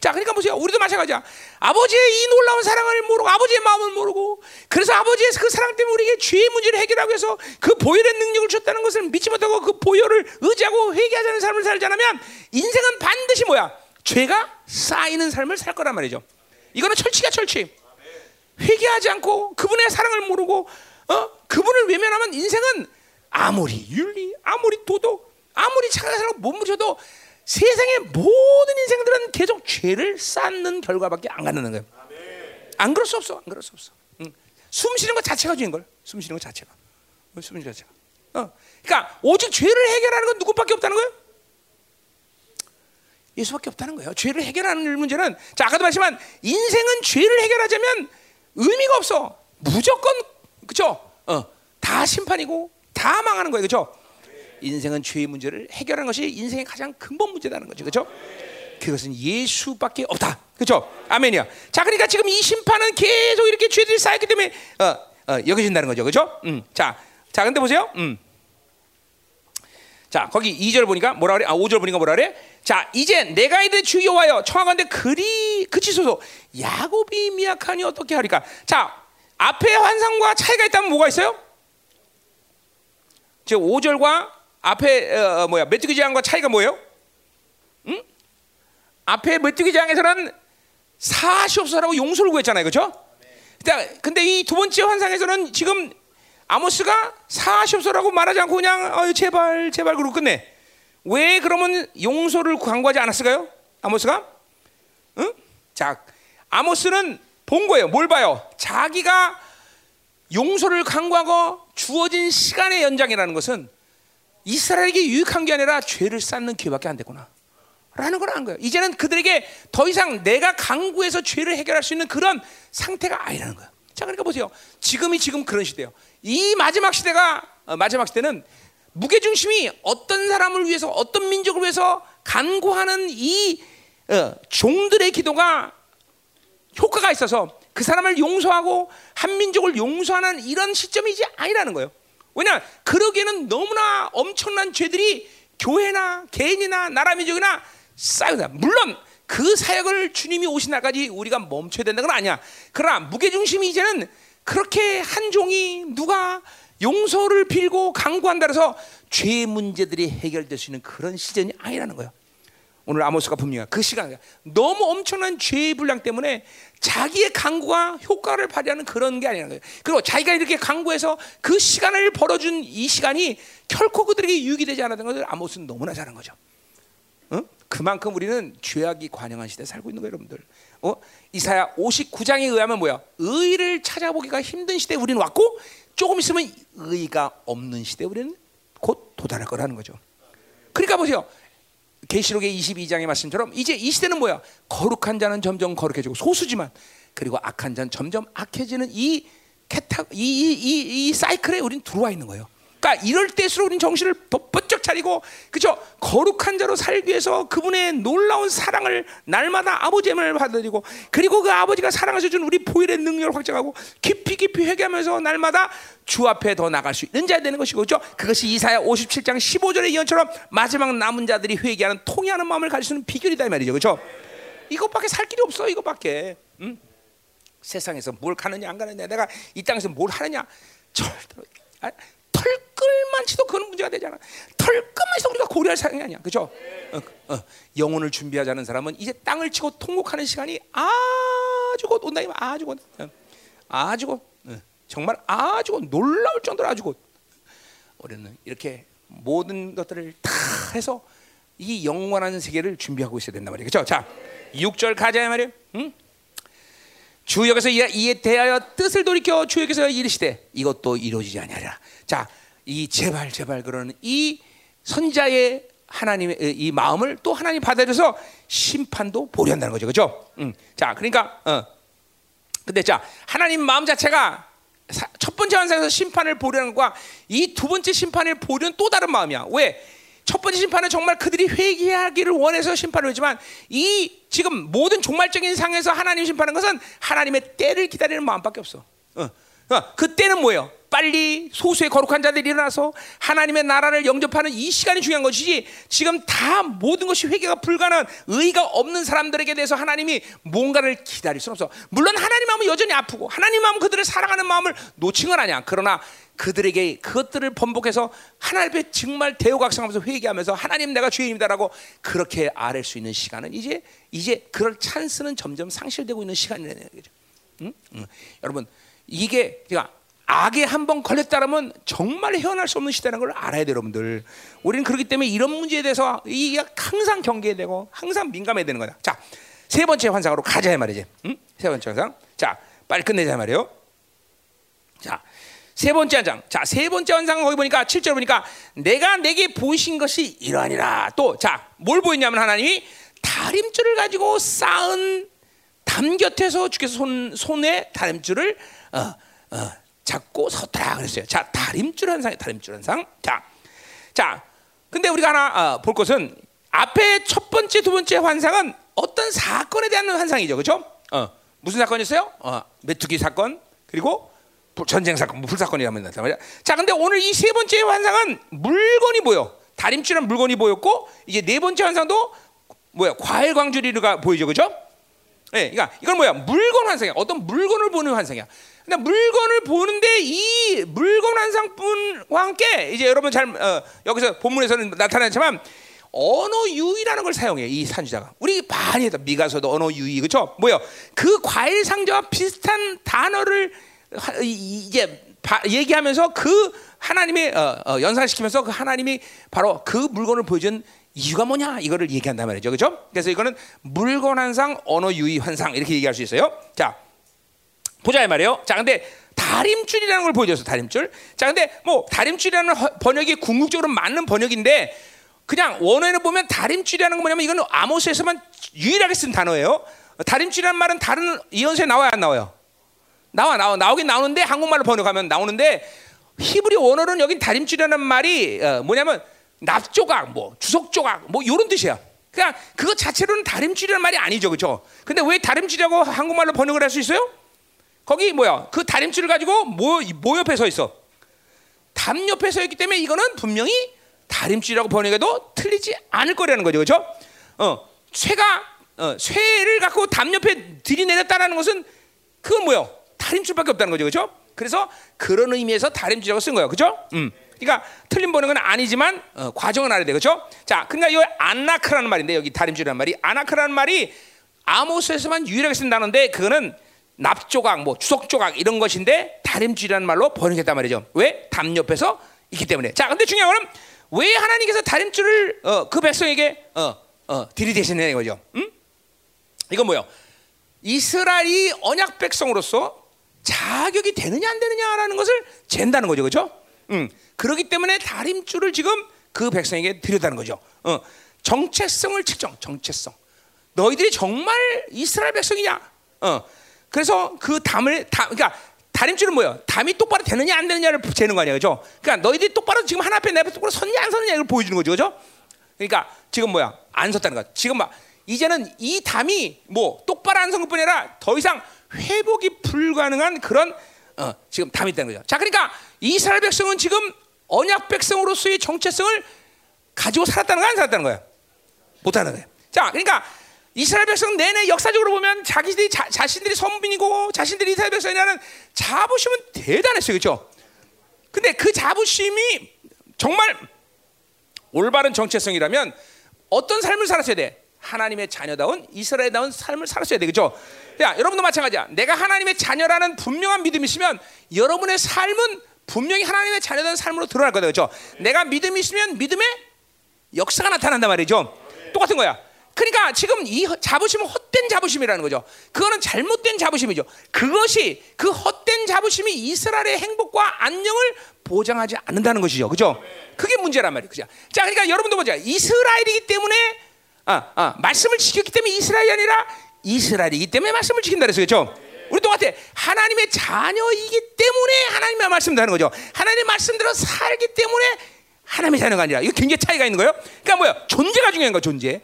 자, 그러니까 보세요. 우리도 마찬가지야. 아버지의 이 놀라운 사랑을 모르고 아버지의 마음을 모르고 그래서 아버지의 그 사랑 때문에 우리에게 죄의 문제를 해결하기 위해서 그 보혈의 능력을 줬다는 것을 믿지 못하고 그 보혈을 의지하고 회개하자는 삶을 살지 않으면 인생은 반드시 뭐야? 죄가 쌓이는 삶을 살 거란 말이죠. 이거는 철칙이야, 철칙. 회개하지 않고 그분의 사랑을 모르고 어? 그분을 외면하면 인생은 아무리 윤리, 아무리 도덕, 아무리 착하게 살고 몸부셔도 세상의 모든 인생들은 계속 죄를 쌓는 결과밖에 안 갖는 거예요. 안 그럴 수 없어. 안 그럴 수 없어. 응. 숨 쉬는 것 자체가 죄인 걸. 숨 쉬는 것 자체가. 숨 쉬는 것 자체가. 어. 그러니까 오직 죄를 해결하는 건 누구밖에 없다는 거예요? 예수밖에 없다는 거예요. 죄를 해결하는 문제는 자 아까도 말했지만 인생은 죄를 해결하자면 의미가 없어. 무조건 그죠? 어, 다 심판이고 다 망하는 거예요. 그죠? 인생은 죄의 문제를 해결하는 것이 인생의 가장 근본 문제라는 거죠. 그죠? 그것은 예수밖에 없다. 그죠? 아멘이야. 자, 그러니까 지금 이 심판은 계속 이렇게 죄들이 쌓였기 때문에 어, 어, 여겨진다는 거죠. 그죠? 음. 자, 자, 근데 보세요. 음. 자, 거기 2절 보니까 뭐라 그래? 아, 5절 보니까 뭐라 그래? 자, 이제 내가 이들 주여와여 청하건대 그리 그치소서 야곱이 미약하니 어떻게 하리까? 자, 앞에 환상과 차이가 있다면 뭐가 있어요? 즉 5절과 앞에 어, 뭐야 메뚜기 재앙과 차이가 뭐예요? 응? 앞에 메뚜기 재앙에서는 사시옵소라고 용서를 구했잖아요, 그렇죠? 근데 이 두 번째 환상에서는 지금 아모스가 사시옵소라고 말하지 않고 그냥 어, 제발 제발 그러고 끝내. 왜 그러면 용서를 강구하지 않았을까요? 아모스가? 응? 자, 아모스는 본 거예요. 뭘 봐요? 자기가 용서를 강구하고 주어진 시간의 연장이라는 것은 이스라엘에게 유익한 게 아니라 죄를 쌓는 기회밖에 안 됐구나. 라는 걸 안 거예요. 이제는 그들에게 더 이상 내가 강구해서 죄를 해결할 수 있는 그런 상태가 아니라는 거예요. 자, 그러니까 보세요. 지금이 지금 그런 시대예요. 이 마지막 시대가 어, 마지막 시대는 무게 중심이 어떤 사람을 위해서 어떤 민족을 위해서 간구하는 이 어, 종들의 기도가 효과가 있어서 그 사람을 용서하고 한 민족을 용서하는 이런 시점이 이제 아니라는 거예요. 왜냐? 그러기에는 너무나 엄청난 죄들이 교회나 개인이나 나라 민족이나 쌓여다. 물론 그 사역을 주님이 오신 날까지 우리가 멈춰야 된다는 건 아니야. 그러나 무게중심이 이제는 그렇게 한 종이 누가 용서를 빌고 강구한다 해서 죄 문제들이 해결될 수 있는 그런 시즌이 아니라는 거예요. 오늘 아모스가 분명해. 그 시간 너무 엄청난 죄의 분량 때문에 자기의 강구가 효과를 발휘하는 그런 게 아니라는 거예요. 그리고 자기가 이렇게 강구해서 그 시간을 벌어준 이 시간이 결코 그들에게 유익이 되지 않았던 것을 아모스는 너무나 잘한 거죠. 어? 그만큼 우리는 죄악이 관영한 시대에 살고 있는 거예요, 여러분들. 어? 이사야 59장에 의하면 뭐야? 의를 찾아보기가 힘든 시대에 우리는 왔고 조금 있으면 의가 없는 시대에 우리는 곧 도달할 거라는 거죠. 그러니까 보세요. 계시록의 22장의 말씀처럼 이제 이 시대는 뭐야? 거룩한 자는 점점 거룩해지고 소수지만 그리고 악한 자는 점점 악해지는 이 캐타 이이이 사이클에 우리는 들어와 있는 거예요. 그러니까 이럴 때일수록 우리는 정신을 번쩍 차리고 그죠? 거룩한 자로 살기 위해서 그분의 놀라운 사랑을 날마다 아버지임을 받아들이고 그리고 그 아버지가 사랑하셔 준 우리 보혈의 능력을 확장하고 깊이 깊이 회개하면서 날마다 주 앞에 더 나갈 수 있는 자 되는 것이고 그죠? 그것이 이사야 57장 15절의 예언처럼 마지막 남은 자들이 회개하는 통해하는 마음을 가질 수 있는 비결이다 이 말이죠. 그죠? 이것밖에 살 길이 없어 이것밖에. 응? 세상에서 뭘 가느냐 안 가느냐 내가 이 땅에서 뭘 하느냐. 절대로 아, 털끌만 치도 그건 문제가 되잖아. 털끌만 해서 우리가 고려할 사항이 아니야. 그죠? 어, 어, 영혼을 준비하자는 사람은 이제 땅을 치고 통곡하는 시간이 아주 곧 온다. 아주 곧. 어, 아주 곧. 어, 정말 아주 곧 놀라울 정도로 아주 곧. 우리는 이렇게 모든 것들을 다 해서 이 영원한 세계를 준비하고 있어야 된단 말이에요. 그죠? 자, 6절 가자 말이에요. 응? 주역에서 이에 대하여 뜻을 돌이켜 주역에서 이르시되 이것도 이루어지지 아니하리라. 자, 이 제발 제발 그러는 이 선자의 하나님의 이 마음을 또 하나님 받아들여서 심판도 보려 한다는 거죠. 그죠? 음. 자, 그러니까 어. 근데 자, 하나님 마음 자체가 첫 번째 환상에서 심판을 보려는 것과 이 두 번째 심판을 보려는 또 다른 마음이야. 왜? 첫 번째 심판은 정말 그들이 회개하기를 원해서 심판을 했지만 이 지금 모든 종말적인 상에서 하나님 심판하는 것은 하나님의 때를 기다리는 마음밖에 없어. 어. 어. 그 때는 뭐예요? 빨리 소수의 거룩한 자들이 일어나서 하나님의 나라를 영접하는 이 시간이 중요한 것이지 지금 다 모든 것이 회개가 불가능한 의가 없는 사람들에게 대해서 하나님이 뭔가를 기다릴 수는 없어. 물론 하나님 마음은 여전히 아프고 하나님 마음은 그들을 사랑하는 마음을 놓친 건 아니야. 그러나 그들에게 그것들을 번복해서 하나님 앞에 정말 대우각성하면서 회개하면서 하나님 내가 죄인이다라고 그렇게 아랠 수 있는 시간은 이제 이제 그럴 찬스는 점점 상실되고 있는 시간이라는 얘기죠. 응? 응. 여러분 이게 그러니까 악에 한 번 걸렸다면 정말 헤어날 수 없는 시대라는 걸 알아야 돼요, 여러분들. 우리는 그렇기 때문에 이런 문제에 대해서 이게 항상 경계해야 되고 항상 민감해야 되는 거다. 자, 세 번째 환상으로 가자 말이지. 응? 세 번째 환상. 자, 빨리 끝내자 말이에요. 자, 세 번째 환상. 자, 세 번째 환상 거기 보니까 7절 보니까 내가 내게 보이신 것이 이러하니라. 또 자, 뭘 보였냐면 하나님이 다림줄을 가지고 쌓은 담 곁에서 주께서 손 손에 다림줄을 어, 어, 잡고 섰더라 그랬어요. 자, 다림줄 한 상이 다림줄 한 상. 자, 자, 근데 우리가 하나 어, 볼 것은 앞에 첫 번째, 두 번째 환상은 어떤 사건에 대한 환상이죠, 그렇죠? 어, 무슨 사건이었어요? 어, 메뚜기 사건 그리고 전쟁 사건, 뭐 불사건이라면 나타 말이야. 자, 근데 오늘 이 세 번째 환상은 물건이 보여. 다림줄한 물건이 보였고 이제 네 번째 환상도 뭐야? 과일 광주리가 보이죠, 그렇죠? 예, 네, 그러니까 이건 뭐야? 물건 환상이야. 어떤 물건을 보는 환상이야. 근데 물건을 보는데 이 물건 환상뿐과 함께 이제 여러분 잘 어, 여기서 본문에서는 나타나지만 언어 유의라는 걸 사용해 이 산주자가. 우리 많이 했다. 미가서도 언어 유의. 그렇죠 뭐요? 그 과일 상자와 비슷한 단어를 이제 얘기하면서 그 하나님의 어, 어, 연상시키면서 그 하나님이 바로 그 물건을 보여준 이유가 뭐냐? 이거를 얘기한단 말이죠. 그렇죠 그래서 이거는 물건 환상 언어 유의 환상. 이렇게 얘기할 수 있어요. 자 보자 이 말이에요. 자, 근데 다림줄이라는 걸 보여줬어. 다림줄. 자, 근데 뭐 다림줄이라는 번역이 궁극적으로 맞는 번역인데 그냥 원어에는 보면 다림줄이라는 건 뭐냐면 이거는 아모스에서만 유일하게 쓴 단어예요. 다림줄이라는 말은 다른 이언서에 나와야 안 나와요? 나와 나와 나오긴 나오는데 한국말로 번역하면 나오는데 히브리 원어는 여기 다림줄이라는 말이 어, 뭐냐면 납조각, 뭐 주석 조각, 뭐 이런 뜻이야. 그냥 그거 자체로는 다림줄이라는 말이 아니죠, 그렇죠? 근데 왜 다림줄이라고 한국말로 번역을 할 수 있어요? 거기 뭐야? 그 다림줄을 가지고 뭐, 뭐 옆에 서 있어? 담 옆에 서 있기 때문에 이거는 분명히 다림줄이라고 번역해도 틀리지 않을 거라는 거죠, 그렇죠? 어, 쇠가 어, 쇠를 갖고 담 옆에 들이내렸다라는 것은 그건 뭐요? 다림줄밖에 없다는 거죠, 그렇죠? 그래서 그런 의미에서 다림줄이라고 쓴 거예요, 그렇죠? 음. 그러니까 틀린 번역은 아니지만 어, 과정은 알아야 돼, 그렇죠? 자, 그러니까 이 아나크라는 말인데 여기 다림줄이라는 말이 아나크라는 말이 아모스에서만 유일하게 쓴다는데 그거는 납조각, 뭐 주석조각 이런 것인데 다림줄이라는 말로 번역했단 말이죠. 왜? 담 옆에서 있기 때문에. 자, 근데 중요한 거는 왜 하나님께서 다림줄을 어, 그 백성에게 어, 어, 들이대시는 거죠. 음? 이건 뭐요? 이스라엘이 언약 백성으로서 자격이 되느냐 안 되느냐라는 것을 잰다는 거죠, 그렇죠? 음, 그렇기 때문에 다림줄을 지금 그 백성에게 드렸다는 거죠. 어, 정체성을 측정, 정체성. 너희들이 정말 이스라엘 백성이냐? 어, 그래서 그 담을 담, 그러니까 다림줄은 뭐예요? 담이 똑바로 되느냐 안 되느냐를 재는 거 아니야, 그죠? 그러니까 너희들이 똑바로 지금 하나 앞에 내 앞에 똑바로 섰냐 안 섰냐 이걸 보여주는 거죠, 그죠? 그러니까 지금 뭐야? 안 섰다는 거야. 지금 막 이제는 이 담이 뭐 똑바로 안 선 것뿐 아니라 더 이상 회복이 불가능한 그런 어, 지금 담이 있다는 거죠. 자, 그러니까 이스라엘 백성은 지금 언약 백성으로서의 정체성을 가지고 살았다는 거야, 안 살았다는 거야? 못하는 거야. 자, 그러니까 이스라엘 백성 내내 역사적으로 보면 자기들이 자, 자신들이 선민이고 자신들이 이스라엘 백성이라는 자부심은 대단했어요, 그렇죠? 근데 그 자부심이 정말 올바른 정체성이라면 어떤 삶을 살았어야 돼? 하나님의 자녀다운 이스라엘다운 삶을 살았어야 돼, 그렇죠? 야, 여러분도 마찬가지야. 내가 하나님의 자녀라는 분명한 믿음이 있으면 여러분의 삶은 분명히 하나님의 자녀다운 삶으로 드러날 거다, 그렇죠? 내가 믿음이 있으면 믿음의 역사가 나타난단 말이죠. 똑같은 거야. 그러니까 지금 이 자부심은 헛된 자부심이라는 거죠. 그거는 잘못된 자부심이죠. 그것이 그 헛된 자부심이 이스라엘의 행복과 안녕을 보장하지 않는다는 것이죠. 그죠? 그게 문제란 말이에요. 그죠? 자, 그러니까 여러분도 보자. 이스라엘이기 때문에 아, 아, 말씀을 지켰기 때문에 이스라엘이 아니라 이스라엘이기 때문에 말씀을 지킨다 그랬어요. 그죠? 우리 똑같아. 하나님의 자녀이기 때문에 하나님의 말씀을 하는 거죠. 하나님의 말씀대로 살기 때문에 하나님의 자녀가 아니라 이거 굉장히 차이가 있는 거예요. 그러니까 뭐야? 존재가 중요한 거 존재.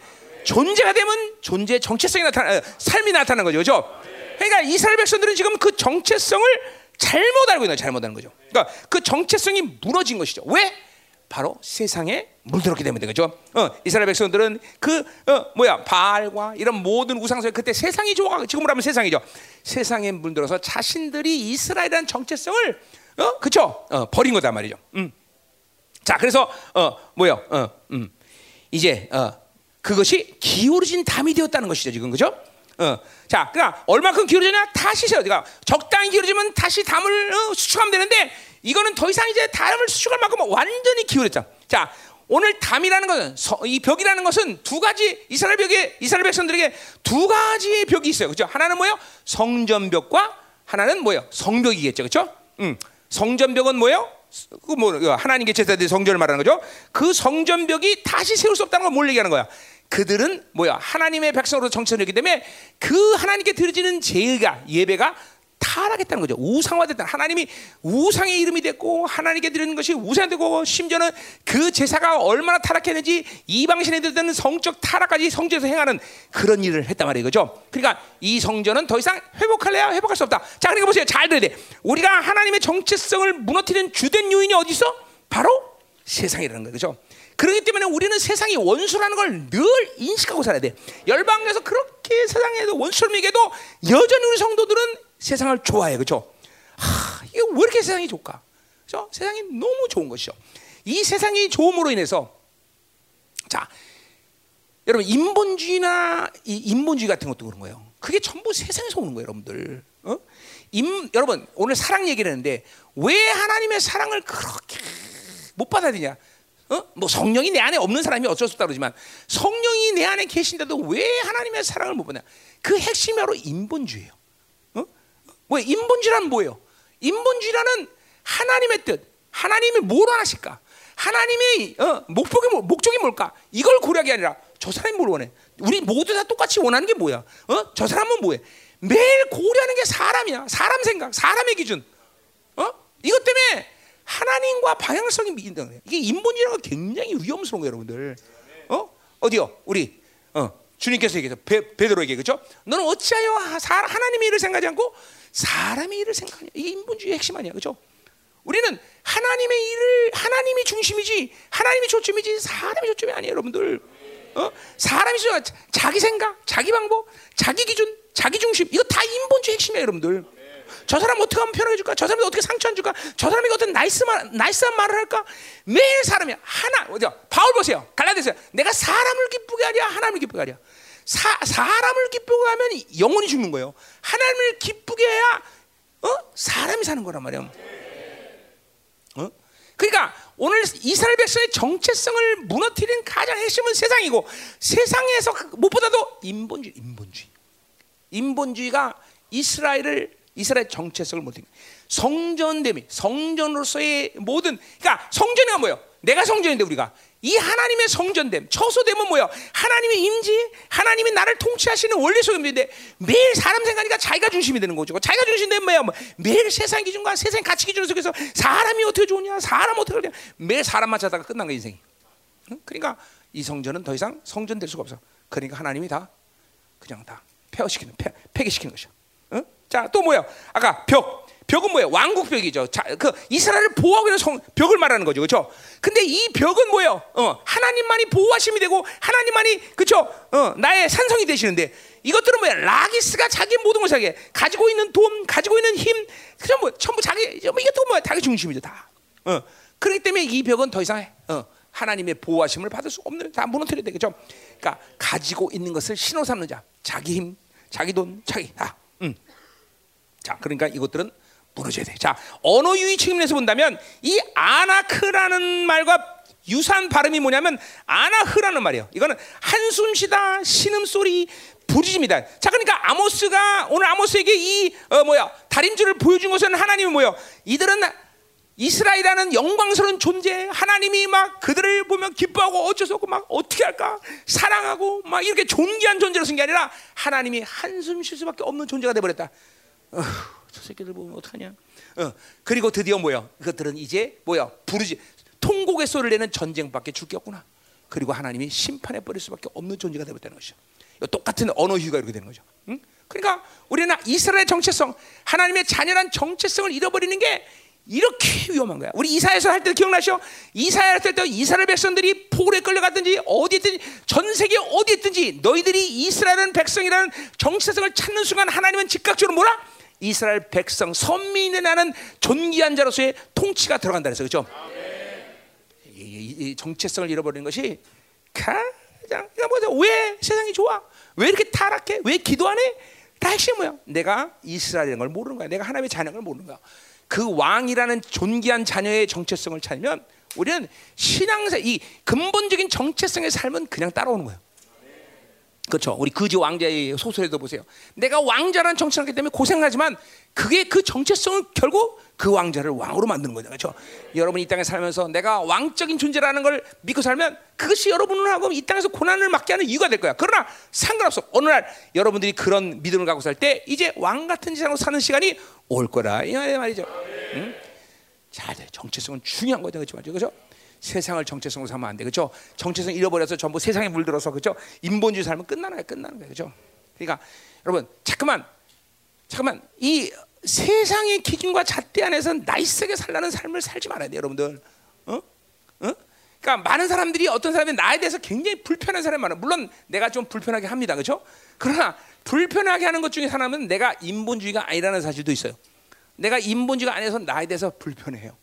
존재가 되면 존재의 정체성이 나타나, 삶이 나타나는 거죠, 그렇죠? 그러니까 이스라엘 백성들은 지금 그 정체성을 잘못 알고 있는 잘못 하는 거죠. 그러니까 그 정체성이 무너진 것이죠. 왜? 바로 세상에 물들었기 때문에 그죠? 어, 이스라엘 백성들은 그 어, 뭐야 바알과 이런 모든 우상설 그때 세상이 좋아 지금으로 하면 세상이죠. 세상에 물들어서 자신들이 이스라엘이라는 정체성을 어, 그죠? 어, 버린 거단 말이죠. 음. 자, 그래서 어, 뭐요? 어, 음. 이제 어, 그것이 기울어진 담이 되었다는 것이죠, 지금 그죠? 어, 자, 그러니까 얼마큼 기울어지냐? 다시 세요. 그러니까 적당히 기울어지면 다시 담을 어, 수축하면 되는데 이거는 더 이상 이제 담을 수축할 만큼 완전히 기울였다. 자, 오늘 담이라는 것은 서, 이 벽이라는 것은 두 가지 이스라엘 벽에 이스라엘 백성들에게 두 가지의 벽이 있어요. 그죠? 하나는 뭐예요? 성전벽과 하나는 뭐예요? 성벽이겠죠. 그죠? 음. 성전벽은 뭐예요? 그뭐 하나님께 제사된 성전을 말하는 거죠. 그 성전벽이 다시 세울 수 없다는 걸 뭘 얘기하는 거야? 그들은 뭐야? 하나님의 백성으로 정체되기 때문에 그 하나님께 드려지는 제의가 예배가 타락했다는 거죠. 우상화됐다. 하나님이 우상의 이름이 됐고 하나님께 드리는 것이 우상이 되고 심지어는 그 제사가 얼마나 타락했는지 이방신에 들던 성적 타락까지 성전에서 행하는 그런 일을 했단 말이에요. 그죠? 그러니까 이 성전은 더 이상 회복할래야 회복할 수 없다. 자, 그러니까 보세요. 잘 들어야 돼. 우리가 하나님의 정체성을 무너뜨리는 주된 요인이 어디 있어? 바로 세상이라는 거죠. 그죠? 그렇기 때문에 우리는 세상이 원수라는 걸 늘 인식하고 살아야 돼. 열방에서 그렇게 세상에도 원수를 얘기해도 여전히 우리 성도들은 세상을 좋아해, 그렇죠? 하, 이게 왜 이렇게 세상이 좋을까? 그렇죠? 세상이 너무 좋은 것이죠. 이 세상이 좋음으로 인해서 자, 여러분 인본주의나 이 인본주의 같은 것도 그런 거예요. 그게 전부 세상에서 오는 거예요, 여러분들. 어? 임, 여러분 오늘 사랑 얘기를 했는데 왜 하나님의 사랑을 그렇게 못 받아들이냐? 어? 뭐 성령이 내 안에 없는 사람이 어쩔 수 없다 그러지만 성령이 내 안에 계신데도 왜 하나님의 사랑을 못 받냐? 그 핵심이 바로 인본주의예요. 어? 뭐 인본주의란 뭐예요? 인본주의라는 하나님의 뜻, 하나님이 뭘 원하실까? 하나님의 어, 목적이, 뭐, 목적이 뭘까? 이걸 고려하기 아니라 저 사람이 뭘 원해? 우리 모두 다 똑같이 원하는 게 뭐야? 어? 저 사람은 뭐해? 매일 고려하는 게 사람이야. 사람 생각, 사람의 기준. 어? 이것 때문에 하나님과 방향성이 미긴다. 이게 인본주의라는 건 굉장히 위험스러운 거예요, 여러분들. 어? 어디요? 우리 어, 주님께서 얘기해서 베, 베드로에게 그죠? 너는 어찌하여 하나님의 일을 생각하지 않고 사람의 일을 생각하냐? 이게 인본주의의 핵심 아니야, 그죠? 우리는 하나님의 일을 하나님이 중심이지 하나님이 초점이지 사람이 초점이 아니에요, 여러분들. 어? 사람이 자기 생각, 자기 방법, 자기 기준, 자기 중심 이거 다 인본주의 핵심이에요, 여러분들. 저 사람 어떻게 하면 편하게 줄까? 저 사람이 어떻게 상처 안 줄까? 저 사람이 어떤 nice 말, nice한 말을 할까? 매일 사람이 하나 어디요? 바울 보세요. 갈라디아서 내가 사람을 기쁘게 하랴, 하나님을 기쁘게 하랴. 사, 사람을 기쁘게 하면 영혼이 죽는 거예요. 하나님을 기쁘게 해야 어? 사람이 사는 거란 말이에요. 어? 그러니까 오늘 이스라엘 백성의 정체성을 무너뜨린 가장 핵심은 세상이고 세상에서 그 무엇보다도 인본주의, 인본주의. 인본주의가 이스라엘을 이스라엘 정체성을 못 성전됨이 성전으로서의 모든 그러니까 성전이가 뭐예요? 내가 성전인데 우리가 이 하나님의 성전됨, 처소됨은 뭐야? 하나님의 임지, 하나님이 나를 통치하시는 원리 속인데 매일 사람 생각하니까 자기가 중심이 되는 거죠. 자기가 중심되면 뭐야? 뭐 매일 세상 기준과 세상 가치 기준 속에서 사람이 어떻게 좋냐, 사람 어떻게 그냐, 매일 사람만 찾다가 끝난 거 인생이. 응? 그러니까 이 성전은 더 이상 성전 될 수가 없어. 그러니까 하나님이 다 그냥 다 폐허시키는, 폐, 폐기시키는 것이야. 응? 자, 또 뭐야? 아까 벽. 벽은 뭐예요? 왕국벽이죠. 자, 그 이스라엘을 보호하고 있는 성, 벽을 말하는 거죠. 그렇죠? 근데 이 벽은 뭐예요? 어, 하나님만이 보호하심이 되고 하나님만이 그렇죠? 어, 나의 산성이 되시는데 이것들은 뭐야? 라기스가 자기 모든 것을 자기 가지고 있는 돈, 가지고 있는 힘, 그죠? 뭐 전부 자기 뭐또 뭐야? 자기 중심이죠, 다. 어. 그렇기 때문에 이 벽은 더 이상 어, 하나님의 보호하심을 받을 수 없는 다 무너뜨려야 되겠죠. 그러니까 가지고 있는 것을 신호 삼는 자, 자기 힘, 자기 돈, 자기 다. 음. 자, 그러니까 이것들은 무너져야 돼. 자, 언어 유희 측면에서 본다면 이 아나크라는 말과 유사한 발음이 뭐냐면 아나흐라는 말이에요. 이거는 한숨 쉬다 신음소리 부르짖습니다. 자, 그러니까 아모스가 오늘 아모스에게 이 어, 뭐야 달인줄을 보여준 것은 하나님이 뭐요? 이들은 이스라엘이라는 영광스러운 존재, 하나님이 막 그들을 보면 기뻐하고 수 없고 막 어떻게 할까 사랑하고 막 이렇게 존귀한 존재로 쓴 게 아니라 하나님이 한숨 쉴 수밖에 없는 존재가 돼 버렸다. 어, 저 새끼들 보면 어떡하냐? 어, 그리고 드디어 뭐야? 그것들은 이제 뭐야? 부르지 통곡의 소리를 내는 전쟁밖에 줄 게 없구나. 그리고 하나님이 심판해 버릴 수밖에 없는 존재가 되었다는 것이죠. 똑같은 언어 휴가 이렇게 되는 거죠. 응? 그러니까 우리는 이스라엘의 정체성, 하나님의 잔연한 정체성을 잃어버리는 게 이렇게 위험한 거야. 우리 이사에서 할 때 기억나시죠? 이사야 할때 이스라엘 백성들이 포로에 끌려갔든지 어디 있든지 전 세계 어디 있든지 너희들이 이스라엘 백성이라는 정체성을 찾는 순간 하나님은 즉각적으로 뭐라? 이스라엘 백성 선민에 나는 존귀한 자로서의 통치가 들어간다 그래서 그렇죠? 이, 이, 이 정체성을 잃어버리는 것이 가장 뭐죠? 왜 세상이 좋아? 왜 이렇게 타락해? 왜 기도 안 해? 다 핵심 뭐야? 내가 이스라엘인 걸 모르는 거야. 내가 하나님의 자녀인 걸 모르는 거야. 그 왕이라는 존귀한 자녀의 정체성을 찾으면 우리는 신앙사 이 근본적인 정체성의 삶은 그냥 따라오는 거예요. 그렇죠. 우리 그지 왕자의 소설에도 보세요. 내가 왕자라는 정체성이기 때문에 고생하지만 그게 그 정체성을 결국 그 왕자를 왕으로 만드는 거죠. 그렇죠. 여러분 이 땅에 살면서 내가 왕적인 존재라는 걸 믿고 살면 그것이 여러분하고 이 땅에서 고난을 맞게 하는 이유가 될 거야. 그러나 상관없어. 어느 날 여러분들이 그런 믿음을 갖고 살 때 이제 왕 같은 세상으로 사는 시간이 올 거라 이 말이죠. 응? 자, 정체성은 중요한 거죠, 그렇죠, 그렇죠? 세상을 정체성으로 삼으면 안 돼, 그렇죠? 정체성 잃어버려서 전부 세상에 물들어서 그렇죠? 인본주의 삶은 끝나는 거야, 끝나는 거야, 그렇죠? 그러니까 여러분, 잠깐만, 잠깐만 이 세상의 기준과 잣대 안에서 나이스하게 살라는 삶을 살지 말아야 돼, 여러분들. 어? 어? 그러니까 많은 사람들이 어떤 사람이 나에 대해서 굉장히 불편한 사람이 많아. 물론 내가 좀 불편하게 합니다, 그렇죠? 그러나 불편하게 하는 것 중에 하나는 내가 인본주의가 아니라는 사실도 있어요. 내가 인본주의가 아니어서 나에 대해서 불편해요,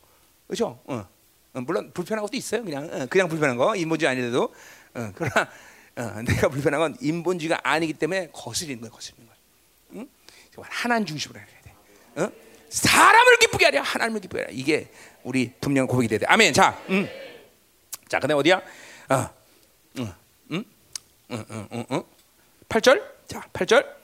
그렇죠? 어. 어, 물론 불편한 것도 있어요. 그냥 어, 그냥 불편한 거 인본주의 아니라도 어, 그러나 어, 내가 불편한 건 인본주의가 아니기 때문에 거스리는 거예요. 거스리는 거예요. 응? 하나님 중심으로 해야 돼. 어? 사람을 기쁘게 하려 하나님을 기쁘게 하려 이게 우리 분명 고백이 돼야 돼. 아멘. 자, 음. 자, 그다음 어디야? 어, 응, 응, 응, 응, 응, 응. 8절. 자, 8절.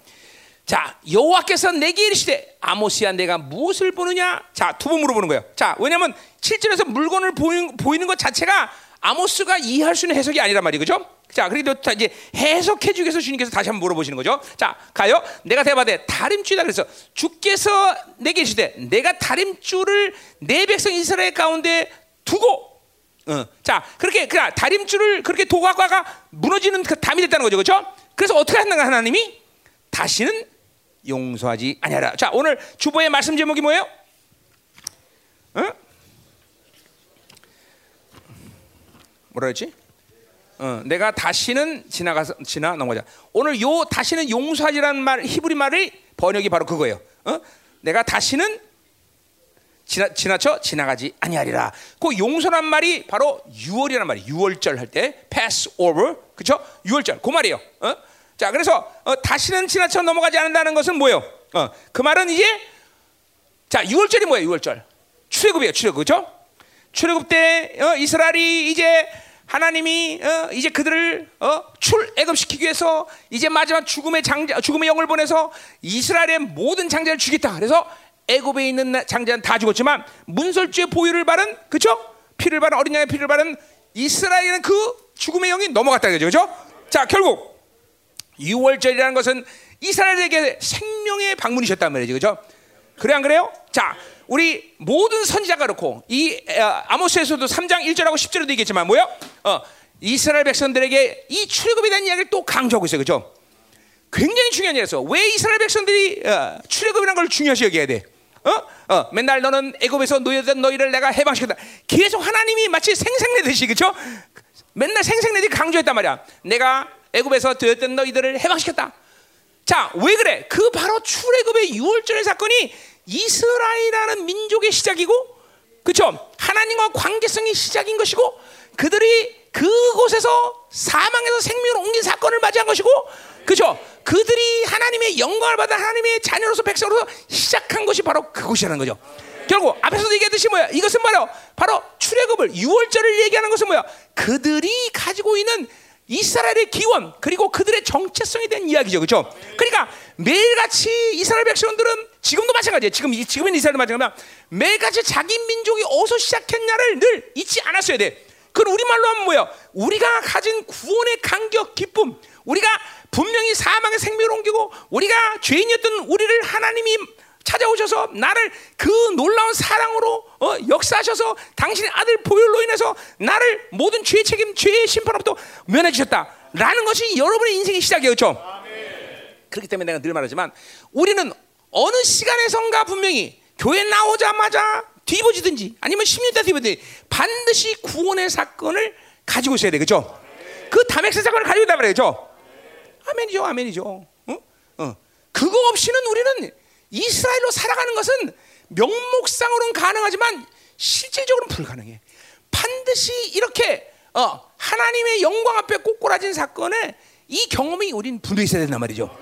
자, 여호와께서 내게 이르시되 아모스야 내가 무엇을 보느냐? 자, 두 번 물어보는 거예요. 자, 왜냐면 7절에서 물건을 보이는, 보이는 것 자체가 아모스가 이해할 수 있는 해석이 아니란 말이죠. 그죠? 자, 그래도 이제 해석해 주기 위해서 주님께서 다시 한번 물어보시는 거죠. 자, 가요. 내가 대바되 다림줄이다 그래서 주께서 내게 이르시되 내가 다림줄을 내 백성 이스라엘 가운데 두고 어. 자, 그렇게 그 다림줄을 그렇게 도가가 무너지는 그 담이 됐다는 거죠. 그렇죠? 그래서 어떻게 한가 하나님이 다시는 용서하지 아니하라. 자, 오늘 주보의 말씀 제목이 뭐예요? 어? 뭐라 했지? 어, 내가 다시는 지나가서 지나 넘어가자. 오늘 요 다시는 용서하지라는 말 히브리 말의 번역이 바로 그거예요. 어? 내가 다시는 지나 지나쳐 지나가지 아니하리라. 그 용서란 말이 바로 6월이라는 말이 6월절 할 때 pass over 그렇죠? 6월절 그 말이에요. 어? 자, 그래서 어, 다시는 지나쳐 넘어가지 않는다는 것은 뭐예요? 어, 그 말은 이제 자, 6월절이 뭐예요? 6월절. 출애굽이에요. 출애굽. 그죠? 출애굽 때 어, 이스라엘이 이제 하나님이 어, 이제 그들을 어, 출애굽시키기 위해서 이제 마지막 죽음의 장자 죽음의 영을 보내서 이스라엘의 모든 장자를 죽였다. 그래서 애굽에 있는 장자는 다 죽었지만 문설주의 보유를 받은 그죠? 피를 받은 어린 양의 피를 받은 이스라엘은 그 죽음의 영이 넘어갔다는 거죠. 그렇죠? 자, 결국 6월절이라는 것은 이스라엘에게 생명의 방문이셨단 말이죠. 그죠? 그래 안 그래요? 자, 우리 모든 선지자가 그렇고 이 어, 아모스에서도 3장 1절하고 10절에도 얘기했지만 뭐요? 어, 이스라엘 백성들에게 이 출애굽에 대한 이야기를 또 강조하고 있어요. 그죠? 굉장히 중요한 일이었어. 왜 이스라엘 백성들이 어, 출애굽이라는 걸 중요시 여겨야 돼? 어? 어, 맨날 너는 애굽에서 노예된 너희를 내가 해방시켰다. 계속 하나님이 마치 생생내듯이 그죠? 맨날 생생내듯이 강조했단 말이야. 내가 애굽에서 되었던 너희들을 해방시켰다. 자, 왜 그래? 그 바로 출애굽의 유월절의 사건이 이스라엘이라는 민족의 시작이고, 그렇죠? 하나님과 관계성이 시작인 것이고, 그들이 그곳에서 사망에서 생명을 옮긴 사건을 맞이한 것이고, 그렇죠? 그들이 하나님의 영광을 받아 하나님의 자녀로서 백성으로서 시작한 것이 바로 그곳이라는 거죠. 결국 앞에서도 얘기했듯이 뭐야? 이것은 바로 바로 출애굽을 유월절을 얘기하는 것은 뭐야? 그들이 가지고 있는 이스라엘의 기원 그리고 그들의 정체성에 대한 이야기죠, 그렇죠? 그러니까 매일같이 이스라엘 백성들은 지금도 마찬가지예요. 지금 지금은 이스라엘 마찬가지면 매일같이 자기 민족이 어디서 시작했냐를 늘 잊지 않았어야 돼. 그건 우리 말로 하면 뭐야? 우리가 가진 구원의 간격, 기쁨, 우리가 분명히 사망의 생명을 옮기고 우리가 죄인이었던 우리를 하나님이 찾아오셔서 나를 그 놀라운 사랑으로 어, 역사하셔서 당신의 아들 보혈로 인해서 나를 모든 죄 책임, 죄의 심판으로부터 면해 주셨다라는 것이 여러분의 인생의 시작이에요, 그렇죠? 그렇기 때문에 내가 늘 말하지만 우리는 어느 시간에선가 분명히 교회 나오자마자 뒤집어지든지 아니면 10년 때 뒤집어지든지 반드시 구원의 사건을 가지고 있어야 돼, 그렇죠? 그 다맥스 사건을 가지고 있다 말이죠. 아멘이죠, 아멘이죠. 어? 어. 그거 없이는 우리는 이스라엘로 살아가는 것은 명목상으로는 가능하지만 실질적으로는 불가능해. 반드시 이렇게 어, 하나님의 영광 앞에 꼬꾸라진 사건에 이 경험이 우린 분명히 있어야 된단 말이죠.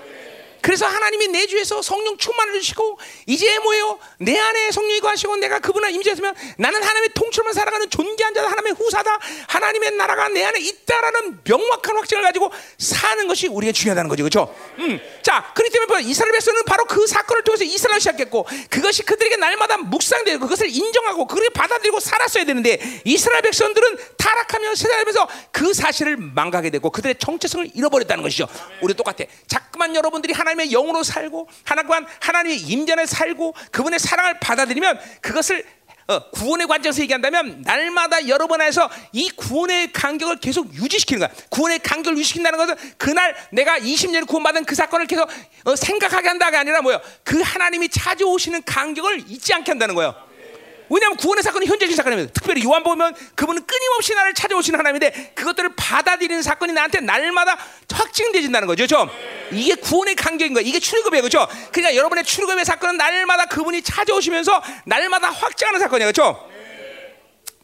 그래서 하나님이 내 주에서 성령 충만을 주시고 이제 뭐예요? 내 안에 성령이 거하시고 내가 그분을 임재했으면 나는 하나님의 통치로만 살아가는 존귀한 자다 하나님의 후사다 하나님의 나라가 내 안에 있다라는 명확한 확증을 가지고 사는 것이 우리가 중요하다는 거죠 그렇죠? 음. 자 그렇기 때문에 이스라엘 백성은 바로 그 사건을 통해서 이스라엘 시작했고 그것이 그들에게 날마다 묵상되고 그것을 인정하고 그를 받아들이고 살았어야 되는데 이스라엘 백성들은 타락하며 세상에서 그 사실을 망가게 되고 그들의 정체성을 잃어버렸다는 것이죠 우리 똑같아 자꾸만 여러분들이 하나 하나님의 영으로 살고 하나님 하나님의 임전에 살고 그분의 사랑을 받아들이면 그것을 어, 구원의 관점에서 얘기한다면 날마다 여러분 안에서 이 구원의 간격을 계속 유지시키는 거야. 구원의 간격을 유지시킨다는 것은 그날 내가 20년 구원받은 그 사건을 계속 어, 생각하게 한다가 아니라 뭐예요? 그 하나님이 찾아오시는 간격을 잊지 않게 한다는 거예요. 왜냐하면 구원의 사건은 현재적인 사건입니다. 특별히 요한 보면 그분은 끊임없이 나를 찾아오시는 하나님인데 그것들을 받아들이는 사건이 나한테 날마다 확증되진다는 거죠. 그렇죠? 이게 구원의 간격인 거예요. 이게 출급이에요. 그렇죠? 그러니까 여러분의 출급의 사건은 날마다 그분이 찾아오시면서 날마다 확증하는 사건이에요. 그렇죠?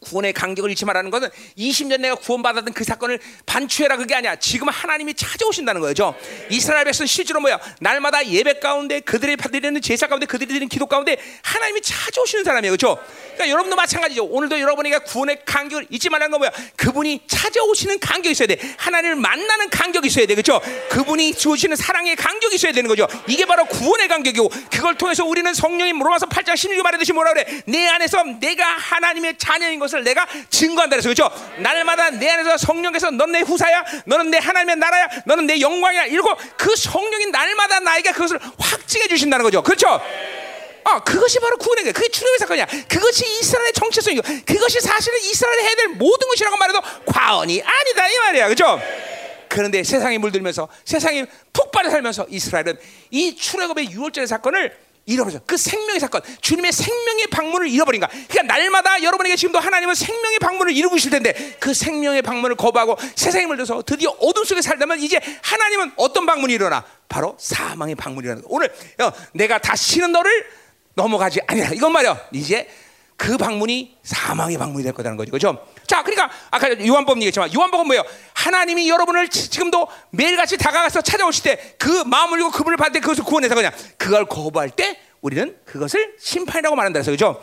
구원의 간격을 잃지 말라는 것은 20년 내가 구원받았던 그 사건을 반추해라 그게 아니야. 지금 하나님이 찾아오신다는 거죠. 이스라엘 백성 실제로 뭐야? 날마다 예배 가운데 그들이 받드리는 제사 가운데 그들이 드리는 기도 가운데 하나님이 찾아오시는 사람이에요. 그렇죠? 그러니까 여러분도 마찬가지죠. 오늘도 여러분에게 구원의 간격을 잊지 말라는 건 뭐야? 그분이 찾아오시는 간격이 있어야 돼. 하나님을 만나는 간격이 있어야 돼. 그렇죠? 그분이 주시는 사랑의 간격이 있어야 되는 거죠. 이게 바로 구원의 간격이고 그걸 통해서 우리는 성령이 로마서 8장 16절 말하듯이 뭐라 그래? 내 안에서 내가 하나님의 자녀인 것을 것을 내가 증거한다 그래서 그렇죠? 날마다 내 안에서 성령께서 넌 내 후사야, 너는 내 하나님의 나라야, 너는 내 영광이야. 이러고 그 성령이 날마다 나에게 그것을 확증해 주신다는 거죠. 그렇죠? 어, 그것이 바로 구원의 그게 출애굽의 사건이야. 그것이 이스라엘의 정체성이고 그것이 사실은 이스라엘 해야 될 모든 것이라고 말해도 과언이 아니다 이 말이야. 그렇죠? 그런데 세상에 물들면서 세상에 푹 빠져 살면서 이스라엘은 이 출애굽의 유월절의 사건을 잃어버려. 그 생명의 사건, 주님의 생명의 방문을 잃어버린 가 그러니까 날마다 여러분에게 지금도 하나님은 생명의 방문을 이루고 있을 텐데 그 생명의 방문을 거부하고 세상에 물들어서 드디어 어둠 속에 살다면 이제 하나님은 어떤 방문이 일어나? 바로 사망의 방문이 일어나. 오늘 어, 내가 다시는 너를 넘어가지 아니라 이건 말이야. 이제 그 방문이 사망의 방문이 될 거라는 거죠. 그죠? 자, 그러니까 아까 요한복음 얘기했지만 요한복음 뭐예요? 하나님이 여러분을 지금도 매일같이 다가가서 찾아오실 때 그 마음을 열고 그분을 받을 때 그것을 구원해서 그냥 그걸 거부할 때 우리는 그것을 심판이라고 말한다 그래서 그죠?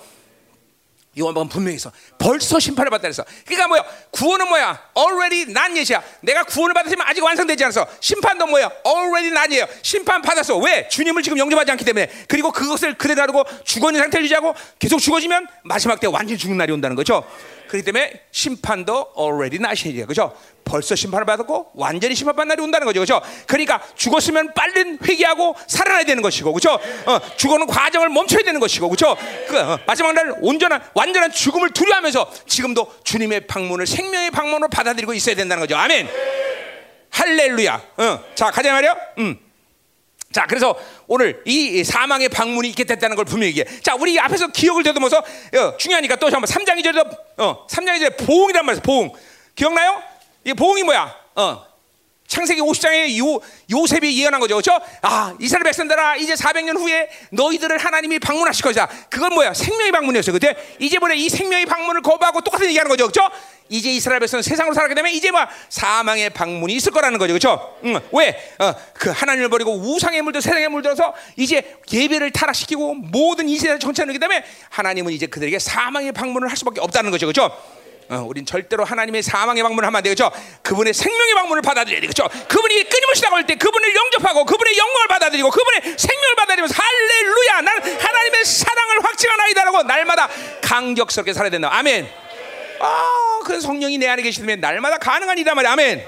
요한복음 분명히 있어. 벌써 심판을 받다 그래서. 그러니까 뭐야? 구원은 뭐야? already 난 예시야. 내가 구원을 받았지만 아직 완성되지 않았어. 심판도 뭐야? already 난이에요. 심판 받았어. 왜? 주님을 지금 영접하지 않기 때문에. 그리고 그것을 그대로 하고 죽어 있는 상태를 유지하고 계속 죽어지면 마지막 때 완전히 죽는 날이 온다는 거죠. 그렇기 때문에 심판도 already 나셔야 그죠? 벌써 심판을 받았고 완전히 심판받는 날이 온다는 거죠. 그죠? 그러니까 죽었으면 빨리 회개하고 살아나야 되는 것이고 그죠? 어, 죽어는 과정을 멈춰야 되는 것이고 그죠? 그 어, 마지막 날 온전한 완전한 죽음을 두려워하면서 지금도 주님의 방문을 생명의 방문으로 받아들이고 있어야 된다는 거죠. 아멘. 할렐루야. 어, 자, 가자 말이요. 음. 자, 그래서 오늘 이 사망의 방문이 있게 됐다는 걸 분명히 얘기해. 자, 우리 앞에서 기억을 되듬어서 어, 중요하니까 또 한번 3장 2절에도 어, 3장 2절에 보응이란 말이에요. 보응. 기억나요? 이 보응이 뭐야? 어. 창세기 50장에 요, 요셉이 예언한 거죠. 그렇죠? 아, 이스라엘 백성들아 이제 400년 후에 너희들을 하나님이 방문하실 것이다. 그건 뭐야? 생명의 방문이었어요. 그때 이제 뭐래? 이 생명의 방문을 거부하고 똑같은 얘기하는 거죠. 그렇죠? 이제 이스라엘 백성은 세상으로 살게 되면 이제 뭐 사망의 방문이 있을 거라는 거죠. 그렇죠? 응. 왜? 어, 그 하나님을 버리고 우상의 물들 세상의 물들어서 이제 예배를 타락시키고 모든 이 세상을 정치하는 게 되면 하나님은 이제 그들에게 사망의 방문을 할 수밖에 없다는 거죠. 그렇죠? 어, 우린 절대로 하나님의 사망의 방문을 하면 안 되겠죠. 그분의 생명의 방문을 받아들여야 되겠죠. 그분이 끊임없이 나올 때 그분을 영접하고 그분의 영광을 받아들이고 그분의 생명을 받아들이면서 할렐루야, 나는 하나님의 사랑을 확증하나이다라고 날마다 강격스럽게 살아야 된다. 아멘. 아, 그 성령이 내 안에 계시면 날마다 가능한 이다 말이야. 아멘.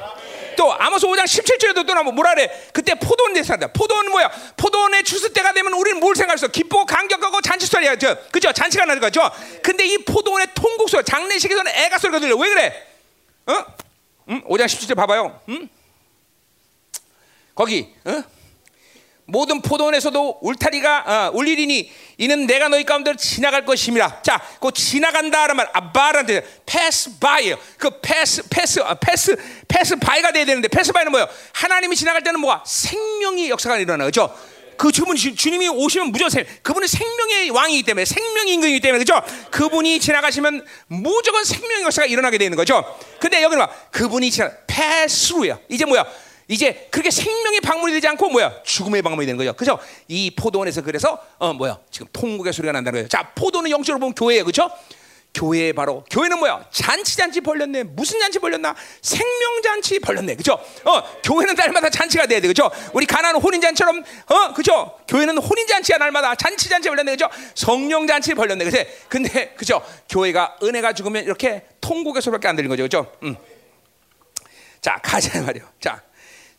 또 아모스 5장 17절에도 또 나면 뭐라 그래? 그때 포도원 내 산다. 포도원은 뭐야? 포도원의 추수 때가 되면 우리는 뭘 생각했어? 기쁘고 감격하고 잔치 소리야. 저, 그죠? 잔치가 나는 거죠. 근데 이 포도원의 통곡 소리, 장례식에서는 애가 소리가 들려. 왜 그래? 어? 응? 5장 17절 봐봐요. 응? 거기, 어? 모든 포도원에서도 울타리가 어, 울리리니 이는 내가 너희 가운데 지나갈 것임이라. 자, 그 지나간다라는 말 아바란테 pass by요. 그 pass pass pass 패스 바이가 돼야 되는데 패스 바이는 뭐예요? 하나님이 지나갈 때는 뭐가 생명의 역사가 일어나. 그죠? 그 주분 주님이 오시면 무조건 생, 그분은 생명의 왕이기 때문에 생명의 임금이기 때문에 그죠? 그분이 지나가시면 무조건 생명의 역사가 일어나게 되는 거죠. 근데 여기는 봐, 그분이 지나 패스루야. 이제 뭐야? 이제 그렇게 생명의 방문이 되지 않고 뭐야? 죽음의 방문이 되는 거죠. 그죠? 이 포도원에서 그래서 어 뭐야? 지금 통곡의 소리가 난다는 거예요. 자 포도는 영적으로 보면 교회예요, 그죠? 교회 바로 교회는 뭐야? 잔치 잔치 벌렸네. 무슨 잔치 벌렸나? 생명 잔치 벌렸네. 그죠? 어 교회는 날마다 잔치가 돼야 돼. 그죠? 우리 가나는 혼인 잔처럼 어 그죠? 교회는 혼인 잔치야 날마다 잔치 잔치 벌렸네. 그죠? 성령 잔치 벌렸네. 그래 근데 그죠? 교회가 은혜가 죽으면 이렇게 통곡의 소리밖에 안 들리는 거죠. 그죠? 음 자 가자 말이요. 자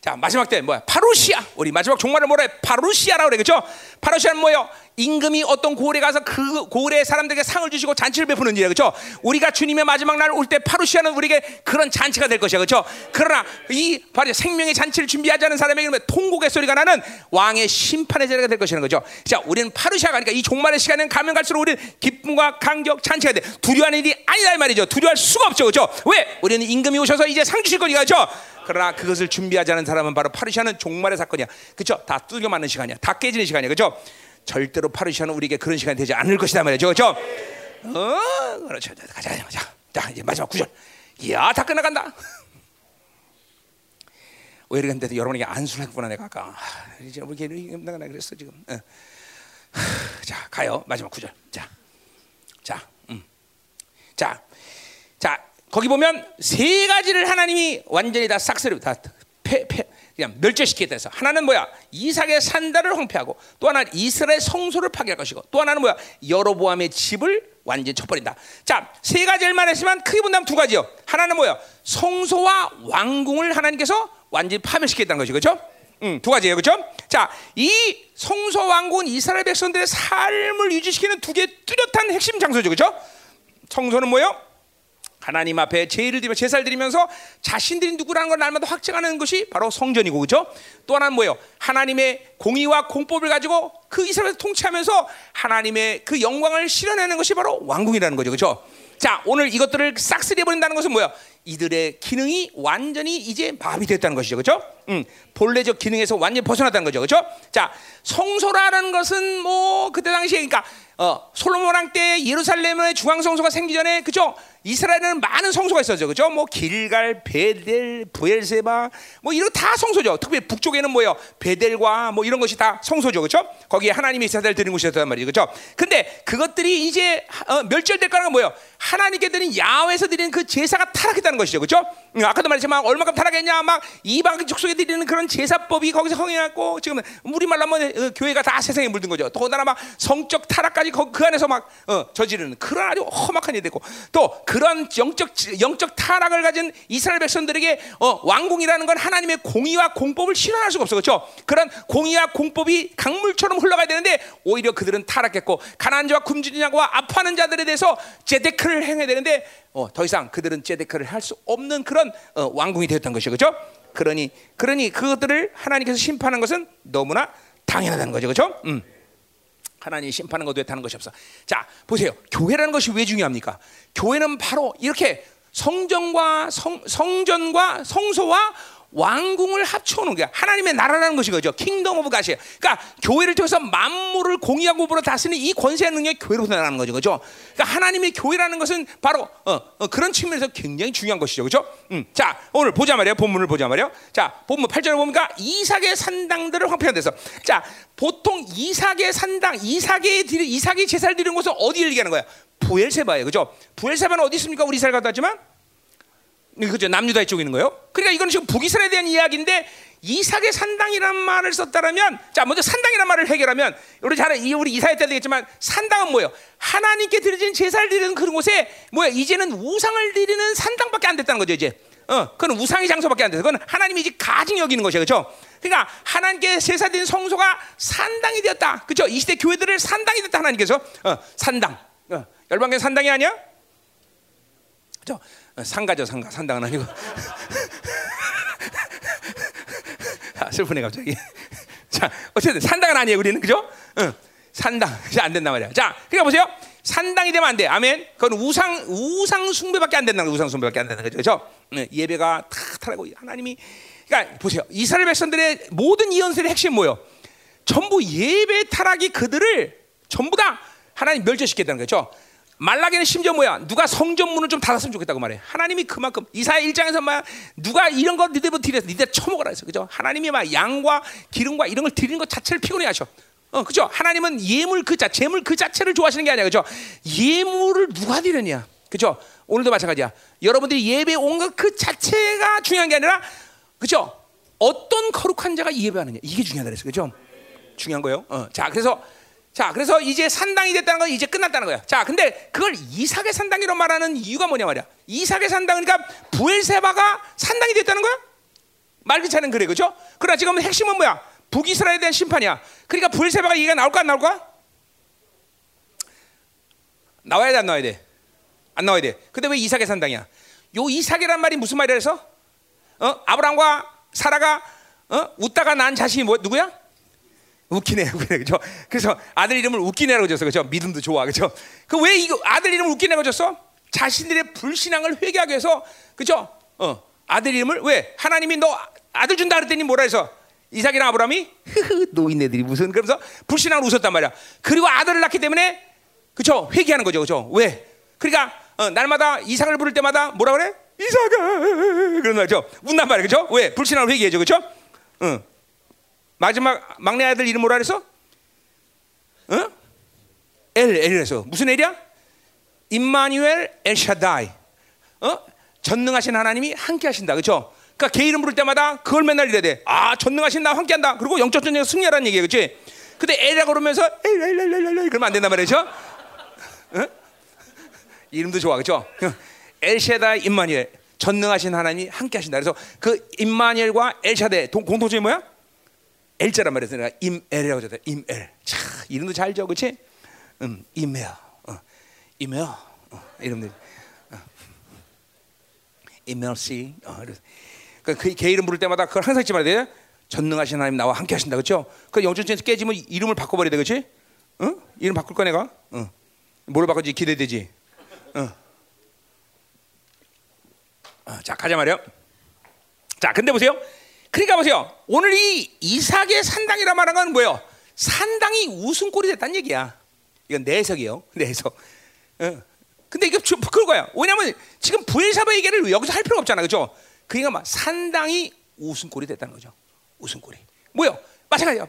자, 마지막 때 뭐야? 파루시아. 우리 마지막 종말을 뭐래? 파루시아라고 그래. 그죠? 파루시아는 뭐예요? 임금이 어떤 고을에 가서 그 고을의 사람들에게 상을 주시고 잔치를 베푸는 일이에요. 그죠? 우리가 주님의 마지막 날 올 때 파루시아는 우리에게 그런 잔치가 될 것이야. 그죠? 그러나 이 바로 생명의 잔치를 준비하지 않은 사람에게는 통곡의 소리가 나는 왕의 심판의 자리가 될 것이라는 거죠. 자, 우리는 파루시아가 아니까 이 종말의 시간은 가면 갈수록 우리는 기쁨과 감격, 잔치가 돼. 두려워하는 일이 아니다 이 말이죠. 두려워할 수가 없죠. 그죠? 왜? 우리는 임금이 오셔서 이제 상 주실 거니까. 그죠? 그러나 그것을 준비하지 않은 사람은 바로 파르시아는 종말의 사건이야. 그렇죠? 다 뚫겨 맞는 시간이야. 다 깨지는 시간이야. 그렇죠? 절대로 파르시아는 우리에게 그런 시간이 되지 않을 것이다 말이죠. 그렇죠? 어, 그렇죠. 가자, 가자. 자, 이제 마지막 구절. 이야, 다 끝나간다. 왜 이랬는데도 여러분에게 안수를 했구나 내가 아까. 이제 우리 내가 그랬어 지금. 어. 자, 가요. 마지막 구절. 자, 자, 음. 자, 자. 거기 보면 세 가지를 하나님이 완전히 다 싹쓸이 다 패, 패, 그냥 멸절시키겠다 해서 하나는 뭐야? 이삭의 산다를 황폐하고 또 하나는 이스라엘 성소를 파괴할 것이고 또 하나는 뭐야? 여로보암의 집을 완전히 쳐버린다. 자 세 가지를 말했지만 크게 본다면 두 가지요. 하나는 뭐야? 성소와 왕궁을 하나님께서 완전히 파멸시키겠다는 것이 그죠? 음, 두 가지예요. 그죠? 자 이 성소 왕궁은 이스라엘 백성들의 삶을 유지시키는 두개 뚜렷한 핵심 장소죠. 그죠? 성소는 뭐예요 하나님 앞에 제의를 드리며 제사를 드리면서 자신들이 누구라는 걸 날마다 확증하는 것이 바로 성전이고 그죠? 또 하나는 뭐예요? 하나님의 공의와 공법을 가지고 그 이스라엘을 통치하면서 하나님의 그 영광을 실현하는 것이 바로 왕궁이라는 거죠. 그죠? 자, 오늘 이것들을 싹쓸이 버린다는 것은 뭐야? 이들의 기능이 완전히 이제 마비 됐다는 것이죠. 그죠? 음, 본래적 기능에서 완전히 벗어났다는 거죠. 그죠? 자, 성소라는 것은 뭐 그때 당시에 그러니까 어, 솔로몬 왕 때 예루살렘의 중앙 성소가 생기 전에 그죠? 이스라엘에는 많은 성소가 있었죠. 그죠? 뭐 길갈, 베델, 부엘세바 뭐 이런 다 성소죠. 특히 북쪽에는 뭐예요? 베델과 뭐 이런 것이 다 성소죠. 그죠? 거기에 하나님이 제사를 드리는 곳이었단 말이죠. 그죠? 근데 그것들이 이제 어, 멸절될 거라는 건 뭐예요? 하나님께 드린 야외에서 드리는 그 제사가 타락했다는 것이죠. 그죠? 응, 아까도 말했지만 얼마큼 타락했냐? 막 이방 족속에 드리는 그런 제사법이 거기서 흥해갖고 지금 우리말로 하면 어, 교회가 다 세상에 물든 거죠. 더군다나 막 성적 타락까지 그 안에서 막 어, 저지르는 그런 아주 험악한 일이 됐고 또 그런 영적 영적 타락을 가진 이스라엘 백성들에게 어, 왕궁이라는 건 하나님의 공의와 공법을 실현할 수가 없어 그렇죠? 그런 공의와 공법이 강물처럼 흘러가야 되는데 오히려 그들은 타락했고 가난한 자와 굶주린 자와 아파하는 자들에 대해서 제데크를 행해야 되는데 어, 더 이상 그들은 제데크를 할 수 없는 그런 어, 왕궁이 되었던 것이죠 그렇죠? 그러니 그러니 그것들을 하나님께서 심판한 것은 너무나 당연하다는 거죠 그렇죠? 음. 하나님 심판하는 것도 되는 것이 없어. 자, 보세요. 교회라는 것이 왜 중요합니까? 교회는 바로 이렇게 성전과 성, 성전과 성소와 왕궁을 합쳐놓은 게 하나님의 나라라는 것이 거죠. Kingdom of God이에요. 그러니까 교회를 통해서 만물을 공의하고 법으로 다스리는 이 권세의 능력이 교회로부터 나는 거죠. 그죠? 그러니까 하나님의 교회라는 것은 바로 어, 어, 그런 측면에서 굉장히 중요한 것이죠. 그죠? 음. 자, 오늘 보자 말이에요. 본문을 보자 말이에요. 자, 본문 8절에 보니까 이삭의 산당들을 황폐한 데서 자, 보통 이삭의 산당, 이삭의 이삭의 제사를 드리는 곳은 어디를 얘기하는 거야? 부엘세바예요. 그죠? 부엘세바는 어디 있습니까? 우리 이스라엘 갔다 왔지만 그죠 남유다 쪽에 있는 거예요. 그러니까 이건 지금 북이스라엘에 대한 이야기인데 이삭의 산당이란 말을 썼다라면 자 먼저 산당이란 말을 해결하면 우리 잘 우리 이사회 때 되겠지만 산당은 뭐예요? 하나님께 드리는 제사를 드리는 그런 곳에 뭐야 이제는 우상을 드리는 산당밖에 안 됐다는 거죠 이제. 어, 그건 우상의 장소밖에 안 돼서 그건 하나님이 이제 가증 여기는 것이에요, 그렇죠? 그러니까 하나님께 제사드린 성소가 산당이 되었다, 그렇죠? 이 시대 교회들을 산당이 됐다 하나님께서 어, 산당, 어, 열방교 산당이 아니야? 그렇죠? 상가죠 상가 산당은 아니고 아, 슬프네 갑자기 자 어쨌든 산당은 아니에요 우리는 그죠? 응. 산당 안 된단 말이야 자 그러니까 보세요 산당이 되면 안 돼. 아멘. 그건 우상 우상 숭배밖에 안 된다는 거. 우상 숭배밖에 안 된다는 거죠. 그렇죠? 네, 예배가 탁탁하고 하나님이 그러니까 보세요. 이스라엘 백성들의 모든 이언설의 핵심 뭐요? 전부 예배 타락이 그들을 전부 다 하나님 멸절시켰다는 거죠. 말라기는 심지어 뭐야? 누가 성전문을 좀 닫았으면 좋겠다고 말해. 하나님이 그만큼 이사야 1장에서 막 누가 이런 거 니들 드려서 니들 처먹어라 했어. 그죠? 하나님이 막 양과 기름과 이런 걸 드리는 것 자체를 피곤해 하셔. 어, 그죠? 하나님은 예물 그 자, 재물 그 자체를 좋아하시는 게 아니야. 그죠? 예물을 누가 드렸냐? 그죠? 오늘도 마찬가지야. 여러분들이 예배 온 것 그 자체가 중요한 게 아니라 그죠? 어떤 거룩한 자가 예배하느냐. 이게 중요하다 그랬어. 그죠? 중요한 거예요. 어, 자, 그래서 자, 그래서 이제 산당이 됐다는 건 이제 끝났다는 거야. 자, 근데 그걸 이삭의 산당이라고 말하는 이유가 뭐냐 말이야. 이삭의 산당 그러니까 부엘세바가 산당이 됐다는 거야? 말 그차는 그래, 그죠? 그러나 지금 핵심은 뭐야? 북이스라엘에 대한 심판이야. 그러니까 부엘세바가 얘기가 나올까 안 나올까? 나와야 돼, 안 나와야 돼? 안 나와야 돼. 근데 왜 이삭의 산당이야? 요 이삭이란 말이 무슨 말이라 해서? 어? 아브라함과 사라가 어? 웃다가 난 자식이 뭐 누구야? 웃기네, 웃기네, 그죠? 그래서 아들 이름을 웃기네라고 줬어, 그죠? 믿음도 좋아, 그죠? 그 왜 이거 아들 이름을 웃기네라고 줬어? 자신들의 불신앙을 회개하기 위해서, 그죠? 어, 아들 이름을 왜 하나님이 너 아들 준다 그랬더니 뭐라 해서 이삭이랑 아브라함이 흐흐 노인네들이 무슨 그러면서 불신앙을 웃었단 말이야. 그리고 아들을 낳기 때문에 그죠? 회개하는 거죠, 그죠? 왜? 그러니까 어, 날마다 이삭을 부를 때마다 뭐라 그래? 이삭아 그런 말이죠. 웃난 말이야, 그죠? 왜? 불신앙을 회개해죠, 그죠? 응. 마지막 막내 아들 이름 뭐라 그랬어? 어? 엘 엘이라서 무슨 엘이야? 임마누엘 엘샤다이. 어? 전능하신 하나님이 함께 하신다. 그렇죠? 그러니까 걔 이름 부를 때마다 그걸 맨날 이래야 돼. 아, 전능하신 나 함께 한다. 그리고 영적 전쟁에서 승리하라는 얘기예요. 그렇지? 근데 엘이라고 그러면서 엘엘엘엘엘 그러면 안 된단 말이죠. 어? 이름도 좋아. 그렇죠? 엘샤다이 임마누엘 전능하신 하나님이 함께 하신다. 그래서 그 임마누엘과 엘샤데 공통점이 뭐야? 엘자란 말이었어. 내가 임엘이라고 했다. 임엘. 차, 이름도 잘 적, 그렇지? 음, 임엘. 어. 임엘. 어, 이름들. 어. 임멜씨. 어, 그러니까 그걔 이름 부를 때마다 그걸 항상 잊지 말아야 돼. 전능하신 하나님 나와 함께 하신다. 그렇죠? 그 영전체에서 깨지면 이름을 바꿔 버려야 돼. 그렇지? 어? 이름 바꿀 거 내가? 어. 뭘 바꾸지? 기대되지. 어. 어, 자, 가자 말이요. 자, 근데 보세요. 그러니까 보세요. 오늘 이 이삭의 산당이라 말한 건 뭐예요? 산당이 웃음꼴이 됐다는 얘기야. 이건 내 해석이에요. 내 해석. 어. 근데 이게 그럴 거야. 왜냐면 지금 부엘사바 얘기를 여기서 할 필요가 없잖아. 그죠? 그러니까 막 산당이 웃음꼴이 됐다는 거죠. 웃음꼴이. 뭐요? 마찬가지야.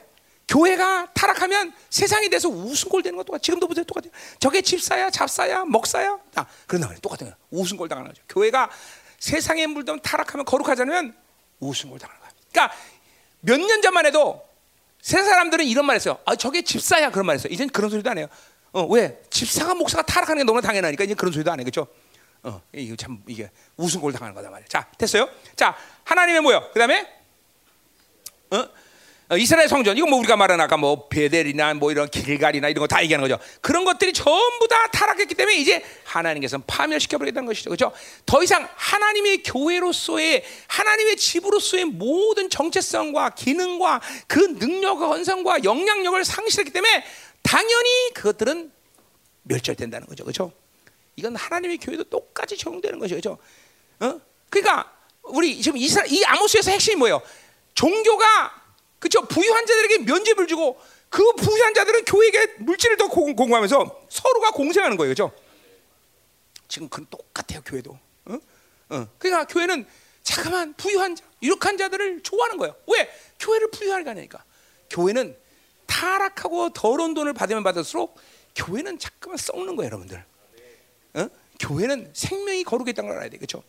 교회가 타락하면 세상에 대해서 웃음꼴 되는 것도 지금도 보세요. 똑같아요. 저게 집사야, 잡사야, 먹사야. 아, 그런단 말이야. 똑같은 거야. 웃음꼴 당하는 거죠. 교회가 세상에 물든 타락하면 거룩하지 않으면 웃음꼴 당하는 거야. 그러니까 몇 년 전만 해도 세 사람들은 이런 말 했어요. 아, 저게 집사야. 그런 말 했어요. 이젠 그런 소리도 안 해요. 어, 왜? 집사가 목사가 타락하는 게 너무나 당연하니까 이제 그런 소리도 안 해. 그죠? 어, 이거 참 이게 우승골 당하는 거다 말이야. 자, 됐어요. 자, 하나님의 뭐요? 그다음에 어? 어, 이스라엘 성전 이거 뭐 우리가 말한 아까 뭐 베델이나 뭐 이런 길갈이나 이런 거 다 얘기하는 거죠. 그런 것들이 전부 다 타락했기 때문에 이제 하나님께서 파멸시켜 버리겠다는 것이죠. 그렇죠? 더 이상 하나님의 교회로서의 하나님의 집으로서의 모든 정체성과 기능과 그 능력과 언성과 영향력을 상실했기 때문에 당연히 그것들은 멸절된다는 거죠. 그렇죠? 이건 하나님의 교회도 똑같이 적용되는 것이죠. 그렇죠? 어? 그러니까 우리 지금 이스라 이 아모스에서 핵심이 뭐예요? 종교가 그렇죠? 부유한 자들에게 면죄를 주고 그 부유한 자들은 교회에게 물질을 더 공, 공부하면서 서로가 공생하는 거예요. 그렇죠? 지금 그건 똑같아요. 교회도. 어? 어. 그러니까 교회는 잠깐만 부유한 자, 유력한 자들을 좋아하는 거예요. 왜? 교회를 부유하게 하니까. 교회는 타락하고 더러운 돈을 받으면 받을수록 교회는 잠깐만 썩는 거예요, 여러분들. 어? 교회는 생명이 거룩했다는 걸 알아야 돼, 그렇죠?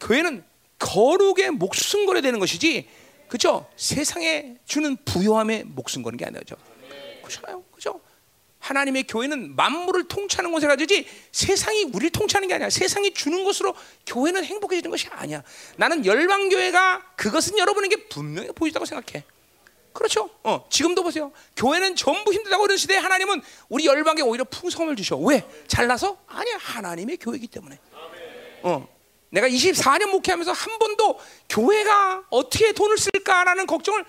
교회는 거룩의 목숨 걸어야 되는 것이지 그죠? 세상에 주는 부요함에 목숨 거는 게 아니죠. 그렇잖아요. 그죠? 하나님의 교회는 만물을 통치하는 곳에 가지지 세상이 우리를 통치하는 게 아니야. 세상이 주는 것으로 교회는 행복해지는 것이 아니야. 나는 열방 교회가 그것은 여러분에게 분명히 보이다고 생각해. 그렇죠? 어, 지금도 보세요. 교회는 전부 힘들다고 그런 시대에 하나님은 우리 열방에 오히려 풍성함을 주셔. 왜? 잘나서? 아니야. 하나님의 교회이기 때문에. 어, 내가 24년 목회하면서 한 번도 교회가 어떻게 돈을 쓸까라는 걱정을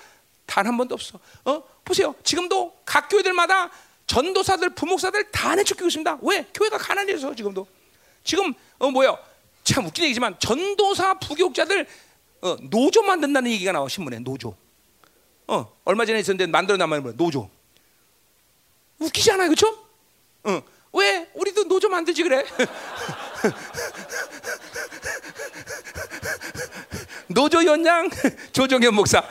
단 한 번도 없어. 어? 보세요. 지금도 각 교회들마다 전도사들, 부목사들 다 내쫓기고 있습니다. 왜? 교회가 가난해서 지금도. 지금 어 뭐요? 참 웃긴 얘기지만 전도사 부교육자들 어, 노조 만든다는 얘기가 나와 신문에 노조. 어 얼마 전에 있었는데 만들어 놔면 뭐 노조. 웃기지 않아요, 그렇죠? 어. 왜 우리도 노조 만들지 그래? 노조 연장 조정현 목사.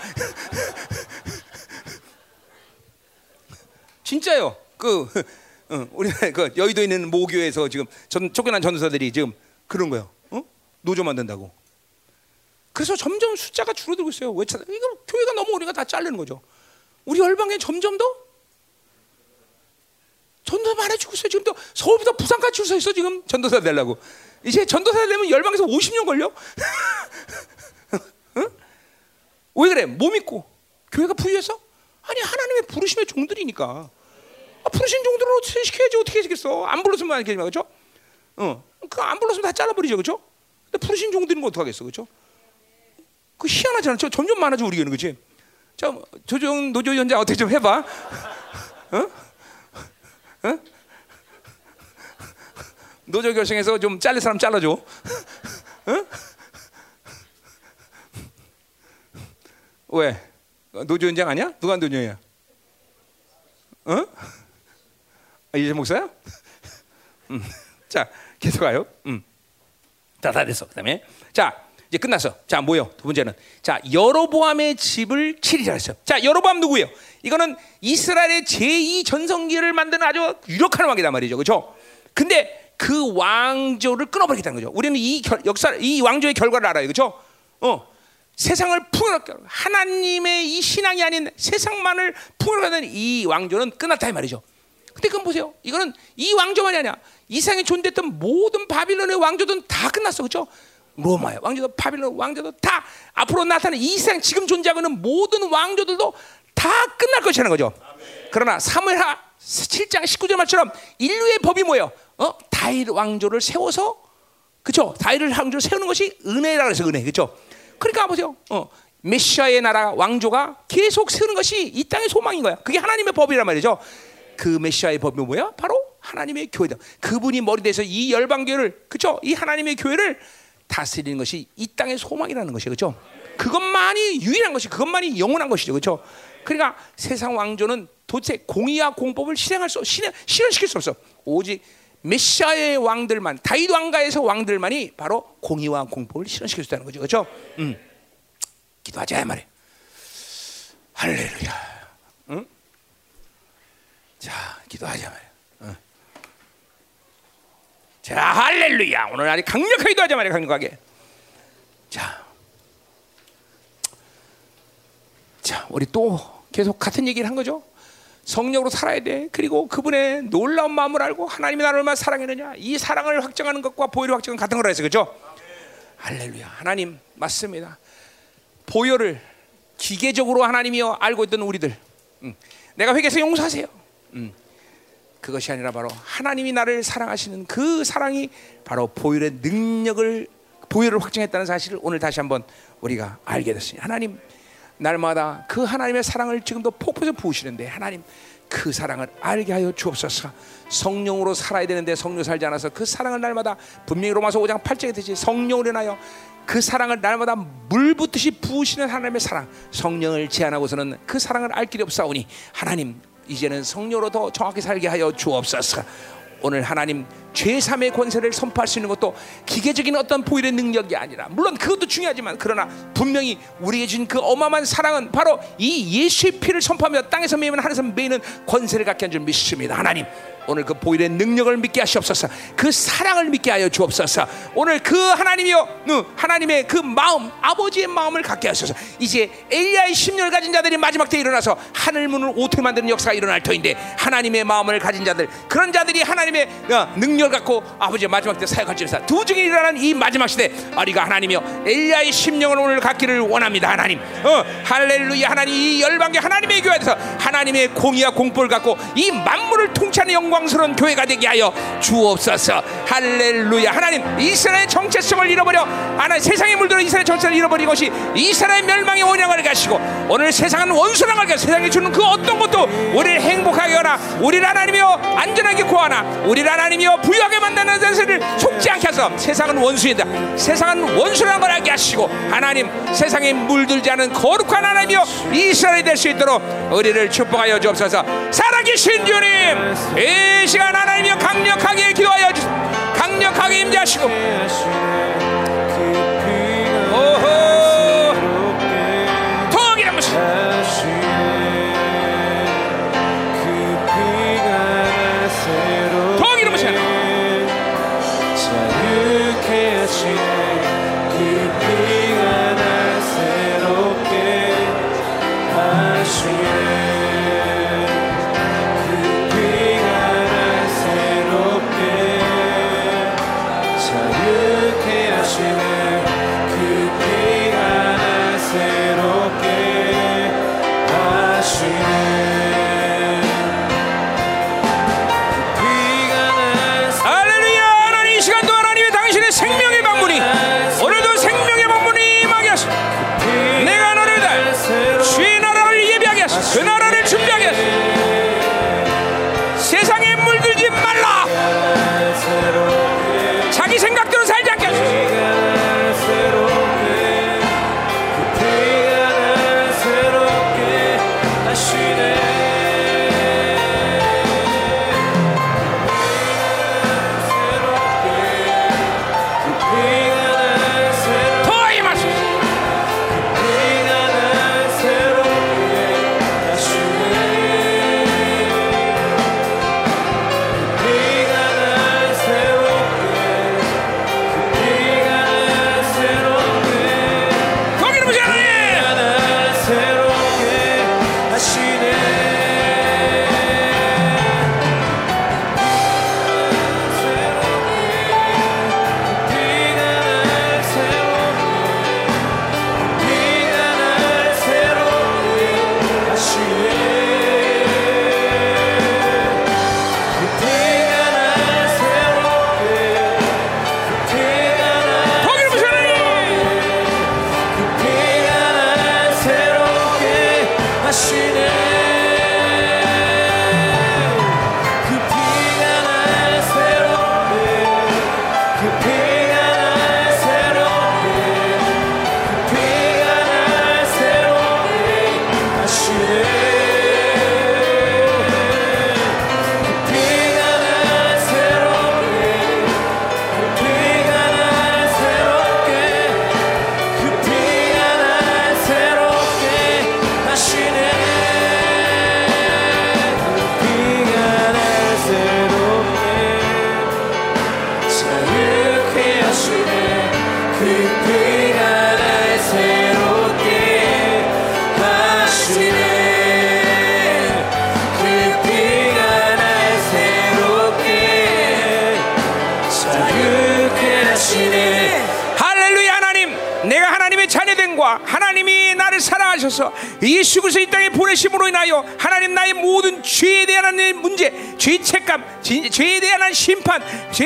진짜요. 그 어, 우리 그 여의도에 있는 모교에서 지금 전 쫓겨난 전도사들이 지금 그런 거예요. 어? 노조 만든다고. 그래서 점점 숫자가 줄어들고 있어요. 왜 찾아? 이거 교회가 너무 우리가 다 자르는 거죠. 우리 열방에 점점 더 전도사 많아지고 있어요. 지금 또 서울부터 부산까지 줄 서 있어 지금 전도사 되려고. 이제 전도사 되면 열방에서 50년 걸려. 응? 왜 그래? 뭐 믿고? 교회가 부유해서? 아니 하나님의 부르심의 종들이니까. 아, 부르신 종들로 시켜야지 어떻게 해주겠어? 안 불렀으면 안 되겠지 그렇죠? 어, 그안 불렀으면 다 잘라버리죠, 그렇죠? 근데 부르신 종들은 뭐 어떡하겠어, 그렇죠? 그 희한하지 않죠? 점점 많아져 우리 교회는 그렇지? 자, 조정 노조 연장 어떻게 좀 해봐. 어? 어? 노조 결성해서 좀 잘릴 사람 잘라줘. 어? 왜? 노조 연장 아니야? 누가 노조야? 어? 아, 이재 목사야? 음. 자, 계속 가요. 음. 다, 다 됐어. 그 다음에 자, 이제 끝났어. 자, 뭐요? 두 번째는 자, 여로보암의 집을 치리라 했어요. 자, 여로보암 누구예요? 이거는 이스라엘의 제2 전성기를 만드는 아주 유력한 왕이단 말이죠. 그렇죠? 근데 그 왕조를 끊어버리겠다는 거죠. 우리는 이 결, 역사, 이 왕조의 결과를 알아요. 그렇죠? 어. 세상을 풍요롭게 하나님의 이 신앙이 아닌 세상만을 풍요롭게 하는 이 왕조는 끝났다 이 말이죠. 근데 그건 보세요. 이거는 이 왕조만이 아니야. 이상에 존재했던 모든 바빌론의 왕조들은 다 끝났어. 그렇죠? 로마의 왕조도 바빌론 왕조도 다 앞으로 나타나는 이상 지금 존재하고 있는 모든 왕조들도 다 끝날 것이라는 거죠. 그러나 사무엘하 7장 19절 말처럼 인류의 법이 뭐예요? 어? 다윗 왕조를 세워서 그렇죠? 다윗 왕조를 세우는 것이 은혜라 그래서 은혜. 그렇죠? 그러니까 보세요. 어, 메시아의 나라 왕조가 계속 세우는 것이 이 땅의 소망인 거야. 그게 하나님의 법이란 말이죠. 그 메시아의 법이 뭐야? 바로 하나님의 교회다. 그분이 머리 돼서 이 열방 교회를 그렇죠? 이 하나님의 교회를 다스리는 것이 이 땅의 소망이라는 것이 그렇죠? 그것만이 유일한 것이 그것만이 영원한 것이죠. 그렇죠? 그러니까 세상 왕조는 도대체 공의와 공법을 실행할 수 실현, 실현시킬 수 없어. 오직 메시아의 왕들만 다윗 왕가에서 왕들만이 바로 공의와 수 있다는 거죠. 그렇죠? 음. 기도하자 말이야. 할렐루야. 응? 자, 기도하자. 응. 자, 할렐루야. 오늘 아주 강력하게 기도하자 말이야. 강력하게. 자. 자, 우리 또 계속 같은 얘기를 한 거죠. 성령으로 살아야 돼. 그리고 그분의 놀라운 마음을 알고 하나님이 나를 얼마나 사랑했느냐. 이 사랑을 확정하는 것과 보혈을 확정은 같은 거라 해서 그죠? 할렐루야. 하나님 맞습니다. 보혈을 기계적으로 하나님이여 알고 있던 우리들. 음, 내가 회개해서 용서하세요. 음, 그것이 아니라 바로 하나님이 나를 사랑하시는 그 사랑이 바로 보혈의 능력을 보혈을 확증했다는 사실을 오늘 다시 한번 우리가 알게 됐습니다. 하나님 날마다 그 하나님의 사랑을 지금도 폭포에서 부으시는데 하나님 그 사랑을 알게 하여 주옵소서. 성령으로 살아야 되는데 성령 살지 않아서 그 사랑을 날마다 분명히 로마서 5장 8절에 듯이 성령으로 인하여 그 사랑을 날마다 물 붓듯이 부으시는 하나님의 사랑 성령을 제한하고서는 그 사랑을 알 길이 없사오니 하나님 이제는 성령으로 더 정확히 살게 하여 주옵소서. 오늘 하나님 죄삼의 권세를 선포할 수 있는 것도 기계적인 어떤 보일의 능력이 아니라 물론 그것도 중요하지만 그러나 분명히 우리에게 준 그 어마어마한 사랑은 바로 이 예수의 피를 선포하며 땅에서 매이면 하늘에서 매이는 권세를 갖게 한 줄 믿습니다. 하나님 오늘 그 보일의 능력을 믿게 하시옵소서. 그 사랑을 믿게 하여 주옵소서. 오늘 그 하나님이요, 하나님의 그 마음, 아버지의 마음을 갖게 하소서. 이제 엘리야의 심령을 가진 자들이 마지막 때 일어나서 하늘 문을 오토 만드는 역사가 일어날 터인데 하나님의 마음을 가진 자들, 그런 자들이 하나님의 어, 능력을 갖고 아버지의 마지막 때 사역할 줄사. 두 중에 일어나는 이 마지막 시대, 아리가 하나님이요, 엘리야의 심령을 오늘 갖기를 원합니다. 하나님, 어, 할렐루야, 하나님 이 열방계 하나님의 교회에서 하나님의 공의와 공포를 갖고 이 만물을 통치하는 영광. 영광스러운 교회가 되게 하여 주옵소서. 할렐루야. 하나님 이스라엘의 정체성을 잃어버려 하나님 세상에 물들어 이스라엘 정체성을 잃어버린 것이 이스라엘 멸망의 원형을 가시고 오늘 세상은 원수랑 할게 세상에 주는 그 어떤 것도 우리를 행복하게 하나 우리를 하나님이여 안전하게 구하나 우리를 하나님이여 부유하게 만드는 것을 속지 않게 해서 세상은 원수이다. 세상은 원수라는 걸 알게 하시고 하나님 세상에 물들지 않은 거룩한 하나님이여 이스라엘이 될 수 있도록 우리를 축복하여 주옵소서. 살아계신 주님. 이 시간 하나님이여 강력하게 기도하여 주시고 강력하게 임재하시고. 오호 Kissinger 심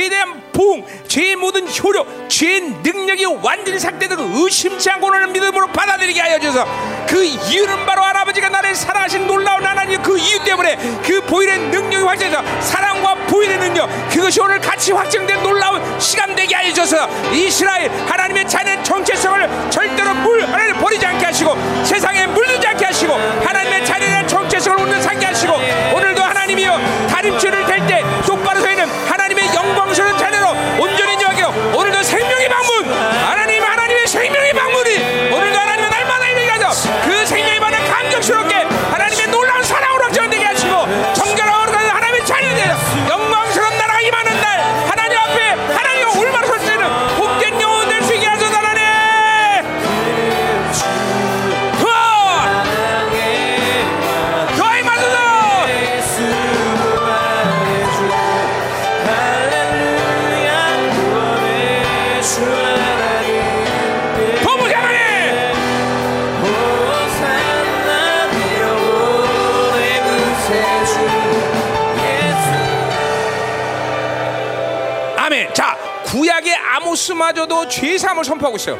아모스마저도 죄 사함을 선포하고 있어요.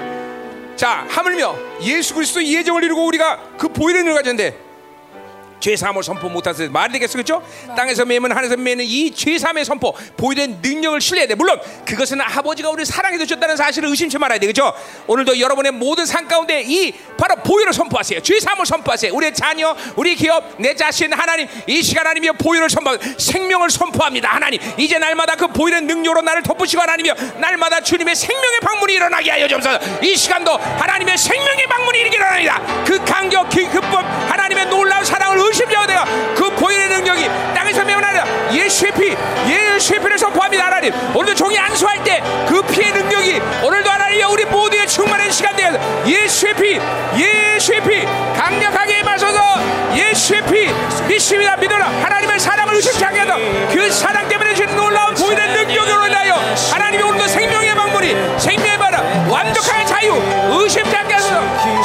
자, 하물며 예수 그리스도 예정을 이루고 우리가 그 보이는 을 가졌는데 죄 사함을 선포 못해서 말이 되겠어 그렇죠? 땅에서 매면 하늘에서 매는 이 죄 사함의 선포 보이는 능력을 실려야 돼 물론 그것은 아버지가 우리를 사랑해 주셨다는 사실을 의심치 말아야 돼 그렇죠? 오늘도 여러분의 모든 삶 가운데 이 바로 보혈을 선포하세요 죄 사함을 선포하세요 우리의 자녀 우리 기업 내 자신 하나님 이 시간 하나님이여 보혈을 선포 생명을 선포합니다 하나님 이제 날마다 그 보혈의 능력으로 나를 덮으시고 하나님이여 날마다 주님의 생명의 방문이 일어나게 하여 주옵소서. 이 시간도 하나님의 생명의 방문이 일어나게 일어납니다. 그 강격 그 급법 하나님의 놀라운 사랑을 의심하고 내가 그 보혈의 능력이 땅에서 매어나는 예수의 피 예수의 피를 선포합니다 하나님. 오늘도 종이 안수할 때 자유 의심치 않게 하소서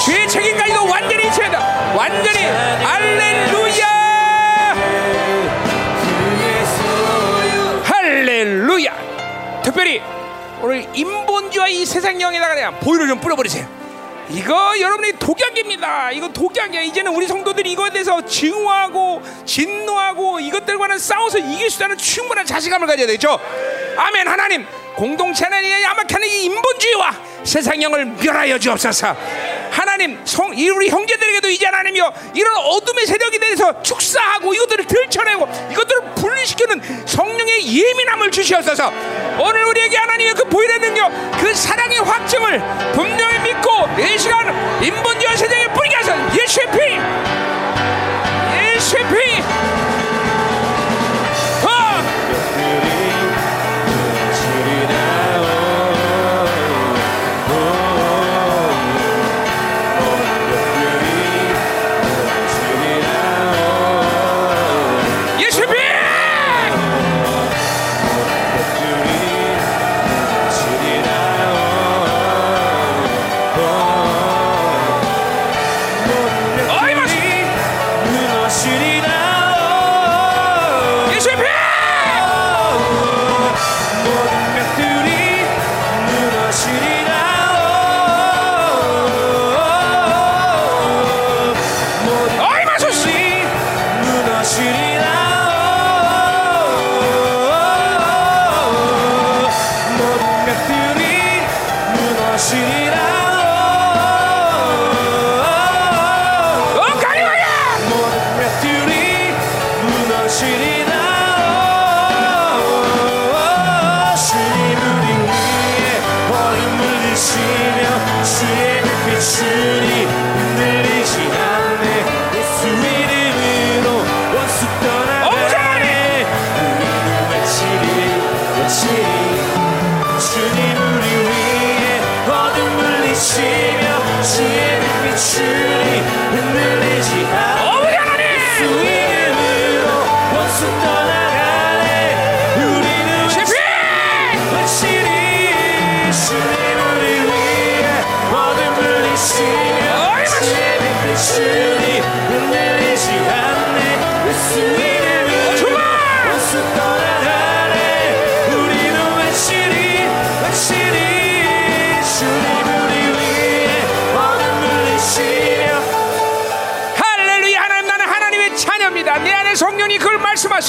죄의 책임까지도 완전히 이체한다. 완전히 할렐루야! 할렐루야! 특별히 오늘 인본주의 이 세상 영에다가 그냥 보혈을 좀 뿌려버리세요. 이거 여러분이 독약입니다. 이거 독약이야. 이제는 우리 성도들이 이거에 대해서 증오하고 진노하고 이것들과는 싸워서 이길 수 있다는 충분한 자신감을 가져야 되죠. 아멘. 하나님 공동체 하나님의 야막하는 이 인본주의와 세상형을 멸하여 주옵소서. 하나님 성, 이 우리 형제들에게도 이제 하나님이여 이런 어둠의 세력에 대해서 축사하고 이것들을 들춰내고 이것들을 분리시키는 성령의 예민함을 주시옵소서. 오늘 우리에게 하나님의 그 보일의 능력 그 사랑의 확증을 분명히 믿고 이 시간 인본주의 세상에 뿌리게 하소서. 예수의 피! 예수의 피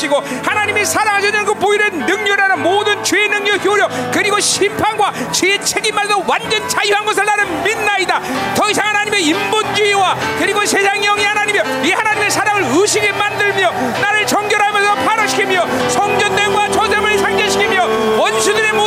하시고 하나님이 사랑하시는 그 보일의 능력이라는 모든 죄의 능력 효력 그리고 심판과 죄의 책임만도 완전 자유한 것을 나는 믿나이다. 더 이상 하나님의 인본주의와 그리고 세상 영이 하나님이여 이 하나님의 사랑을 의식에 만들며 나를 정결하면서 발화시키며 성전됨과 조zem을 상대시키며 원수들의 모든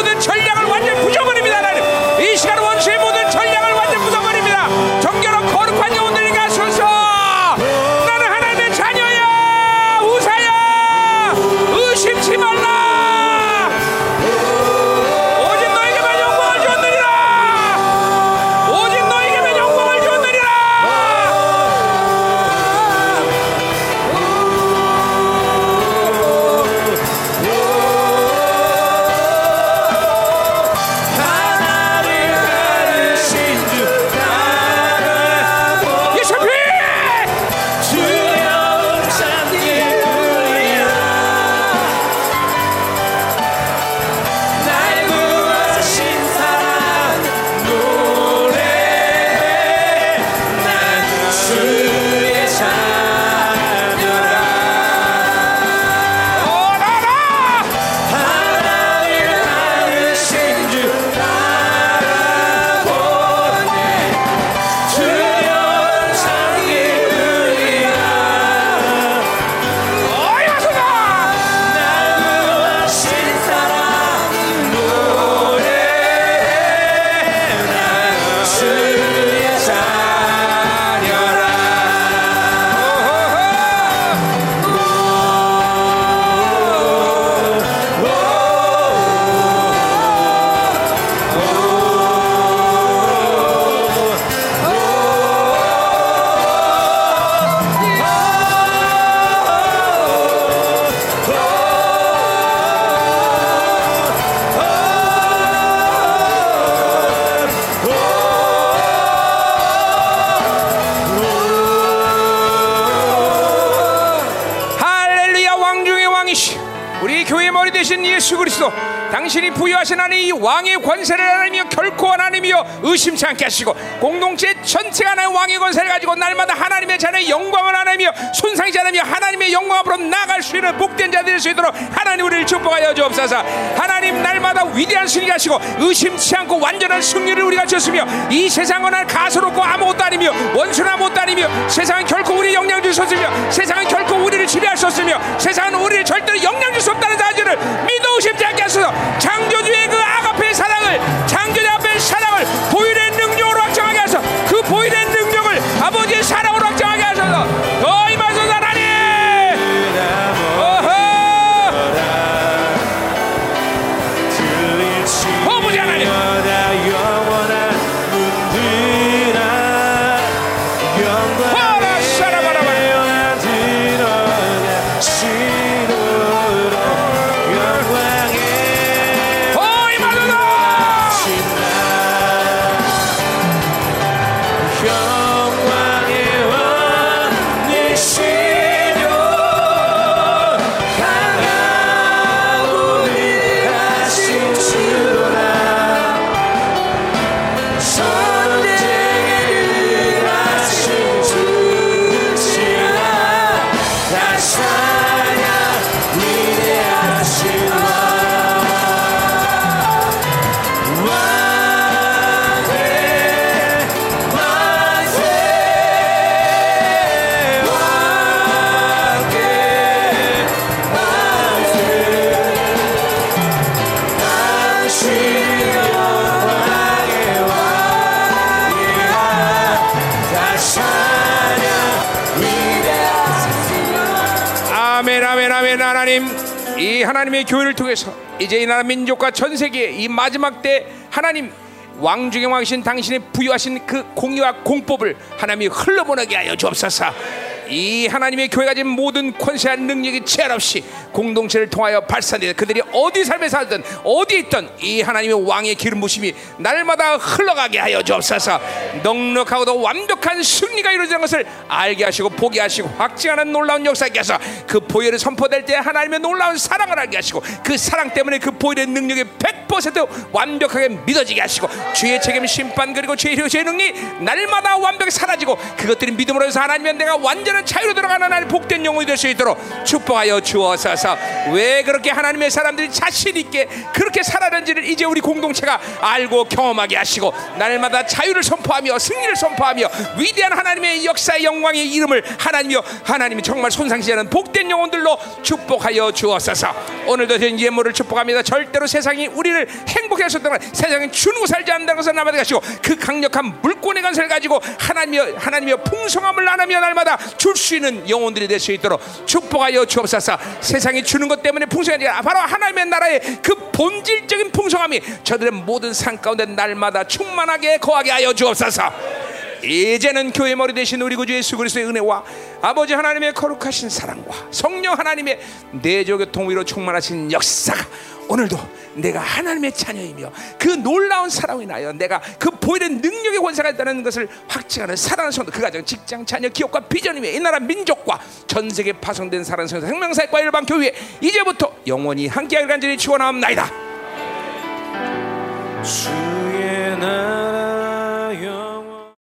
의심치 않게 하시고 공동체 전체가 하나님 왕의 권세를 가지고 날마다 하나님의 자녀의 영광을 하나님이여 손상이지 않으며 하나님의 영광 앞으로 나아갈 수 있는 복된 자될수 있도록 하나님 우리를 축복하여 주옵소서. 하나님 날마다 위대한 승리 하시고 의심치 않고 완전한 승리를 우리가 줬으며 이 세상은 날 가소롭고 아무것도 아니며 원수는 아무것도 아니며 세상은 결코 우리 영향 줄 수 없으며 세상은 결코 우리를 지배할 수 없으며 세상은 우리를 절대로 영향 줄 수 없다는 사실을 믿어 의심치 않게 하소서. 창조 하나님의 교회를 통해서 이제 이 나라 민족과 전 세계 이 마지막 때 하나님 왕 중의 왕이신 당신의 부여하신 그 공의와 공법을 하나님이 흘러보내게 하여 주옵소서 이 하나님의 교회가 가진 모든 권세한 능력이 제한 없이 공동체를 통하여 발산되어 그들이 어디 삶에 살든 어디 있든 이 하나님의 왕의 기름 부심이 날마다 흘러가게 하여 주옵소서. 넉넉하고도 완벽한 승리가 이루어지는 것을 알게 하시고 보게 하시고 확증하는 놀라운 역사에 하서 그 보혈을 선포될 때 하나님의 놀라운 사랑을 알게 하시고 그 사랑 때문에 그 보혈의 능력이 백100% 완벽하게 믿어지게 하시고 죄의 책임 심판 그리고 죄의 죄의 능력 날마다 완벽히 사라지고 그것들이 믿음으로 해서 하나님의 내가 완전한 자유로 들어가는 하나님 복된 영혼이 될 수 있도록 축복하여 주옵소서. 왜 그렇게 하나님의 사람들이 자신 있게 그렇게 살아는지를 이제 우리 공동체가 알고 경험하게 하시고 날마다 자유를 선포하며 승리를 선포하며 위대한 하나님의 역사의 영광의 이름을 하나님이여 하나님이 정말 손상시지 않은 복된 영혼들로 축복하여 주옵소서. 오늘도 된 예물을 축복합니다. 절대로 세상이 우리를 행복해 하셨던 세상이 주는 거 살지 않는다는 것을 남아게 하시고 그 강력한 물권의 간세를 가지고 하나님이여 하나님이여 풍성함을 나누며 날마다 줄 수 있는 영혼들이 될 수 있도록 축복하여 주옵소서. 세상이 주는 것 때문에 풍성하지 않아 바로 하나님의 나라의 그 본질적인 풍성함이 저들의 모든 삶 가운데 날마다 충만하게 거하게 하여 주옵소서. 이제는 교회 머리 대신 우리 구주 예수 그리스도의 은혜와 아버지 하나님의 거룩하신 사랑과 성령 하나님의 내조교통 위로 충만하신 역사가 오늘도 내가 하나님의 자녀이며 그 놀라운 사랑이 나여 내가 그 보이는 능력의 권세가 있다는 것을 확증하는 사랑하는 성도 그 가정 직장 자녀 기업과 비전이며 이 나라 민족과 전 세계 파송된 사랑하는 성도 생명사역과 일반 교회 이제부터 영원히 함께하길 간절히 추원하옵나이다. 주의 나라여.